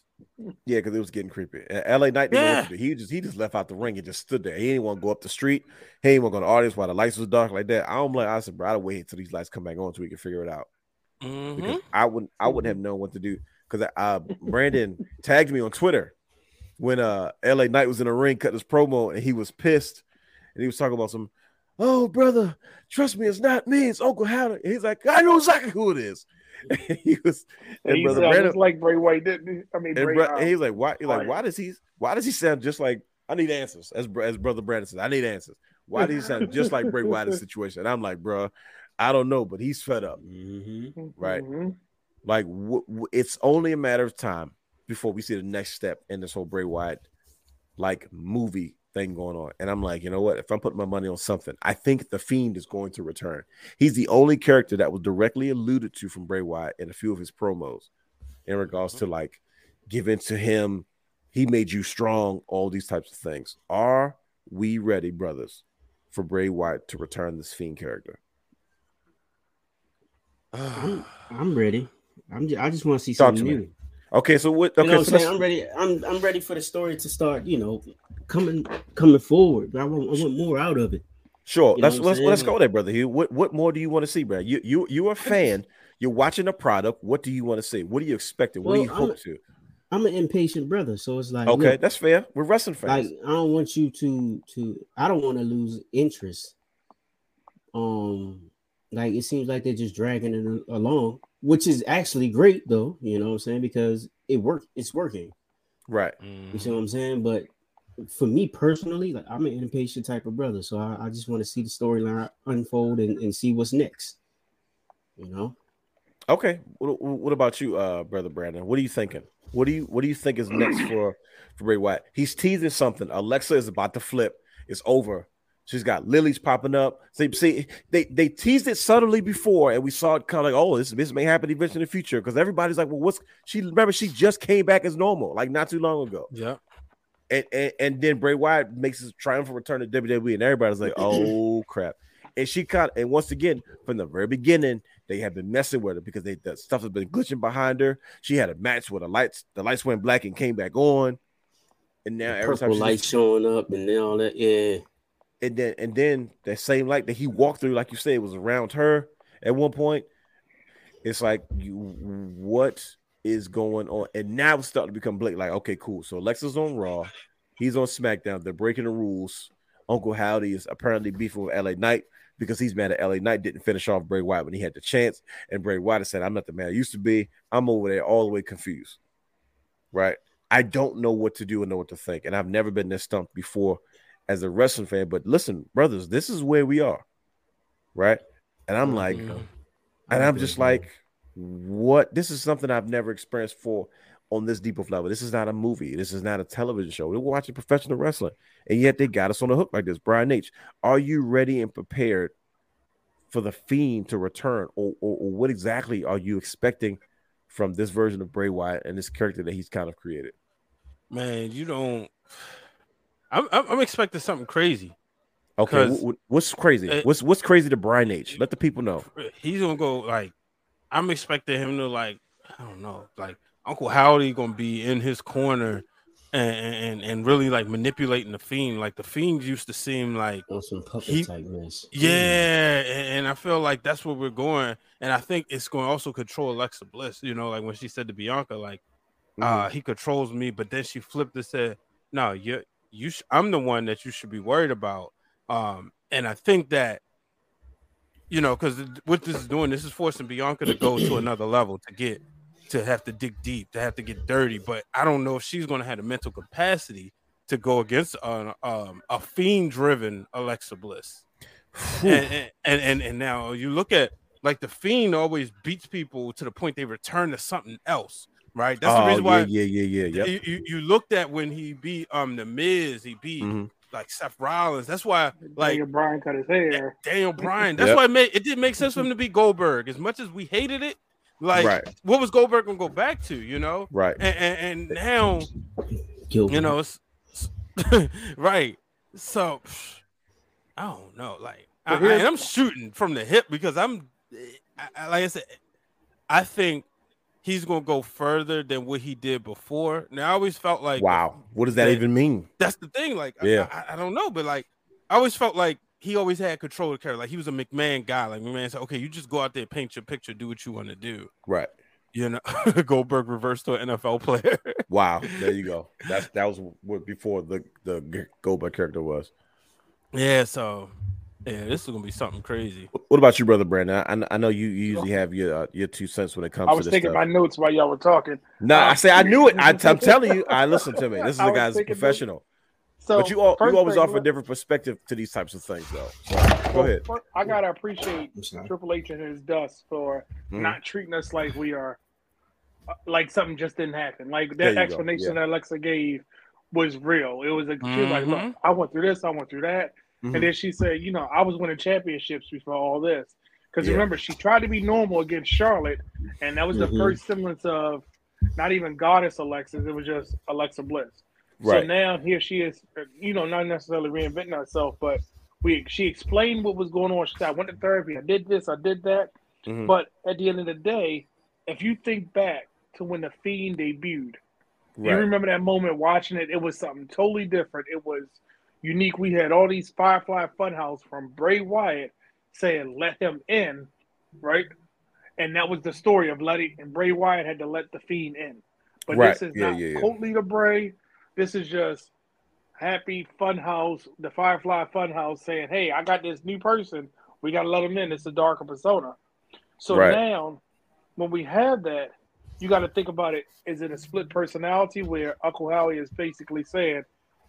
Yeah, because it was getting creepy. And LA Knight didn't know what Yeah. He just he just left out the ring and just stood there. He didn't want to go up the street. He didn't want to go to the audience while the lights was dark like that. I'm like, I said, bro, I'd wait until these lights come back on so we can figure it out. Mhm. Because I wouldn't I wouldn't have known what to do. Because uh Brandon tagged me on Twitter when uh LA Knight was in the ring cut his promo and he was pissed and he was talking about some, oh brother, trust me, it's not me, it's Uncle Howard. He's like, I know exactly who it is. And he was And and he brother sounds like Bray Wyatt, didn't he? I mean, and, Bray, bro, uh, and he's like, why? He's like, why does he? Why does he sound just like? I need answers. As as brother Brandon says, I need answers. Why does he sound just like Bray Wyatt in this situation? And I'm like, bro, I don't know, but he's fed up. Mhm. right. mhm. Like, w- w- it's only a matter of time before we see the next step in this whole Bray Wyatt like movie thing going on. And I'm like, you know what? If I'm putting my money on something, I think the Fiend is going to return. He's the only character that was directly alluded to from Bray Wyatt in a few of his promos in regards mm-hmm. to like giving to him. He made you strong, all these types of things. Are we ready, brothers, for Bray Wyatt to return this Fiend character? I'm, I'm ready. I'm just, I just want to see Talk something to me. new. Okay, so what? You Okay, know what so I'm saying? I'm ready. I'm I'm ready for the story to start. You know, coming coming forward. I want I want more out of it. Sure. You know Let's let's let's go there, brother. Hugh. What what more do you want to see, bro? You you you're a fan. You're watching a product. What do you want to see? What are you expecting? What do Well, you I'm- hope to? I'm an impatient brother, so it's like Okay, look, that's fair. We're wrestling fans. like. I don't want you to to. I don't want to lose interest. Um, like it seems like they're just dragging it along, which is actually great though. You know what I'm saying because it work. It's working. right. You see what I'm saying? But for me personally, like I'm an impatient type of brother, so I, I just want to see the storyline unfold and, and see what's next. You know, Okay. What, what about you, uh, brother Brandon? What are you thinking? What do you what do you think is next for for Bray Wyatt? He's teasing something. Alexa is about to flip. It's over. She's got lilies popping up. See, see, they they teased it subtly before, and we saw it kind of like, oh, this this may happen eventually in the future. Because everybody's like, well, what's she? Remember, she just came back as normal, like not too long ago. Yeah. and, and and then Bray Wyatt makes his triumphant return to WWE, and everybody's like, "Oh crap!" And she caught, and once again, from the very beginning, they have been messing with her because they the stuff has been glitching behind her. She had a match where the lights the lights went black and came back on, and now every time purple she light showing up and then all that. Yeah, and then and then that same light that he walked through, like you said, was around her at one point. It's like you what is going on? And now it's starting to become blatant. Like, okay, cool. So Alexa's on Raw, he's on SmackDown, they're breaking the rules. Uncle Howdy is apparently beefing with LA Knight because he's mad at LA Knight didn't finish off Bray Wyatt when he had the chance. And Bray Wyatt said, I'm not the man I used to be. I'm over there all the way confused. Right. I don't know what to do and know what to think. And I've never been this stumped before as a wrestling fan. But listen, brothers, this is where we are. Right. And I'm like, Mhm. and I'm just like, what? This is something I've never experienced for on this deep of level. This is not a movie. This is not a television show. We're watching professional wrestling, and yet they got us on the hook like this. Brian H, are you ready and prepared for the Fiend to return, or, or, or what exactly are you expecting from this version of Bray Wyatt and this character that he's kind of created? Man, you don't. I'm, I'm I'm expecting something crazy. Okay, 'Cause- wh- wh- what's crazy? Uh, what's what's crazy to Brian H? Let the people know. He's gonna go like. I'm expecting him to like. I don't know, like Uncle Howdy gonna be in his corner, and and and really like manipulating the fiend. Like the fiend used to seem like on some puppet He- type mess. Yeah, and, and I feel like that's where we're going, and I think it's going to also control Alexa Bliss. You know, like when she said to Bianca, like, uh, he controls me, but then she flipped and said, "No, you, you, sh- I'm the one that you should be worried about." Um, and I think that, you know, because what this is doing, this is forcing Bianca to go to another level to get to have to dig deep, to have to get dirty. But I don't know if she's going to have the mental capacity to go against a, um, a fiend-driven Alexa Bliss and, and, and and and now you look at like the fiend always beats people to the point they return to something else, right? That's the Oh, reason why yeah, yeah, yeah, yeah. Yep. you, you, you looked at when he beat um the Miz, he beat Mhm. like Seth Rollins. That's why like Daniel Bryan cut his hair. Daniel Bryan. That's Yep. why it made it didn't make sense for him to be Goldberg. As much as we hated it, Like, Right. what was Goldberg gonna go back to? You know, Right. and and, and now Gilbert. you know it's, it's- right. So I don't know. Like, I, But here's- I, am shooting from the hip because I'm, I, I- like I said, I think he's gonna go further than what he did before. Now I always felt like Wow. What does that that- even mean? that's the thing. Like, Yeah. I, I, don't know, but like, I always felt like he always had control of the character. Like he was a McMahon guy. Like McMahon said, okay, you just go out there, paint your picture, do what you want to do. Right. You know, Goldberg reversed to an NFL player. Wow. There you go. That's that was what before the the Goldberg character was. yeah, so yeah, this is gonna be something crazy. What about you, brother Brandon? I, I know you, you usually have your uh, your two cents when it comes I to was this taking stuff. my notes while y'all were talking. No, I say I knew it. I, am telling you. I listen to me. This is I a was guy's thinking professional. So but you all, you always thing, offer a different perspective to these types of things, though. So, go well, ahead. fir- I gotta appreciate Triple H and his dust for Mhm. not treating us like we are, uh, like something just didn't happen. Like that explanation yeah. that Alexa gave was real. It was like she was like. "Look, I went through this, I went through that," Mhm. and then she said, "You know, I was winning championships before all this." Because Yeah. remember, she tried to be normal against Charlotte, and that was the Mhm. first semblance of not even goddess Alexis. It was just Alexa Bliss. So now here she is, uh, you know, not necessarily reinventing herself, but we she explained what was going on. She said, I went to therapy, I did this, I did that. Mhm. But at the end of the day, if you think back to when the Fiend debuted, you remember that moment watching it, it was something totally different. It was unique. We had all these Firefly Funhouse from Bray Wyatt saying, let him in, right? And that was the story of letting, and Bray Wyatt had to let the Fiend in. But Right. this is Yeah, not yeah, yeah. cult leader Bray. This is just happy Funhouse, the Firefly Funhouse saying, hey, I got this new person. We got to let him in. It's a darker persona. So Right. now, when we have that, you got to think about it. Is it a split personality where Uncle Howdy is basically saying,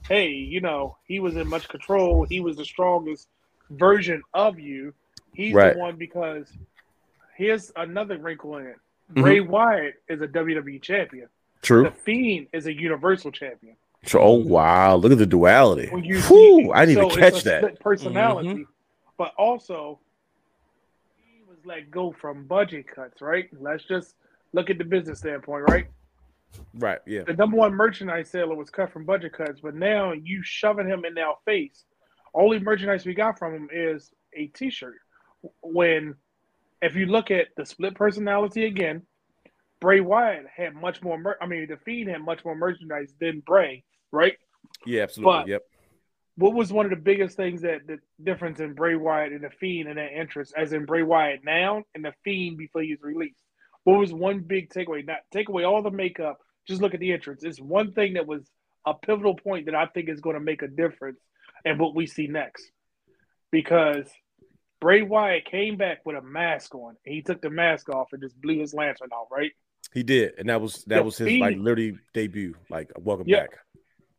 "Hey, you know, he was in much control. He was the strongest version of you. He's Right. the one because here's another wrinkle in it. Mm-hmm. Bray Wyatt is a WWE champion. True. The True. Fiend is a Universal champion. True. Oh wow! Look at the duality. Whew, I need so to it's catch a that. split personality, mm-hmm. but also he was let go from budget cuts. Right? Let's just look at the business standpoint. Right? Right. Yeah. the number one merchandise seller was cut from budget cuts, but now you shoving him in our face. Only merchandise we got from him is a T-shirt. When, if you look at the split personality again, Bray Wyatt had much more. Mer- I mean, the Fiend had much more merchandise than Bray, right? Yeah. Absolutely. But- yep. What was one of the biggest things that the difference in Bray Wyatt and the Fiend and that interest, as in Bray Wyatt now and the Fiend before he was released? What was one big takeaway? Not take away all the makeup, just look at the entrance. It's one thing that was a pivotal point that I think is going to make a difference in what we see next. Because Bray Wyatt came back with a mask on. And he took the mask off and just blew his lantern out, right? He did, and that was that The was his like literally debut. Like, welcome Yeah. back.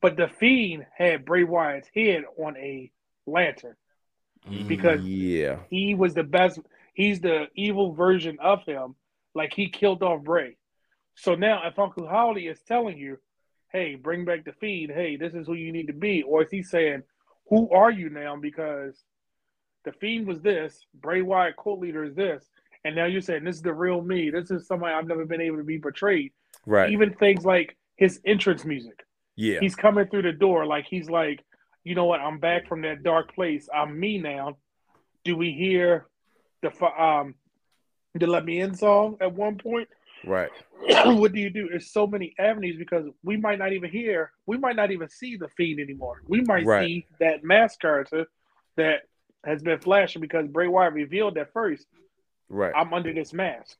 But the Fiend had Bray Wyatt's head on a lantern. Because- yeah, he was the best. He's the evil version of him. Like he killed off Bray. So now, if Uncle Howdy is telling you, "Hey, bring back the feed. Hey, this is who you need to be," or is he saying, "Who are you now?" Because the fiend was this, Bray Wyatt cult leader is this, and now you're saying this is the real me. This is somebody I've never been able to be portrayed. right. Even things like his entrance music. yeah, He's coming through the door like he's like, you know what? I'm back from that dark place. I'm me now. Do we hear the um the Let Me In song at one point? right. what do you do? There's so many avenues because we might not even hear, we might not even see the fiend anymore. We might Right. see that mask character that has been flashing because Bray Wyatt revealed that first. Right. I'm under this mask,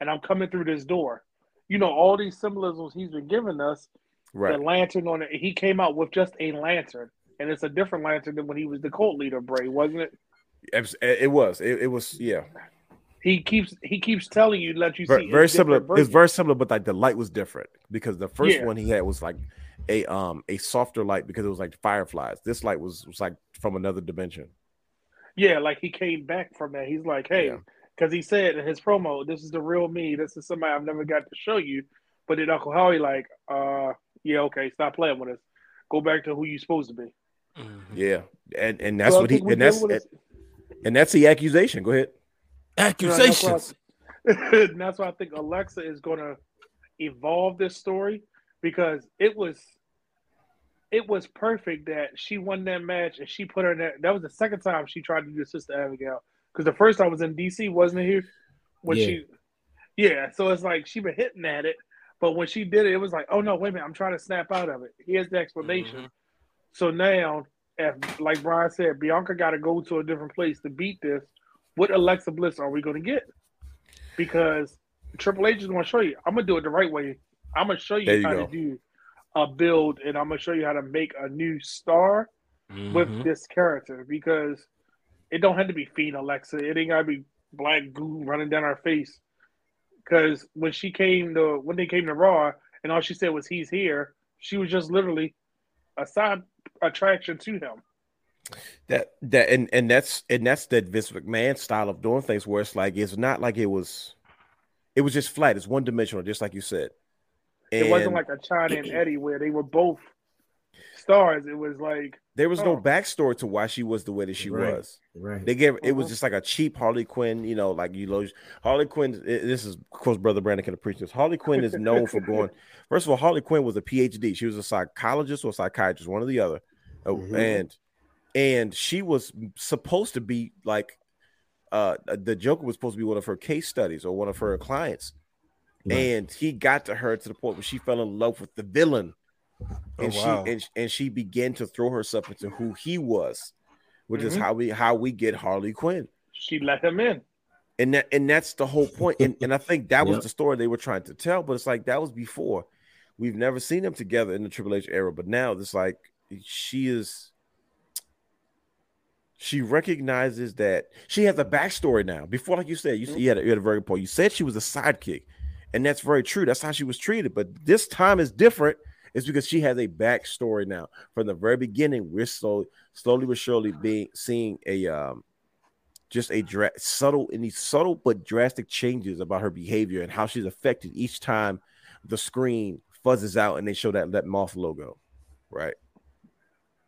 and I'm coming through this door. You know all these symbolisms he's been giving us. right. The lantern on it. He came out with just a lantern, and it's a different lantern than when he was the cult leader. Bray wasn't it? It was. It, it was. Yeah. He keeps he keeps telling you, let you Very, see. very it's similar. different It's very similar, but like the light was different because the first Yeah. one he had was like a um a softer light because it was like fireflies. This light was was like from another dimension. Yeah, like he came back from that. He's like, hey, Yeah. because he said in his promo, this is the real me. This is somebody I've never got to show you. But then Uncle Howdy like, uh, yeah, okay, stop playing with us. Go back to who you supposed to be. Yeah, and and that's So what he and that's and, and that's the accusation. Go ahead. You know, that's, Accusations. why, and that's why I think Alexa is going to evolve this story because it was it was perfect that she won that match and she put her in that. That was the second time she tried to do Sister Abigail because the first time was in DC, wasn't it? Here when Yeah. she, yeah. So it's like she been hitting at it, but when she did it, it was like, oh no, wait a minute, I'm trying to snap out of it. Here's the explanation. Mm-hmm. So now, if like Brian said, Bianca got to go to a different place to beat this. What Alexa Bliss are we going to get? Because Triple H is going to show you. I'm going to do it the right way. I'm going to show you, you how go. to do a build, and I'm going to show you how to make a new star Mhm. with this character because it don't have to be Fiend Alexa. It ain't gotta be black goo running down her face. Because when she came to when they came to Raw and all she said was he's here, she was just literally a side attraction to him. That that and and that's and that's that Vince McMahon style of doing things where it's like it's not like it was it was just flat, it's one dimensional, just like you said. it wasn't like a Chyna and Eddie where they were both stars. It was like there was no oh. backstory to why she was the way that she Right. was. Right. They gave it was Mhm. just like a cheap Harley Quinn, you know, like you know, Harley Quinn. This is, of course, brother Brandon can appreciate this. Harley Quinn is known for going. First of all, Harley Quinn was a PhD. She was a psychologist or psychiatrist, one or the other, Uh, Mhm. and and she was supposed to be like, uh, the Joker was supposed to be one of her case studies or one of her clients, Right. and he got to her to the point where she fell in love with the villain, and Oh, wow. she and, and she began to throw herself into who he was, which is Mhm. how we how we get Harley Quinn she let him in. and that and that's the whole point and, and i think that was Yep. the story they were trying to tell but it's like that was before we've never seen them together in the triple h era but now it's like she is she recognizes that she has a backstory now. Before like you said you, Mm-hmm. you, had, a, you had a very good point. You said she was a sidekick and that's very true. That's how she was treated. But this time is different. It's because she has a backstory now. From the very beginning we're slowly slowly but surely being seeing a um just a dra- subtle and these subtle but drastic changes about her behavior and how she's affected each time the screen fuzzes out and they show that that moth logo, right?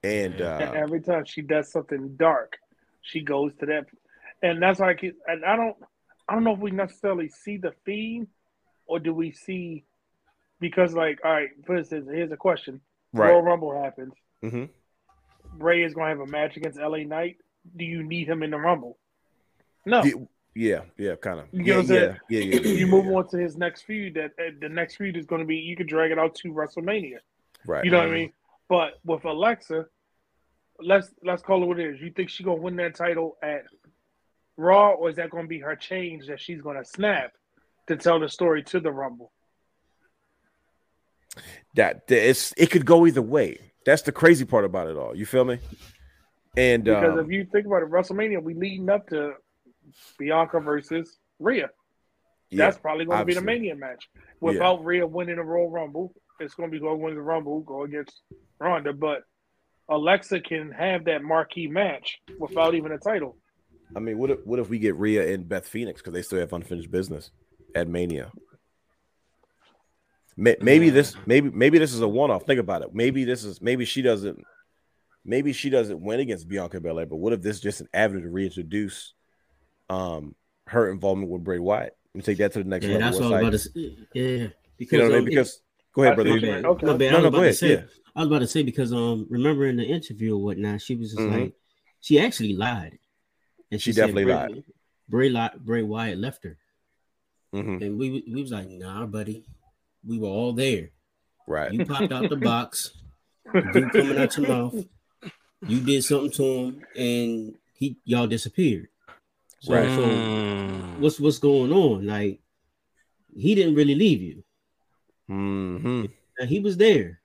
And And uh, every time she does something dark, she goes to that, and that's why I keep. And I don't, I don't know if we necessarily see the fiend, or do we see, because like, all right, for instance, here's a question: Royal Rumble happens. Mm-hmm. Bray is going to have a match against LA Knight. Do you need him in the Rumble? No. yeah, yeah, kind of. You Yeah, get what I'm yeah, saying? yeah, yeah, yeah, you move on to his next feud. That uh, the next feud is going to be you can drag it out to WrestleMania. right. You know what I mean? But with Alexa, let's let's call it what it is. You think she gonna win that title at Raw, or is that gonna be her change that she's gonna snap to tell the story to the Rumble? that it's it could go either way. That's the crazy part about it all. You feel me? And Because um, if you think about it, WrestleMania, we leading up to Bianca versus Rhea. yeah, That's probably going to be the. Mania match. Without Rhea winning the Royal Rumble, it's going to be going to win the Rumble, go against Ronda. But Alexa can have that marquee match without even a title. I mean, what if what if we get Rhea and Beth Phoenix because they still have unfinished business at Mania? Maybe this, maybe maybe this is a one-off. Think about it. Maybe this is maybe she doesn't, maybe she doesn't win against Bianca Belair. But what if this is just an avenue to reintroduce, um, her involvement with Bray Wyatt and take that to the next Yeah, level? that's It's what I was about to say. Yeah, because you know what I mean? it- Because go ahead, brother. I'm Okay. Okay. No, but I No, was no, about go to ahead. say, Yeah. I was about to say because um, remember in the interview or whatnot, she was just Mhm. like, she actually lied, and She said definitely Bray, lied. Bray, li- Bray Wyatt left her, Mhm. and we we was like, nah, buddy, we were all there. Right. You popped out the box, you coming out your mouth. You did something to him, and he y'all disappeared. So, Right. so what's what's going on? Like, he didn't really leave you. Hmm Uh, he was there.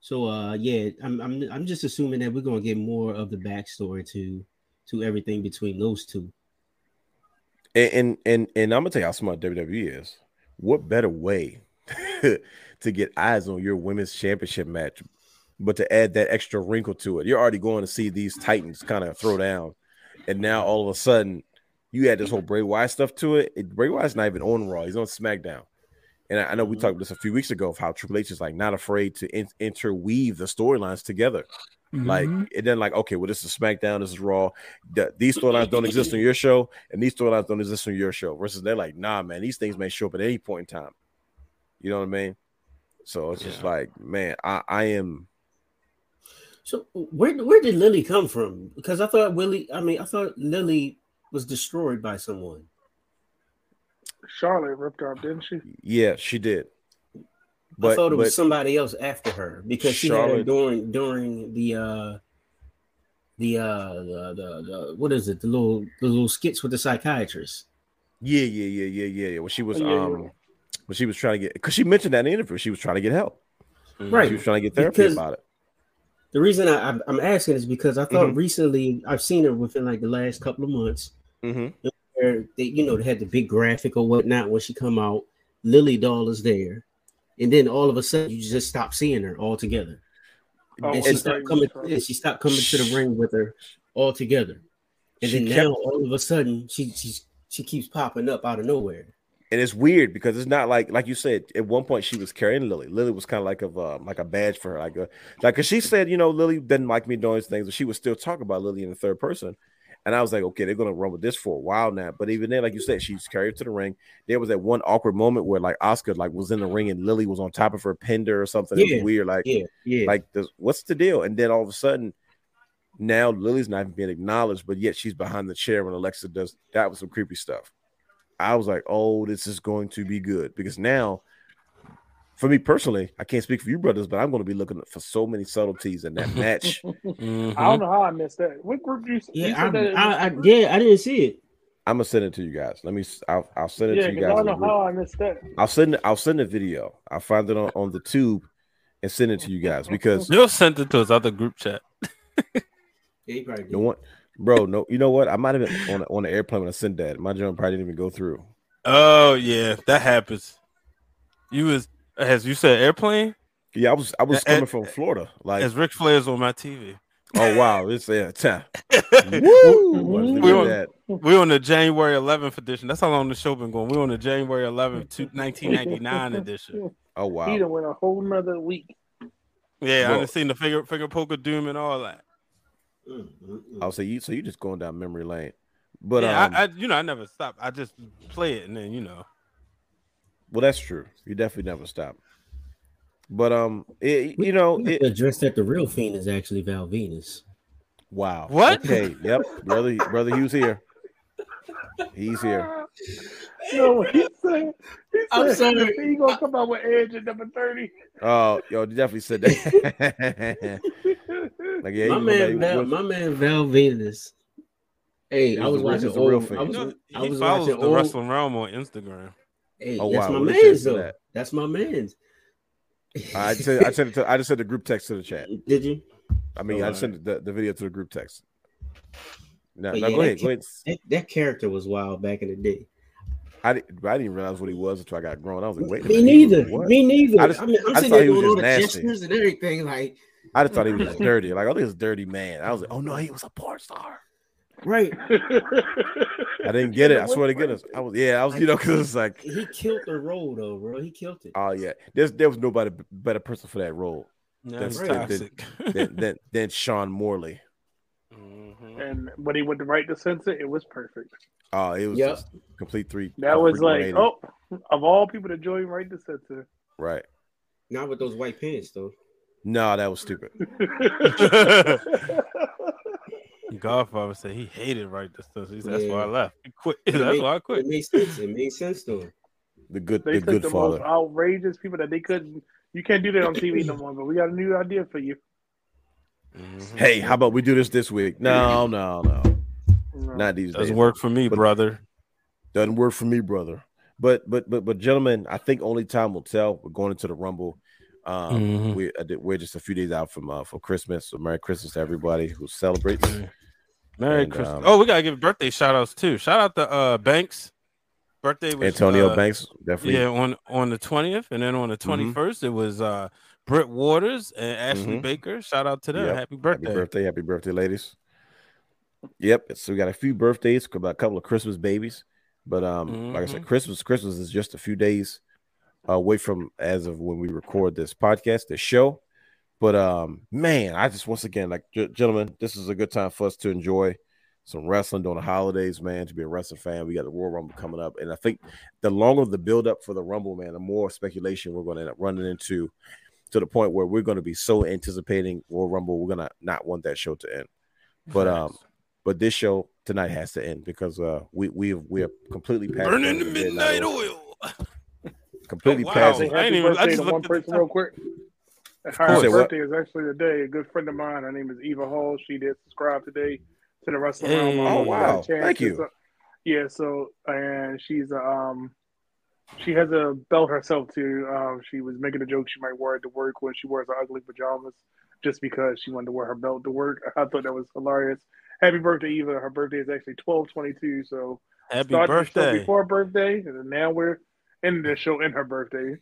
So uh yeah, I'm I'm I'm just assuming that we're gonna get more of the backstory to to everything between those two. And, and and and I'm gonna tell you how smart WWE is. What better way to get eyes on your women's championship match, but to add that extra wrinkle to it? You're already going to see these Titans kind of throw down, and now all of a sudden you add this whole Bray Wyatt stuff to it. it Bray Wyatt's not even on Raw; he's on SmackDown, And I, I know we Mhm. talked this a few weeks ago of how Triple H is like not afraid to in- interweave the storylines together. Like, Mhm. and then like, okay, well, this is SmackDown, this is Raw. The- these storylines don't exist on your show, and these storylines don't exist on your show. Versus they're like, nah, man, these things may show up at any point in time. You know what I mean? So it's just like, man, I, I am. So where where did Lily come from? Because I thought Willie, I mean, I thought Lily was destroyed by someone. Charlotte ripped her up, didn't she? Yeah, she did. I thought it but was somebody else after her because she had her during during the uh the uh the, the, the what is it the little the little skits with the psychiatrist. yeah, yeah, yeah, yeah, yeah, yeah. When she was Yeah, yeah. um, when she was trying to get, because she mentioned that in the interview, she was trying to get help. Right. She was trying to get therapy Because- about it. The reason I, I'm- I'm asking is because I thought Mhm. recently I've seen her within like the last couple of months hmm where they you know they had the big graphic or whatnot when she come out. Lily doll is there, and then all of a sudden you just stop seeing her altogether. Oh, and she stopped coming. Yeah, she stopped coming to the ring with her altogether. And She then kept- now all of a sudden she she's she keeps popping up out of nowhere. and it's weird because it's not like like you said at one point she was carrying Lily. Lily was kind of like of uh, like a badge for her, like a like because she said you know Lily didn't like me doing these things, but she would still talk about Lily in the third person. And I was like, okay, they're gonna run with this for a while now. But even then, like you said, she's carried to the ring. There was that one awkward moment where like Asuka like was in the ring and Lily was on top of her, pinned her or something. It Yeah, was weird. Like Yeah, yeah. like this, what's the deal? And then all of a sudden, now Lily's not even being acknowledged, but yet she's behind the chair when Alexa does that was some creepy stuff. I was like, oh, this is going to be good because now, for me personally, I can't speak for you brothers, but I'm going to be looking for so many subtleties in that match. Mhm. I don't know how I missed that. What group you, you yeah, said that? I, I, I, yeah, I didn't see it. I'm gonna send it to you guys. Let me. s- I'll, I'll send it yeah, to you because I don't know how I missed that. I'll send. it- I'll send a video. I'll find it on, on the tube and send it to you guys because You'll send it to his other group chat. Yeah, he probably no one, bro. No, you know what? I might have been on on the airplane when I sent that. My jump probably didn't even go through. Oh yeah, that happens. You was as you said airplane Yeah, I was I was coming from Florida. Like, as Ric Flair's on my TV. oh wow, it's yeah, time. Woo! Look We at on- that. We're on the January 11th edition. That's how long the show been going. We're on the January 11th, 1999 edition. Oh wow, He wow. done went a whole nother week. Yeah, I Bro. done seen the figure Fingerpoke of Doom and all that. I'll say you. So you just going down memory lane. But yeah, um, I, I you know I never stop. I just play it and then you know. Well, that's true. You definitely never stop. But um, it, you know, we it, addressed that the real fiend is actually Val Venis. wow. What? Okay. Yep. Brother, brother, Hugh's here. He's here. No, he said, he I'm said sorry. he gonna come out with Edge at number thirty. Oh, yo, you definitely said that. like, yeah, my man, Val, my man Val Venis. Hey, He's I was the- watching he's the real old. fiend. I You was, know, I he was watching the old. Wrestling Wrealm on Instagram. Hey, Oh, that's wow. my man's though. that? That's my man's. I said, I sent it to, I just sent the group text to the chat. Did you? I mean, Oh, I sent the, the video to the group text. No, But no, yeah, go that ahead, go ahead. That, that character was wild back in the day. I didn't, I didn't realize what he was until I got grown. I was like, wait Me neither. what? Me neither. I I, just- mean, I'm I sitting there doing all the gestures and everything. Like, I just thought he was dirty. Like, oh, this is dirty man. I was like, oh no, he was a porn star. Right? I didn't get it. I swear to goodness. I was, yeah, I was, you know, because it's like, He killed the role though, bro. He killed it. oh yeah, there's there was nobody better person for that role That's Right. toxic. than than, than Sean Morley. Mhm. and when he went to Right to Censor, it was perfect. Oh, it was Yep. just complete three. That was like, oh, of all people to join Right to Censor. right. Not with those white pants though. No, that was stupid. Godfather said he hated right this stuff. He said, That's why I left. He quit. It That's made- why I quit. It quit. made sense. It made sense though. The good, they the took good the father. most outrageous people that they couldn't. You can't do that on TV no more. But we got a new idea for you. Mhm. Hey, how about we do this this week? No, no, no, No. not these days. Doesn't work for me, But- brother. Doesn't work for me, brother. But but but but gentlemen, I think only time will tell. We're going into the Rumble. Um, Mhm. we we're just a few days out from uh, for Christmas. So Merry Christmas to everybody who celebrates. Merry And, Christmas. um, oh, we gotta give birthday shout outs too. Shout out to uh Banks. Birthday was Antonio uh, Banks definitely. Yeah, on on the twentieth, and then on the Mhm. 21st it was uh Britt Waters and Ashley Mhm. Baker. Shout out to them. Yep. Happy birthday. Happy birthday, happy birthday, ladies. Yep. So we got a few birthdays, about a couple of Christmas babies. But um, like I said. Christmas, Christmas is just a few days away from as of when we record this podcast, this show. But um, man, I just once again, like g- gentlemen, this is a good time for us to enjoy some wrestling during the holidays, man. To be a wrestling fan, we got the Royal Rumble coming up, and I think the longer the build up for the Rumble, man, the more speculation we're going to end up running into, to the point where we're going to be so anticipating Royal Rumble, we're going to not want that show to end. But um, but this show tonight has to end because uh, we we have, we are completely past Burning the the midnight oil. oil. completely Oh, wow. past I happy ain't even- I birthday just to one looked at the person real quick. Her birthday is actually today. A good friend of mine. Her name is Eva Hall. She did subscribe today to the Wrestling Hey. Wrealm. Oh, wow. got a chance Thank you. yeah. So and she's a, um she has a belt herself too. Um, she was making a joke she might wear it to work when she wears her ugly pajamas, just because she wanted to wear her belt to work. I thought that was hilarious. Happy birthday, Eva! Her birthday is actually twelve twenty two. So Happy started the show birthday. before her birthday, and now we're in the show in her birthday.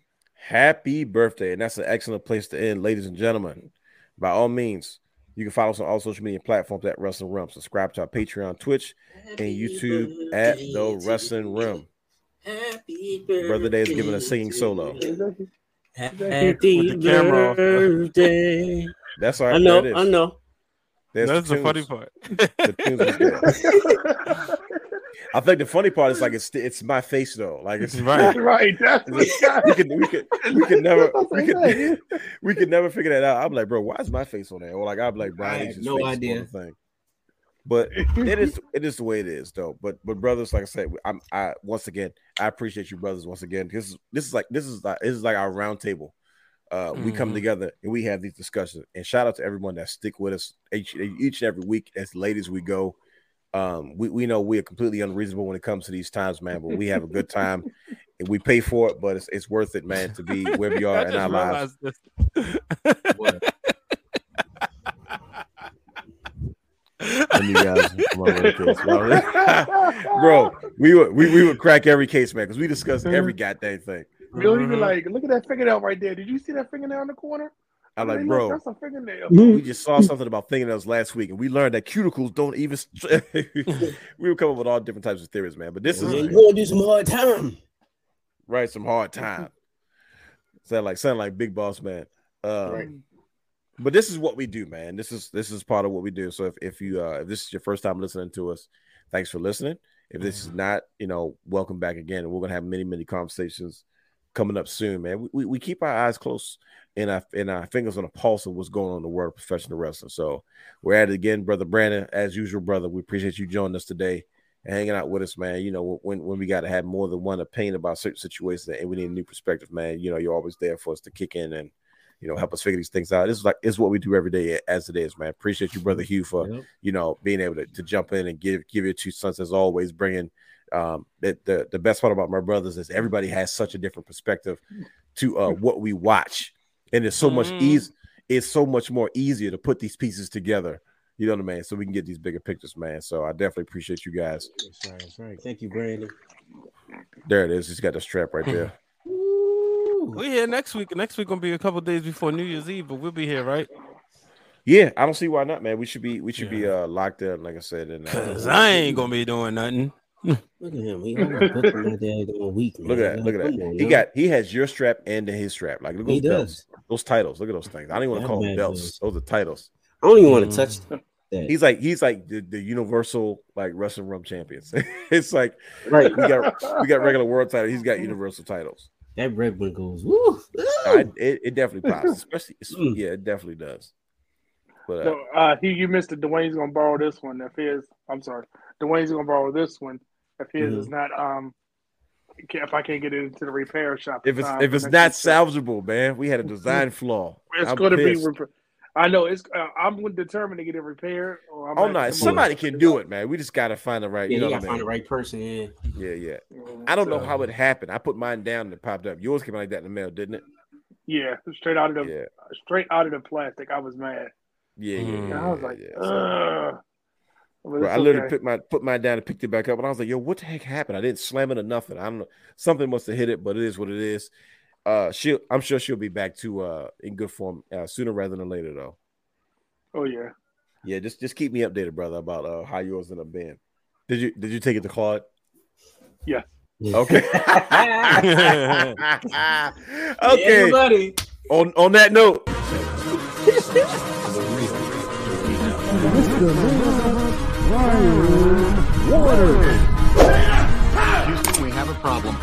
Happy birthday. And that's an excellent place to end, ladies and gentlemen. By all means, you can follow us on all social media platforms at Wrestling Wrealm. Subscribe to our Patreon, Twitch, and YouTube at The Wrestling Wrealm. Happy birthday. Brother Day is giving a singing solo. Happy With the camera off. birthday. That's all I right. know, I know. There's That's the tunes. funny part. I think the funny part is like it's it's my face though. Like it's Right. right. That's we could we could we could never we like, could we could never figure that out. I'm like, bro, why is my face on there? Or like I'm like Brian I have no face idea. the thing. But it is it is the way it is though. But but brothers, like I said, I'm I once again I appreciate you brothers once again. This is this is like this is like this is like our round table. Uh, we come Mhm. together and we have these discussions. And shout out to everyone that stick with us each each and every week as late as we go. Um, we, we know we are completely unreasonable when it comes to these times, man, but we have a good time and we pay for it, but it's, it's worth it, man, to be where we are in our lives. realized this. And you guys, come on, with this. bro, we would we, we would crack every case, man, because we discuss every goddamn thing. You'll even Mhm. like, look at that fingernail right there. Did you see that fingernail in the corner? I'm Hey, like, bro, that's a fingernail. we just saw something about fingernails last week, and we learned that cuticles don't even. we were coming up with all different types of theories, man. But this Yeah, is you gonna do some hard time. right, some hard time. Sound like sound like big boss man. Um, Right. But this is what we do, man. This is this is part of what we do. So if, if you uh if this is your first time listening to us, thanks for listening. If this is not, you know, welcome back again. And we're gonna have many, many conversations coming up soon, man. We, we, we keep our eyes close and our and our fingers on the pulse of what's going on in the world of professional wrestling. So we're at it again, brother Brandon. As usual, brother. We appreciate you joining us today and hanging out with us, man. You know, when when we got to have more than one opinion about certain situations and we need a new perspective, man. You know, you're always there for us to kick in and you know help us figure these things out. This is like is what we do every day as it is, man. Appreciate you, brother Hugh, for Yep. you know being able to, to jump in and give give your two cents as always, bringing um the, the the best part about my brothers is everybody has such a different perspective to uh what we watch, and it's so much Mhm. easy. It's so much more easier to put these pieces together. You know what I mean? So we can get these bigger pictures, man. So I definitely appreciate you guys. That's right, that's right. Thank you, Brandon. There it is. He's got the strap right there. We're here next week. Next week gonna be a couple days before New Year's Eve, but we'll be here, right? Yeah, I don't see why not, man. We should be we should be uh locked in, like I said. And Cause uh, I ain't gonna be doing nothing. Look at him. He always booking my dad a week. Man. look at that, look at that. on, He now. got he has your strap and then his strap. Like look at He those belts, does. those titles. Look at those things. I don't even want to call them belts. does. Those are titles. I don't even want Mm. to touch that. He's like he's like the, the universal like Wrestling Wrealm champions. it's like right. we got we got regular world titles. He's got universal titles. That red one goes. Woo. I, it, it definitely pops, especially Mm. yeah, it definitely does. But uh, No, uh, he, you missed it. Dwayne's gonna borrow this one. If his, I'm sorry, Dwayne's gonna borrow this one. If his Mhm. is not, um, if I can't get it into the repair shop, if it's um, if it's not week's show. salvageable, man, we had a design flaw. it's I'm gonna pissed. be. Rep- I know it's. Uh, I'm determined to get it repaired. Or I'm Oh gonna no, somebody can do it, man. We just gotta find the right. Yeah, you know you what gotta find the right person. Yeah. Yeah, yeah. Mm, I don't know how it happened. I put mine down and it popped up. Yours came like that in the mail, didn't it? Yeah, straight out of the Yeah, straight out of the plastic. I was mad. yeah, yeah. Mm. And I was like, yeah, so- ugh. But Bro, I literally okay. put my put mine down and picked it back up, and I was like, "Yo, what the heck happened? I didn't slam it or nothing. I don't know. Something must have hit it, but it is what it is. Uh, she, I'm sure she'll be back to uh in good form uh, sooner rather than later, though. Oh yeah. Yeah, just just keep me updated, brother, about uh how yours ended up being. Did you did you take it to Claude? Yeah. Okay. okay. buddy. On on that note, Houston, we have a problem.